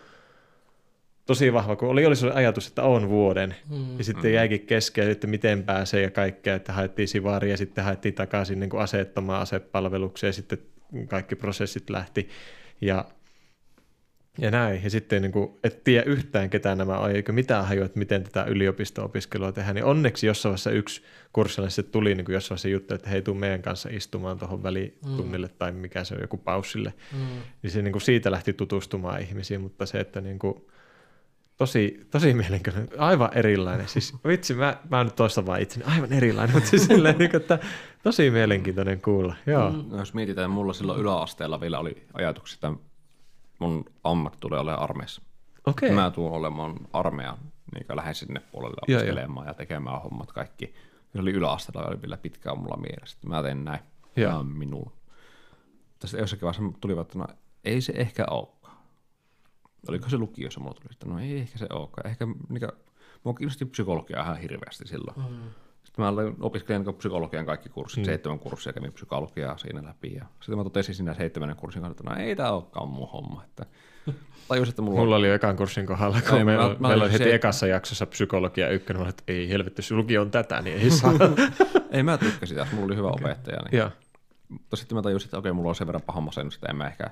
tosi vahva, kun oli, oli se ajatus, että on vuoden. Mm. Ja sitten jäikin kesken, että miten pääsee ja kaikkea, että haettiin sivaria ja sitten haettiin takaisin niin kuin aseettomaan asepalvelukseen ja sitten kaikki prosessit lähti. Ja Ja näin, ja sitten niin kuin, et tiedä yhtään ketään nämä on, eikä mitään hajua, että miten tätä yliopisto-opiskelua tehdään, niin onneksi jossain vaiheessa yksi kurssilainen sitten tuli niin kuin jossain vaiheessa juttu, että hei, tuu meidän kanssa istumaan tuohon välitunnille mm. tai mikä se on, joku paussille. Mm. Niin se niin kuin siitä lähti tutustumaan ihmisiin, mutta se, että niin kuin, tosi, tosi mielenkiintoinen, aivan erilainen. Siis vitsi, mä, mä nyt toistan vaan itseni, aivan erilainen, mutta siis silleen, niin kuin, että tosi mielenkiintoinen kuulla. Joo. Mm. No, jos mietitään, mulla silloin yläasteella vielä oli ajatuksia, että mun ammatti tulee olemaan armeissa. Okei. Mä tuun olemaan armeijan, niin lähden sinne puolelle Joo, opiskelemaan ja tekemään hommat kaikki. Se oli yläasteella oli vielä pitkään mulla mielessä. että Mä teen näin. Joo. Tämä on minun. Tässä jossakin vaiheessa tulivat, että no, ei se ehkä olekaan. Oliko se lukiossa mulla tuli, että no ei ehkä se olekaan. Ehkä niin mua kiinnosti psykologia ihan hirveästi silloin. Mm. Sitten mä opiskelemaan niin psykologian kaikki kurssit, mm. seitsemän kurssia kävin psykologiaa siinä läpi. Ja sitten mä totesin siinä seitsemännen kurssin kanssa, että no ei tää olekaan mun homma. Että tajusin, että mulla, Mulla oli jo ekan kurssin kohdalla, kun Ei, meillä, mä- mä meillä oli heti se- ekassa jaksossa psykologia ykkönen, mä että ei helvetti, jos lukio on tätä, niin ei saa. ei mä tykkäsin sitä, mulla oli hyvä okay. opettaja. Niin. Joo. Mutta sitten mä tajusin, että okei, mulla on sen verran paha masennus, että en mä ehkä,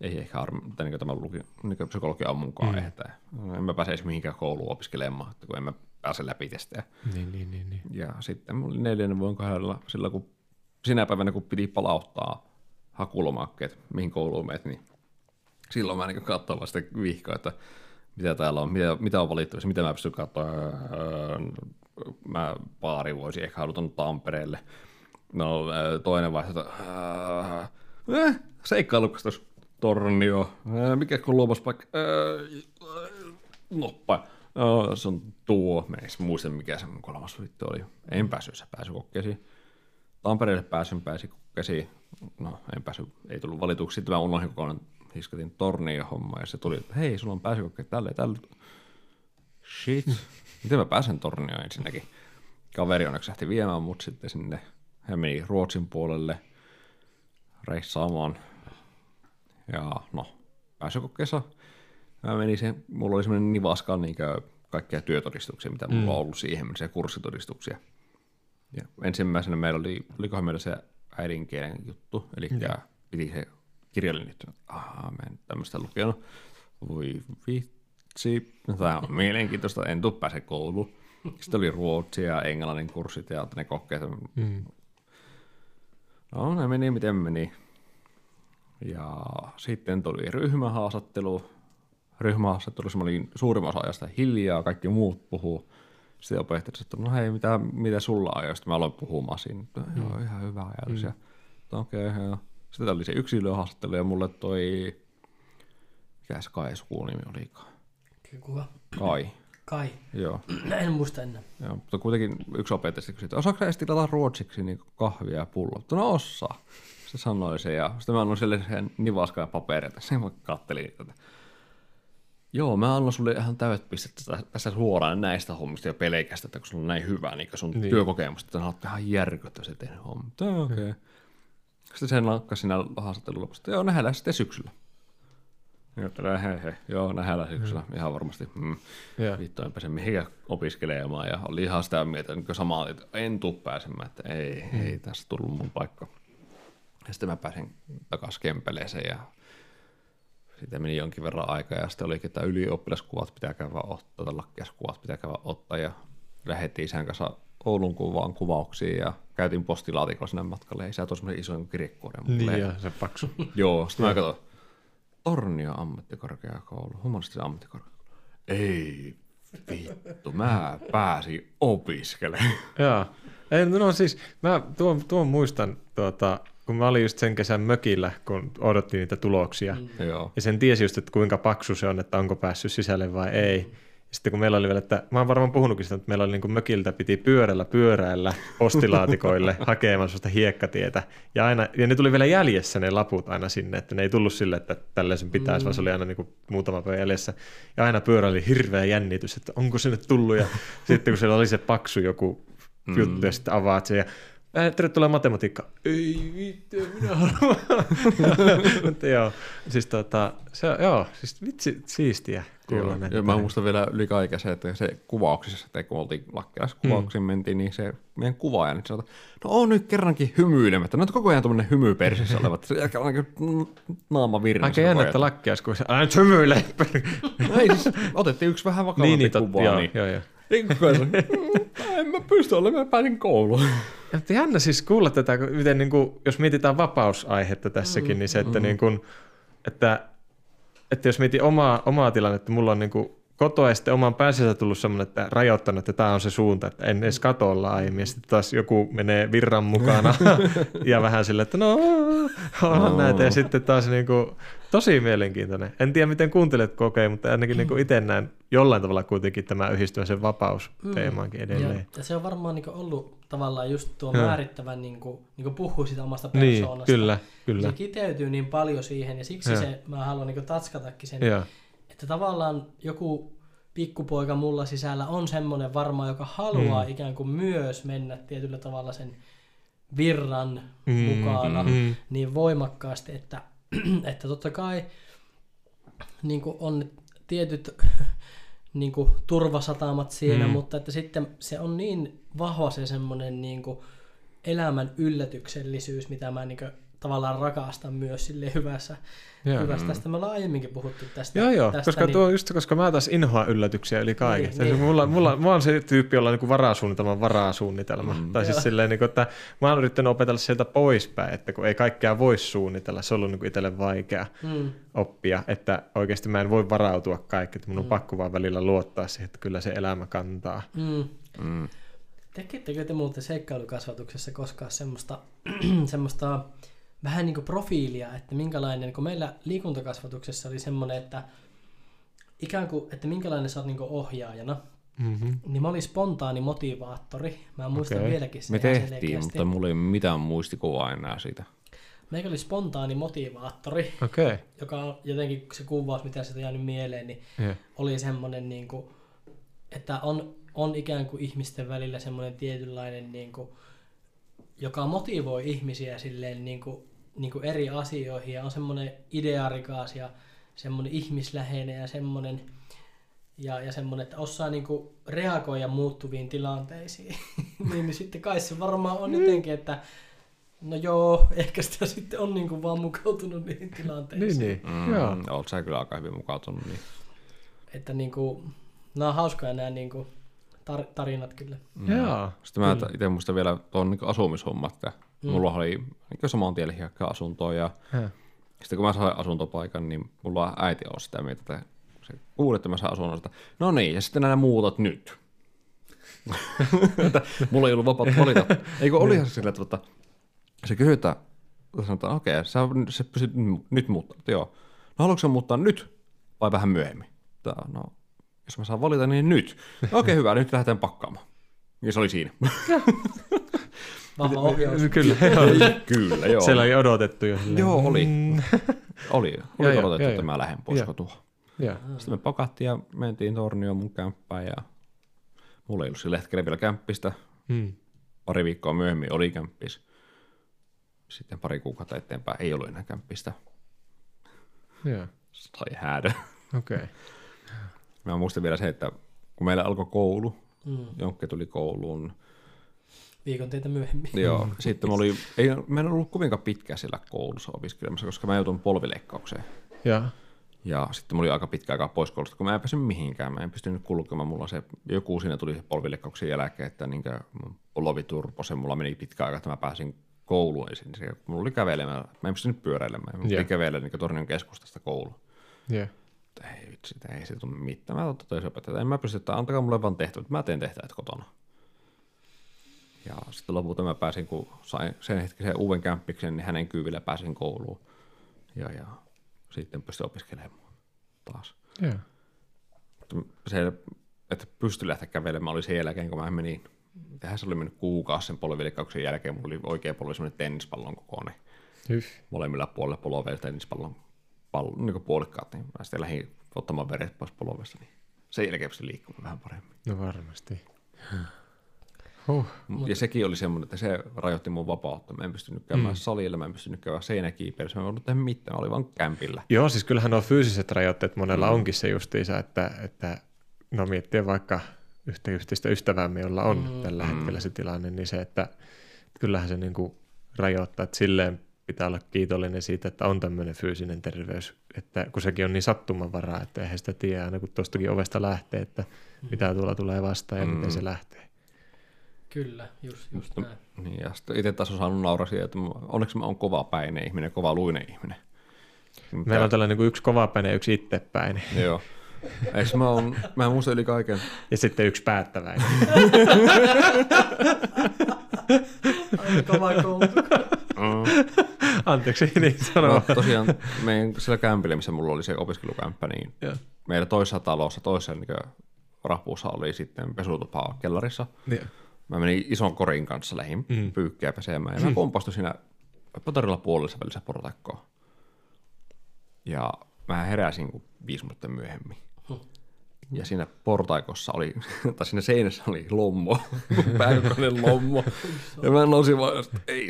ei ehkä tai niin tämä luki, niin psykologia on mukaan mm. että en mä pääse edes mihinkään kouluun opiskelemaan, että kun en mä pääse läpi testejä. Niin, niin, niin, niin. Ja sitten mulla oli neljännen vuoden kohdalla silloin, kun sinä päivänä, kun piti palauttaa hakulomakkeet, mihin kouluun meet, niin silloin mä niin katsoin sitä vihkoa, että mitä täällä on, mitä, mitä on valittu, mitä mä pystyn katsoa. Öö, Mä baari voisi ehkä haluta Tampereelle. No öö, toinen vaihtoehto, öö, eh, seikkailukastus, Tornio, mikä kun luomas paikka, öö, noppa. No, se on tuo, mä en muista mikä se mun kolmas vittu oli. En päässyt se pääsykokkeisiin. Tampereelle pääsin pääsykokkeisiin. No, en päässyt, ei tullut valituksi. Sitten mä unohdin kokonaan, hiskatin tornia homma ja se tuli, että hei, sulla on pääsykokkeet tälle ja tälle. Shit. Miten mä pääsen tornioon ensinnäkin? Kaveri onneksi lähti viemään mut sitten sinne. Hän meni Ruotsin puolelle reissaamaan. Ja no, pääsykokkeessa mä menin sen, mulla oli semmoinen nivaska niin kaikkia työtodistuksia, mitä mulla on ollut siihen, se kurssitodistuksia. Ja ensimmäisenä meillä oli, olikohan meillä se äidinkielen juttu, eli piti se kirjallinen juttu. Ahaa, mä en tämmöistä lukenut. Voi vitsi, no, tämä on mielenkiintoista, en tuu pääse kouluun. Sitten oli ruotsi ja englannin kurssit ja ne kokeet. Mm. No, ne meni miten meni. Ja sitten tuli ryhmähaastattelu. Ryhmähaastattelussa mä olin suurimman osa ajasta hiljaa, kaikki muut puhuu. Sitten opettaja sanoi, että no hei, mitä, mitä sulla on? Ja sitten mä aloin puhumaan siinä. Että, Joo, ihan hyvä ajatus. Mm. Okei, okay, joo. Sitten oli se yksilöhaastattelu ja mulle toi, mikä se Kai sukunimi olikaan? Kuka? Kai, Kai. joo. En muista enää. Joo, mutta kuitenkin yksi opettaja sitten kysyi, että osaatko sä edes tilata ruotsiksi niin kahvia ja pulloa? Mutta no osaa. Se sanoi se ja sitten mä annoin sille sen nivaskan ja papereita. Se mä kattelin tätä. Joo, mä annan sulle ihan täydet pistet tästä- tässä suoraan näistä hommista ja pelkästä, että kun sulla on näin hyvä niin sun niin. työkokemusta, että sä oot ihan järkyttävästi tehnyt hommat. Okei. Okay. Sitten sen lankka siinä haastattelun lopussa, että joo, nähdään sitten syksyllä. Ja että he, he, joo, nähdään syksyllä, ihan varmasti. Mm. Joo. Vittu, en pääse mihinkään opiskelemaan ja oli ihan sitä mieltä, että samaa, että en tuu pääsemään, että ei, mm. ei tässä tullut mun paikka. Ja sitten mä pääsin takaisin Kempeleeseen ja sitten meni jonkin verran aikaa ja sitten olikin, että ylioppilaskuvat pitää käydä ottaa, tai lakkiaskuvat pitää käydä ottaa ja lähdettiin isän kanssa Oulun kuvaan kuvauksiin ja käytiin postilaatikolla sinne matkalle. Isä toi semmoisen ison kirjekuoren mulle. Niin, ja se paksu. Joo, sitten mä katsoin, Tornio ammattikorkeakoulu, humanistinen ammattikorkeakoulu. Ei vittu, mä pääsin opiskelemaan. Joo. Ei, no siis, mä tuon, tuon muistan, tuota, kun mä olin just sen kesän mökillä, kun odottiin niitä tuloksia. Mm. Joo. Ja sen tiesi just, että kuinka paksu se on, että onko päässyt sisälle vai ei. Ja sitten kun meillä oli vielä, että mä oon varmaan puhunutkin sitä, että meillä oli niin kuin mökiltä piti pyörällä pyöräillä postilaatikoille hakemaan sellaista hiekkatietä. Ja, aina, ja ne tuli vielä jäljessä ne laput aina sinne, että ne ei tullut sille, että tälleen sen pitäisi, mm. vaan se oli aina niin kuin muutama päivä jäljessä. Ja aina pyörä oli hirveä jännitys, että onko se nyt tullut. Ja sitten kun siellä oli se paksu joku juttu ja sitten avaat sen ja Äh, tervetuloa matematiikka. Ei vittu, minä haluan. Mutta joo, siis tota, se, joo, siis vitsi siistiä kuulla Joo, ja mä muistan vielä ylikäikäisen, että se kuvauksissa, että kun oltiin lakkilaisessa kuvauksiin Mm. mentiin, niin se meidän kuvaaja nyt sanoi, no on nyt kerrankin hymyilemättä. No on koko ajan tuommoinen hymy persissä oleva, että se ehkä on niin naama virnassa. Aika jännä, että lakkiaiskuva. Älä nyt hymyile. No ei siis, otettiin yksi vähän vakavampi niin, niin, kuva, joo, niin. joo, joo. Niin "Mm, en mä pysty olemaan, mä pääsin kouluun. Ja, mutta jännä siis kuulla tätä, miten niin kuin, jos mietitään vapausaihetta tässäkin, niin se, että, niin kuin, että, että jos mietin omaa, omaa tilannetta, mulla on niin kuin kotoa ja sitten oman päänsä tullut semmoinen, että rajoittanut, että tämä on se suunta, että en edes katolla aiemmin. Ja sitten taas joku menee virran mukana ja vähän sille, että no, onhan No. näitä. Ja sitten taas niin kuin, tosi mielenkiintoinen. En tiedä, miten kuuntelet kokee, mutta ainakin niin kuin itse näen jollain tavalla kuitenkin tämä yhdistymisen vapaus teemaankin edelleen. Ja, ja se on varmaan niin ollut tavallaan just tuo Joo. määrittävän, niin kuin, niin kuin puhuu siitä omasta Niin, persoonasta. kyllä, kyllä. Se kiteytyy niin paljon siihen ja siksi Joo. se, mä haluan niin tatskatakin sen, Joo. että tavallaan joku pikkupoika mulla sisällä on semmoinen varmaan, joka haluaa Mm. ikään kuin myös mennä tietyllä tavalla sen virran Mm, mukana mm. niin voimakkaasti, että, että totta kai niin kuin on tietyt niin kuin turvasatamat siinä, Mm. mutta että sitten se on niin vahva se semmoinen niin kuin elämän yllätyksellisyys, mitä mä niin kuin tavallaan rakastan myös sille hyvässä. Joo. hyvässä. Tästä me ollaan aiemminkin puhuttu tästä. Joo, joo, tästä, koska, niin, tuo, just, koska mä taas inhoan yllätyksiä yli kaiken. Niin, Niin, niin. Mulla, mulla, mä oon se tyyppi, jolla on niin varasuunnitelman varasuunnitelma. Mm. Tai siis silleen, niin kuin, että mä oon yrittänyt opetella sieltä poispäin, että kun ei kaikkea voi suunnitella, se on ollut niin itselle vaikea mm, oppia, että oikeasti mä en voi varautua kaikkeen, että mun on pakko vaan välillä luottaa siihen, että kyllä se elämä kantaa. mm. Mm. Tekittekö te muuten seikkailukasvatuksessa koskaan semmoista, semmoista vähän niin kuin profiilia, että minkälainen, kun meillä liikuntakasvatuksessa oli semmoinen, että ikään kuin, että minkälainen sä oot niin kuin ohjaajana, Mm-hmm. niin mä olin spontaani motivaattori. Mä muistan Okei. vieläkin sen Me tehtiin, selkeästi. mutta mulla ei mitään muistikuvaa enää siitä. Meikä oli spontaani motivaattori, Okei. Okay. joka on jotenkin se kuvaus, mitä sitä jäänyt mieleen, niin Yeah. oli semmoinen, niin kuin, että on, on ikään kuin ihmisten välillä semmoinen tietynlainen, niin kuin, joka motivoi ihmisiä silleen niin kuin, niin kuin eri asioihin ja on semmoinen idearikas ja semmoinen ihmisläheinen ja semmoinen, ja, ja semmoinen, että osaa niin kuin reagoida muuttuviin tilanteisiin. niin, niin sitten kai se varmaan on jotenkin, että no joo, ehkä sitä sitten on niin kuin vaan mukautunut niihin tilanteisiin. Niin, niin. Mm, Joo. Oot sä kyllä aika hyvin mukautunut. Niin. Että niinku, nämä on hauskoja nämä niinku tar- tarinat kyllä. Joo. Sitten mä itse muistan vielä tuon niin asumishommat, että Mm. mulla oli niin saman tien asuntoa ja Joo. sitten kun mä sain asuntopaikan, niin mulla äiti on sitä mieltä, että se kuuli, että mä saan asunnon, no niin, ja sitten nämä muutat nyt. mulla ei ollut vapautta valita. Eikö olihan se sillä, että tota, se kysyy, että sanotaan, okei, okay, sä, sä pystyt nyt muuttaa, joo. No haluatko sä muuttaa nyt vai vähän myöhemmin? Tää, no, jos mä saan valita, niin nyt. Okei, okay, hyvä, nyt lähdetään pakkaamaan. Ja se oli siinä. Vahva ohjaus. Kyllä, joo. Kyllä, joo. Siellä oli odotettu jo. silleen. Joo, oli. Mm. Oli, oli joo, odotettu, joo, että joo. mä lähden pois Joo. kotua. Sitten me pakattiin ja mentiin tornioon mun kämppään ja mulla ei ollut sillä hetkellä vielä kämppistä. Mm. Pari viikkoa myöhemmin oli kämppis. Sitten pari kuukautta eteenpäin ei ollut enää kämppistä. Joo. Sai häädä. Okei. Okay. Mä muistan vielä se, että kun meillä alkoi koulu, Mm. Jonkke tuli kouluun. Viikon teitä myöhemmin. Joo, sitten mä oli, ei, mä en ollut kovinkaan pitkään siellä koulussa opiskelemassa, koska mä joutuin polvileikkaukseen. Joo. Ja sitten mä olin aika pitkä aikaa pois koulusta, kun mä en päässyt mihinkään. Mä en pystynyt kulkemaan. Mulla se, joku siinä tuli polvileikkauksen jälkeen, että niin polvi turposi. Mulla meni pitkä aika, että mä pääsin kouluun ensin. Se, mulla oli kävelemään. Mä en pystynyt pyöräilemään. Mä Joo. piti kävellä niin Tornion keskustasta kouluun. Joo. Mutta ei vitsi, ei se tule mitään. Mä totesin opettajalle, en mä pysty, että antakaa mulle vaan tehtävät. Mä teen tehtävät kotona. Ja sitten lopulta mä pääsin, kun sain sen hetkisen uuden kämppiksen, niin hänen kyvillä pääsin kouluun. Ja, ja sitten pystyin opiskelemaan taas. Mutta se, että pystyi lähteä kävelemään, oli sen jälkeen, kun mä menin, tähän se oli mennyt kuukausi sen polvileikkauksen jälkeen, mulla oli oikea polvi semmoinen tennispallon kokoinen. Hyh. Molemmilla puolilla polvea tennispallon pallo, niin puolikkaat, niin mä sitten lähdin ottamaan veret pois polvesta, niin sen jälkeen pystyi liikkumaan vähän paremmin. No varmasti. Huh. Ja sekin oli semmoinen, että se rajoitti mun vapautta. Mä en pystynyt käymään mm. salilla, mä en pystynyt käymään seinäkiipeilyssä, mä en voinut tehdä mitään, mä olin vaan kämpillä. Joo, siis kyllähän nuo fyysiset rajoitteet monella Mm. mm. onkin se justiinsa, että, että no miettii vaikka yhtä yhteistä ystäväämme, jolla on Mm. mm. tällä Mm. hetkellä se tilanne, niin se, että kyllähän se niin kuin rajoittaa, että silleen pitää olla kiitollinen siitä, että on tämmöinen fyysinen terveys, että kun sekin on niin sattumanvaraa, että eihän sitä tiedä aina kun tuostakin ovesta lähtee, että mitä tuolla tulee vastaan ja Mm. miten se lähtee. Kyllä, just, just Mutta- näin. Niin, ja sitten itse taas on saanut nauraa siitä, että onneksi mä oon kova päinen ihminen, kova luinen ihminen. Mutta- Meillä on tällainen niin yksi kovapäinen ja yksi itsepäinen Joo. Eikö mä oon, mä muistan yli kaiken. ja sitten yksi päättäväinen. Aika kova. Mm. Anteeksi, niin sanoo. No, tosiaan meidän sillä kämpillä, missä mulla oli se opiskelukämppä, niin Joo. meillä toisessa talossa, toisessa niin rapuussa oli sitten pesutupa kellarissa. Niin. Mä menin ison korin kanssa lähin Mm. mm. pyykkiä pesemään ja mä kompastuin siinä potarilla puolessa välissä portaikkoon. Ja mä heräsin kuin viisi minuuttia myöhemmin. Ja siinä portaikossa oli, tai siinä seinässä oli lommo, pääkokoinen lommo. Ja mä nousin vaan, että ei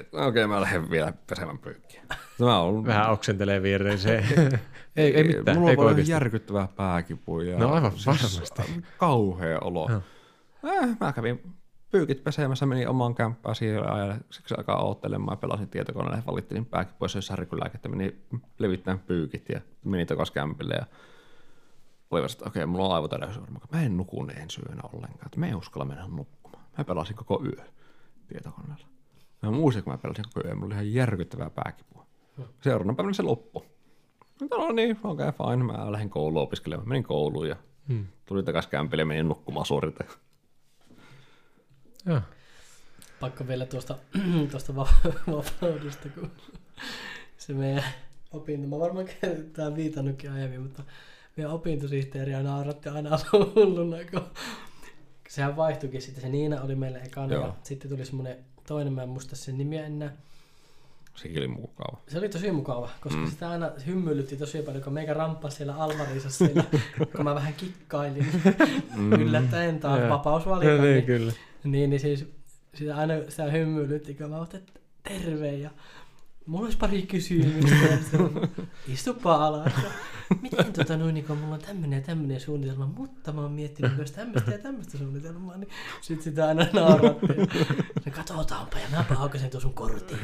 että okei mä lähden vielä pesemään pyykkiä. Mä oon, Vähän oksentelee viereiseen. ei, ei mitään, Mulla on vaan järkyttävää pääkipua. Ja No aivan varmasti. Kauhea olo. Joo. Äh, mä kävin pyykit pesemässä, menin omaan kämppään siihen ajan siksi aikaa oottelemaan ja pelasin tietokoneelle, valittelin pääkipua, jos särkylääkettä, menin levittämään pyykit ja menin takaisin kämpille ja oli vasta, että okei, mulla on aivotäräys varmaan. Mä en nuku ensi yönä ollenkaan, että mä en uskalla mennä nukkumaan. Mä pelasin koko yö tietokoneella. Mä muistin, kun mä pelasin koko yö, mulla oli ihan järkyttävää pääkipua. Seuraavana päivänä se loppui. Mutta no niin, okei, okay, fine. Mä lähdin kouluun opiskelemaan. Menin kouluun ja Hmm. tulin takaisin kämpille ja menin nukkumaan suorite. Joo. Pakko vielä tuosta, tuosta va- vapaudesta, kun se meidän opinto, mä varmaan tämä viitannutkin aiemmin, mutta meidän opintosihteeriä nauratti aina hulluna, kun sehän vaihtuikin sitten, se Niina oli meillä ekana Joo. ja sitten tuli semmoinen toinen, mä en muista sen nimiä enää. Sekin oli mukava. Se oli tosi mukava, koska Mm. sitä aina hymyilytti tosi paljon, kun meikä ramppasi siellä Almarissa siellä, kun mä vähän kikkailin. Mm. Yllättäen taas Joo. vapausvalika. No, niin, niin, kyllä. Niin, niin siis sitä aina sitä hymyilytti, kun mä oon, että terve ja mulla olisi pari kysymystä. Istuppa alas. Miten tota noin, niin kun mulla on tämmönen ja tämmönen suunnitelma, mutta mä oon miettinyt myös tämmöistä ja tämmöistä suunnitelmaa, niin sit sitä aina naurattiin. No katsotaanpa ja mä paukasin tuon sun kortin.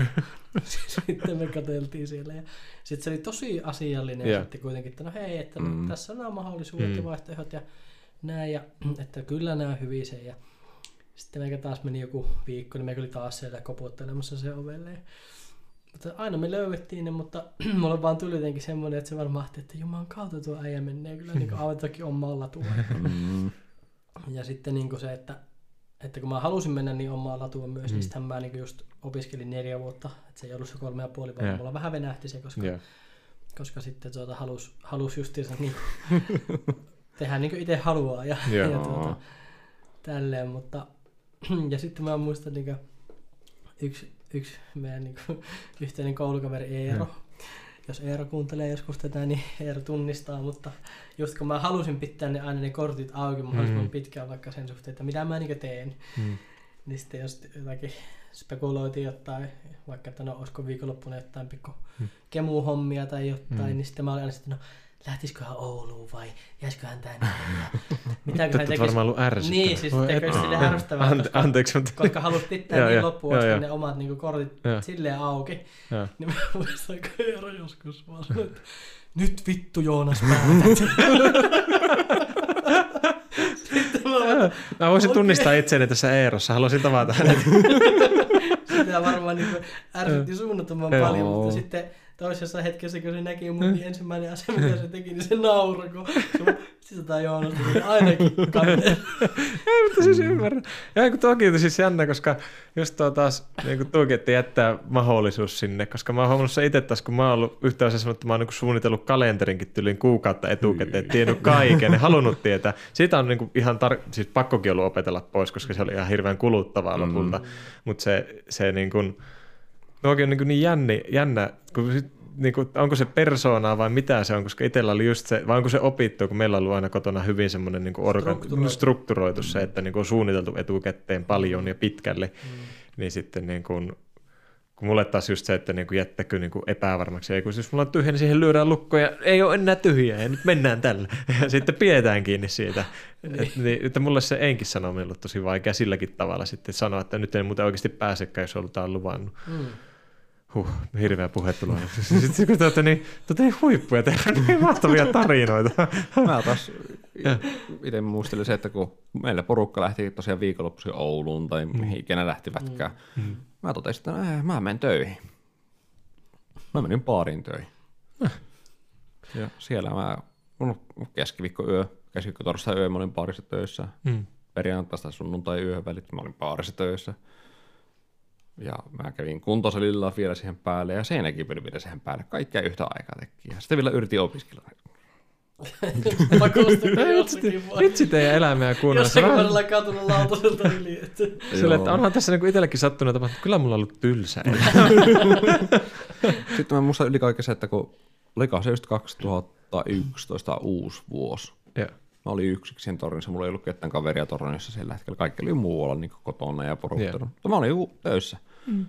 Sitten me katseltiin siellä ja sitten se oli tosi asiallinen yeah. sitten kuitenkin, että no hei, että Mm. tässä on nämä mahdollisuudet Mm. ja vaihtoehdot ja näin ja että kyllä nämä se ja sitten meikä taas meni joku viikko, niin meikä oli taas siellä koputtelemassa se ovelle. Mutta aina me löydettiin ne, mutta mulla vaan tuli jotenkin semmoinen, että se varmaan ahti, että juman kautta tuo äijä menee kyllä niin autakin omalla tuolla. Mm. Ja sitten niin se, että, että kun mä halusin mennä niin omaa latua myös, mm. Mm. niin sitten mä niin just opiskelin neljä vuotta. Että se ei ollut se kolme ja puoli, vaan Joo. mulla vähän venähti se, koska, Joo. koska sitten tuota, halus, halus justiinsa niin tehdä niin kuin itse haluaa ja, Joo. ja tuota, tälleen, mutta ja sitten mä muistan niin yksi, yksi meidän niin kuin, yhteinen koulukaveri Eero, jos Eero kuuntelee joskus tätä, niin Eero tunnistaa, mutta just kun mä halusin pitää ne aina ne kortit auki mahdollisimman Mm. pitkään vaikka sen suhteen, että mitä mä niin teen, Mm. niin sitten jos jotakin spekuloitiin jotain, vaikka että no olisiko viikonloppuna jotain pikku Mm. kemuhommia tai jotain, Mm. niin sitten mä olin aina sitten, no lähtisiköhän Ouluun vai jäisiköhän tänne ja mitäköhän tekisi. varmaan ollut ärsyttävää. Niin, siis et- sille ärsyttävää, Ante- koska, Anteeksi, mutta... koska halusi pitää niin loppuun asti ne omat niin kortit Joo. silleen auki. Joo. Niin mä muistan, kun Eero joskus vaan sanoi, että nyt vittu Joonas päätät. Mä voisin Okei. tunnistaa itseäni tässä Eerossa. Haluaisin tavata hänet. sitä varmaan niin ärsytti suunnattoman paljon, mutta sitten toisessa hetkessä, kun se näki mun, niin ensimmäinen asia, mitä se teki, niin se nauroi, kun se sitä Joonas tuli ainakin. Ei, mutta siis ymmärrän. Ja kun toki on siis jännä, koska just tuo taas niin kuin tuokin, että jättää mahdollisuus sinne, koska mä oon huomannut se itse taas, kun mä oon ollut yhtä asiassa, että mä oon niin suunnitellut kalenterinkin tyliin kuukautta etukäteen, tiennyt kaiken ja halunnut tietää. Siitä on niin kuin ihan tar- siis pakkokin ollut opetella pois, koska se oli ihan hirveän kuluttavaa lopulta. Mutta se, se niin kuin, Tuokin on niin, niin jänni, jännä, kun sit niin kuin, onko se persoonaa vai mitä se on, koska itsellä oli just se, vai onko se opittu, kun meillä on ollut aina kotona hyvin semmoinen niin kuin orga, Strukturoitu. strukturoitu se, että niin kuin on suunniteltu etukäteen paljon ja pitkälle, mm. niin sitten niin kuin, kun mulle taas just se, että niin kuin jättäkö niin kuin epävarmaksi, ei kun siis mulla on tyhjä, niin siihen lyödään lukko ja ei ole enää tyhjää ja nyt mennään tällä. Ja sitten pidetään kiinni siitä. niin. Et, niin, että mulle se enkin sanominen on ollut tosi vaikea silläkin tavalla sitten sanoa, että nyt ei muuten oikeasti pääsekään, jos oltaan luvannut. Mm. Huh, hirveä puhe tulee. Sitten kun te olette niin, te olette niin huippuja, teillä on niin mahtavia tarinoita. Mä taas itse muistelin se, että kun meillä porukka lähti tosiaan viikonloppuisin Ouluun tai mihin ikinä lähtivätkään, Mm. mä totesin, että äh, mä menen töihin. Mä menin baariin töihin. Ja siellä mä, mun keskiviikko yö, keskiviikko torstai yö, mä olin baarissa töissä. Mm. Perjantaista sunnuntai yöhön välit, mä olin baarissa töissä. Ja mä kävin kuntosalilla vielä siihen päälle ja seinäkin vielä siihen päälle. Kaikkea yhtä aikaa teki. Ja sitten vielä yritin opiskella. Vitsi teidän elämää kuunnella. Jossakin varrella katunut lautaselta yli. Että... Sillä, että onhan tässä niin itsellekin sattunut tapahtunut. Kyllä mulla on ollut tylsä. Sitten mä muistan yli kaiken se, että kun olikohan se just 2011 uusi vuosi. Joo. Mä olin yksikseen tornissa, mulla ei ollut ketään kaveria tornissa sillä hetkellä. Kaikki oli muualla niin kotona ja porukalla. Joo. Mutta mä olin ju- töissä. Mm. Mä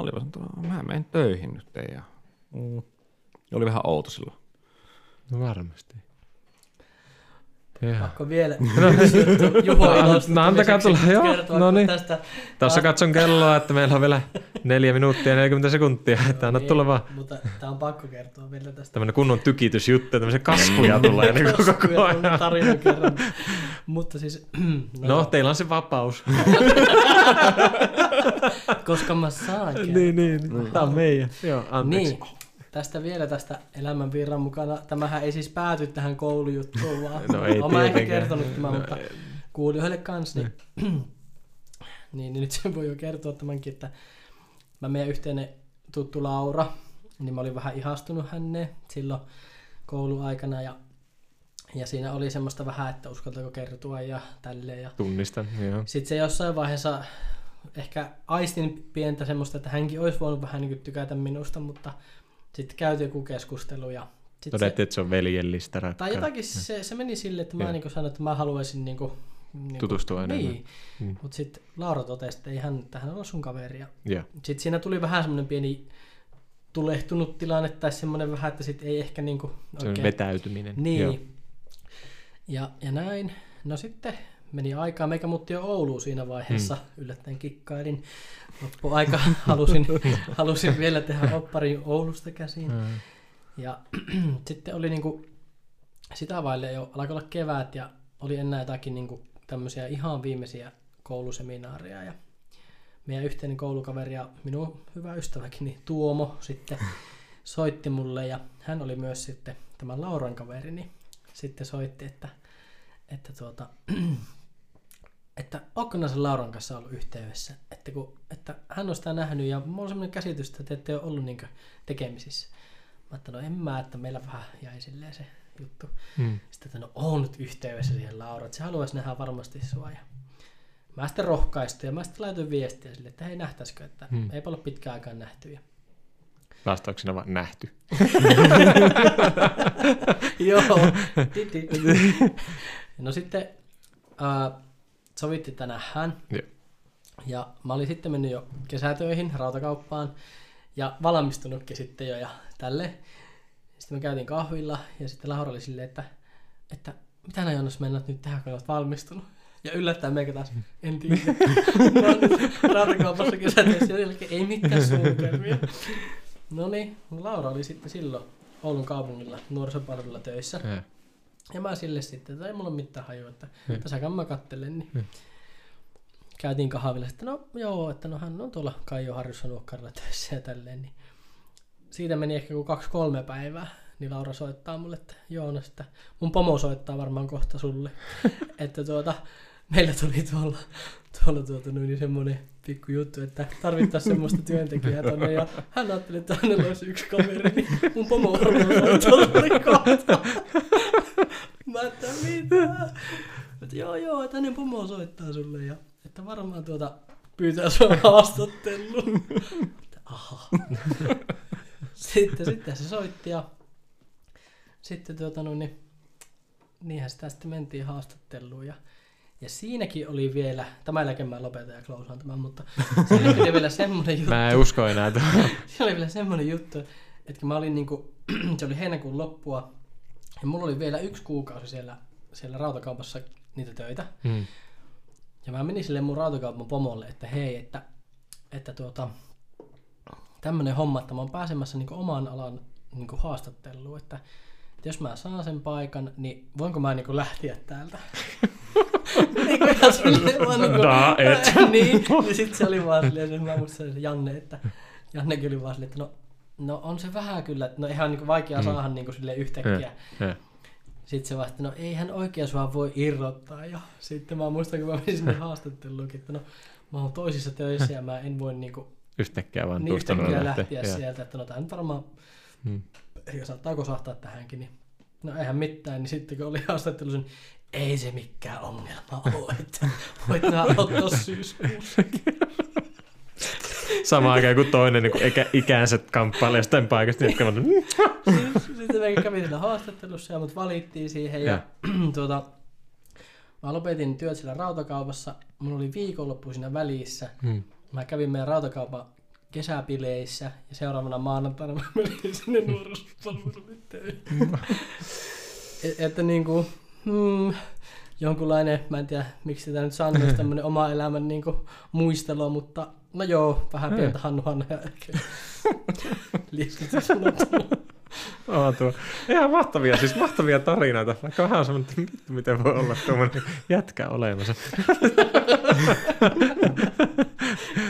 olin vaan, sanonut, että mä menen töihin nyt. Ja... Mm. Oli vähän outo silloin. No varmasti. Pakko vielä yksi juttu Juho No, Ilosta no, antakaa tulla, joo, no niin. Tästä, Tuossa katson kelloa, että meillä on vielä neljä minuuttia ja 40 sekuntia. Että anna Niin, tulla vaan Mutta tää on pakko kertoa vielä tästä. tämmöinen kunnon tykitysjuttu, tämmöisiä kaskuja tulee niin koko Kaskuja ajan. tarinan kerran. Mutta siis, no, No, teillä on se vapaus. koska mä saan kertoa. niin, niin. Tämä on meidän. Joo, anteeksi. Niin, tästä vielä tästä elämän virran mukana. Tämähän ei siis pääty tähän koulujuttuun, vaan No ei Olen mä ehkä kertonut tämän, No, mutta kuulijoille kanssa. Niin, niin, niin, nyt sen voi jo kertoa tämänkin, että mä meidän yhteinen tuttu Laura, niin mä olin vähän ihastunut häneen silloin kouluaikana ja, ja siinä oli semmoista vähän, että uskaltaako kertoa ja tälleen. Ja Tunnistan, joo. sitten se jossain vaiheessa ehkä aistin pientä semmoista, että hänkin olisi voinut vähän niin tykätä minusta, mutta sitten käytiin joku keskustelu ja se, Todettiin, että se on veljellistä tai rakkautta. jotakin se, se meni silleen, että mä niin sanoin, että mä haluaisin niin kuin, niin Tutustua enemmän. Niin, Mm. mutta sitten Laura totesi, että ei hän, tähän ole sun kaveri. Ja Joo. sitten siinä tuli vähän semmoinen pieni tulehtunut tilanne tai semmoinen vähän, että sitten ei ehkä niin kuin Se on oikein... vetäytyminen. Niin. Joo. Ja, ja näin. No sitten meni aikaa. Meikä muutti jo Ouluun siinä vaiheessa. Mm. Yllättäen kikkailin. Loppuaika halusin, halusin vielä tehdä opparin Oulusta käsin. Mm. Ja sitten oli niinku, sitä vaille jo alkoi olla kevät ja oli enää jotakin niinku tämmöisiä ihan viimeisiä kouluseminaareja. Ja meidän yhteinen koulukaveri ja minun hyvä ystäväkin, niin Tuomo sitten soitti mulle ja hän oli myös sitten tämän Lauran kaveri, niin sitten soitti, että, että, tuota, että onko sen Lauran kanssa ollut yhteydessä, että, kun, että hän on sitä nähnyt ja mulla on semmoinen käsitys, että te ette ole ollut niin tekemisissä. Mä että no en mä, että meillä vähän jäi silleen se juttu. Mm. Sitten, että no on nyt yhteydessä siihen Laura, että se haluaisi nähdä varmasti sua. Ja mä sitten rohkaistuin ja mä sitten laitoin viestiä sille, että hei nähtäisikö, että Hmm. hmm. eipä ole pitkään aikaan nähty. Ja Vastauksena vaan nähty. Joo. No sitten äh, sovittiin, että nähdään. Joo. Ja mä olin sitten mennyt jo kesätöihin rautakauppaan ja valmistunutkin sitten jo ja tälle. Sitten me käytiin kahvilla ja sitten Laura oli silleen, että, että mitä nää Jonas mennät nyt tehdä, kun olet valmistunut. Ja yllättäen meikä taas, en tiedä. Mä oon nyt rautakaupassa kesätöissä ja jälkeen ei mitään suunnitelmia. No niin, Laura oli sitten silloin Oulun kaupungilla nuorisopalvelulla töissä. Ja. Ja mä sille sitten, että ei mulla ole mitään hajua, että Hmm. tässä mä kattelen. Niin. Hmm. Käytiin kahvilla, että no joo, että no hän on tuolla Kaijo Harjussa nuokkarilla töissä ja tälleen. Niin. Siitä meni ehkä kuin kaksi-kolme päivää, niin Laura soittaa mulle, että joo, no että mun pomo soittaa varmaan kohta sulle. että tuota, meillä tuli tuolla, tuolla tuota, niin semmoinen pikku juttu, että tarvittaisiin semmoista työntekijää tonne. Ja hän ajatteli, että hänellä olisi yksi kaveri, niin mun pomo varmaan soittaa sulle kohta. Mä että mitä? Että joo joo, että hänen pomo soittaa sulle ja että varmaan tuota pyytää sua haastatteluun. Että Aha. sitten, sitten se soitti ja sitten tuota, no, niin, niinhän sitä sitten mentiin haastatteluun ja, ja siinäkin oli vielä, tämän jälkeen mä lopetan ja klousaan tämän, mutta siinä oli vielä semmoinen juttu, Mä en usko enää tuohon. siinä oli vielä semmoinen juttu, että mä olin niinku, se oli heinäkuun loppua ja mulla oli vielä yksi kuukausi siellä, siellä rautakaupassa niitä töitä. Mm. Ja mä menin sille mun rautakaupan pomolle, että hei, että, että tuota, tämmönen homma, että mä oon pääsemässä niinku oman alan niinku haastatteluun, että, että jos mä saan sen paikan, niin voinko mä niinku lähteä täältä? niinku ihan silleen vaan niinku, Da, et. niin, ja sit se oli vaan silleen, mä muistan se Janne, että Jannekin oli vaan silleen, että no, no on se vähän kyllä, että no ihan niinku vaikea mm. saada niinku silleen yhtäkkiä. Ja. Sitten se vasta, no eihän oikein sua voi irrottaa. Ja sitten mä muistan, kun mä menin sinne haastatteluunkin, että no mä oon toisissa töissä ja mä en voi niinku Yhtäkkiä vaan niin yhtäkkiä lähteä Joo. sieltä, että no tää nyt varmaan, Mm. ja saattaa kosahtaa tähänkin, niin no eihän mitään, niin sitten kun oli haastattelussa, niin ei se mikään ongelma ole, että voit nää ottaa syyskuussa. Samaan aikaan kuin toinen niin kuin ikä, ikänsä kamppailee jostain paikasta, niin vaan, Sitten mä kävin siellä haastattelussa ja mut valittiin siihen ja, tuota, mä lopetin työt siellä rautakaupassa. Mulla oli viikonloppu siinä välissä. mm. Mä kävin meidän rautakaupan kesäpileissä ja seuraavana maanantaina mä menin sinne nuoruuspalveluun töihin. Et, että niinku, hmm, jonkunlainen, mä en tiedä miksi sitä nyt sanoisi, tämmönen oma elämän niinku muistelu, mutta no joo, vähän pientä Hannu Hanna ja ehkä liikkuu sanottuna. Oh, tuo. Ihan mahtavia, siis mahtavia tarinoita. Vaikka vähän on semmoinen, vittu, miten voi olla tuommoinen jätkä olemassa.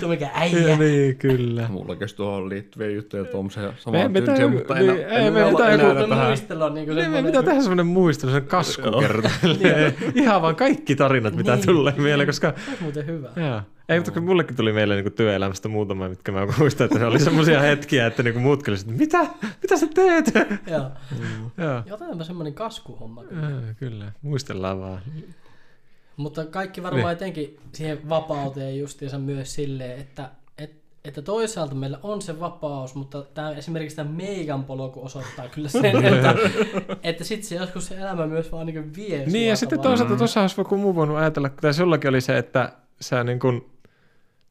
Tuo mikä Ja äijä. niin, kyllä. Mulla olisi tuohon liittyviä juttuja tuommoisia Me samaan joku- mutta en, niin, en, ei, en, me olla pitää enää joku- tähän. muistelu on niinku Niin, me pitää tehdä semmoinen muistelu, sen kaskukerta. Ihan vaan kaikki tarinat, mitä Niin. tulee mieleen, koska Se olisi muuten hyvä. Joo. Ei, mutta kun mullekin tuli mieleen niin työelämästä muutama, mitkä mä muistan, että ne oli semmoisia hetkiä, että niin muut kyllä, että mitä? Mitä sä teet? Joo. Joo. Ja otetaanpa semmoinen kaskuhomma. Kyllä. Joo, kyllä. Muistellaan vaan. Mutta kaikki varmaan Niin. etenkin siihen vapauteen justiinsa myös silleen, että, et, että toisaalta meillä on se vapaus, mutta tämä, esimerkiksi tämä meikan polku osoittaa kyllä sen, että, että sitten se joskus se elämä myös vaan niin vie Niin, ja sitten toisaalta tuossa olisi joku muu voinut ajatella, kun tässä jollakin oli se, että sä niin kuin,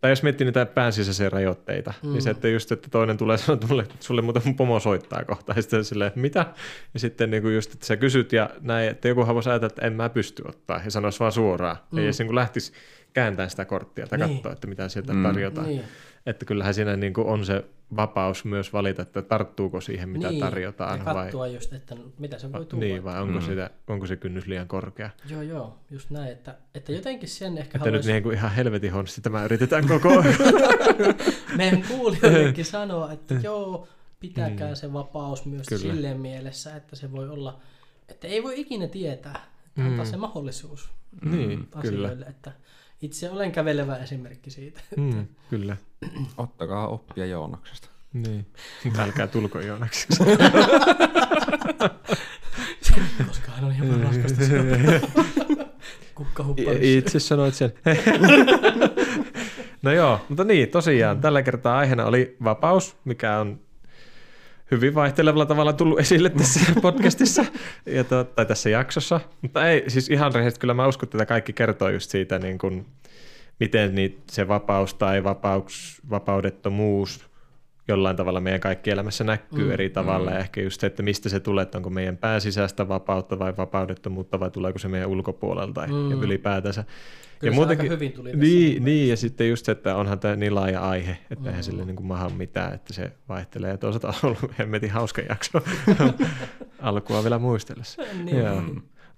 tai jos miettii niitä pään sisäisiä rajoitteita, mm. niin se, että just, että toinen tulee sanoa, että mulle, sulle muuten mun pomo soittaa kohta, ja sitten silleen, mitä? Ja sitten niin kuin just, että sä kysyt ja näin, että joku voisi ajatella, että en mä pysty ottaa, ja sanoisi vaan suoraan. Mm. Ei edes niin lähtisi kääntämään sitä korttia tai Niin. katsoa, että mitä sieltä mm. tarjotaan. Niin. Että kyllähän siinä niin kuin on se vapaus myös valita, että tarttuuko siihen, mitä niin. tarjotaan. Ja vai, katsoa just, että mitä se voi tuoda. niin, vai onko, mm. sitä, onko se kynnys liian korkea. Joo, joo, just näin, että, että jotenkin sen ehkä Että nyt haluaisi niin kuin ihan helvetin honsti tämä yritetään koko ajan. meidän kuulijoillekin sanoa, että joo, pitäkää Mm. se vapaus myös Kyllä. Kyllä. silleen mielessä, että se voi olla, että ei voi ikinä tietää, että Mm. antaa se mahdollisuus niin, kyllä. asioille, että itse olen kävelevä esimerkki siitä. Mm, kyllä. Ottakaa oppia Joonaksesta. Niin. Mutta älkää tulko Joonaksi. Koska hän on hieman raskasta kukkahuppaus. Itse sanoit sen. no joo, mutta niin, tosiaan tällä kertaa aiheena oli vapaus, mikä on hyvin vaihtelevalla tavalla tullut esille tässä podcastissa ja to, tai tässä jaksossa. Mutta ei, siis ihan rehellisesti kyllä mä uskon, että tätä kaikki kertoo just siitä, niin kuin, miten niitä, se vapaus tai vapauks, vapaudettomuus jollain tavalla meidän kaikki elämässä näkyy mm, eri tavalla. Mm. Ja ehkä just se, että mistä se tulee, että onko meidän pääsisäistä vapautta vai vapaudettomuutta vai tuleeko se meidän ulkopuolelta mm. ja ylipäätänsä. Kyllä ja se muutenkin, aika hyvin tuli tässä niin, niin, ja sitten just se, että onhan tämä niin laaja aihe, että mm. eihän sille niin kuin maha mitään, että se vaihtelee. Ja toisaalta on ollut hemmetin hauska jakso alkua vielä muistellessa. Niin. Joo.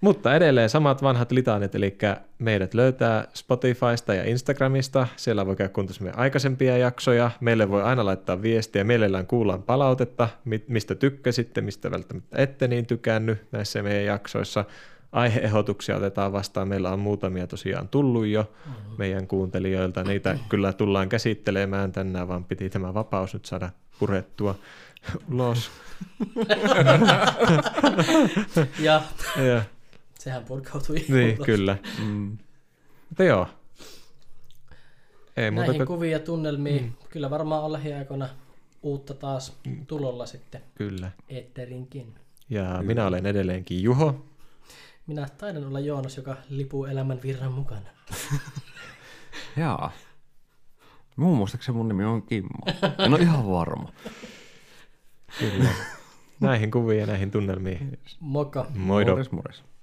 Mutta edelleen samat vanhat litanit, eli meidät löytää Spotifysta ja Instagramista. Siellä voi käydä meidän aikaisempia jaksoja. Meille voi aina laittaa viestiä. Mielellään kuullaan palautetta, mi- mistä tykkäsitte, mistä välttämättä ette niin tykännyt näissä meidän jaksoissa. Aiheehdotuksia otetaan vastaan. Meillä on muutamia tosiaan tullut jo mm-hmm. meidän kuuntelijoilta. Niitä kyllä tullaan käsittelemään tänään, vaan piti tämä vapaus nyt saada purettua ulos. Ja ja, sehän purkautui. niin, kyllä. Mm. Mutta joo. Ei muuta Näihin kuin... kuviin ja tunnelmiin. Mm. Kyllä varmaan on lähiaikoina uutta taas tulolla sitten Kyllä. Eetterinkin. Ja minä olen edelleenkin Juho. Minä taidan olla Joonas, joka lipuu elämän virran mukana. Jaa. Muun muistaakseni mun nimi on Kimmo. En ole ihan varma. Kyllä. näihin kuviin ja näihin tunnelmiin. Moka. Moido. Morjes, morjes.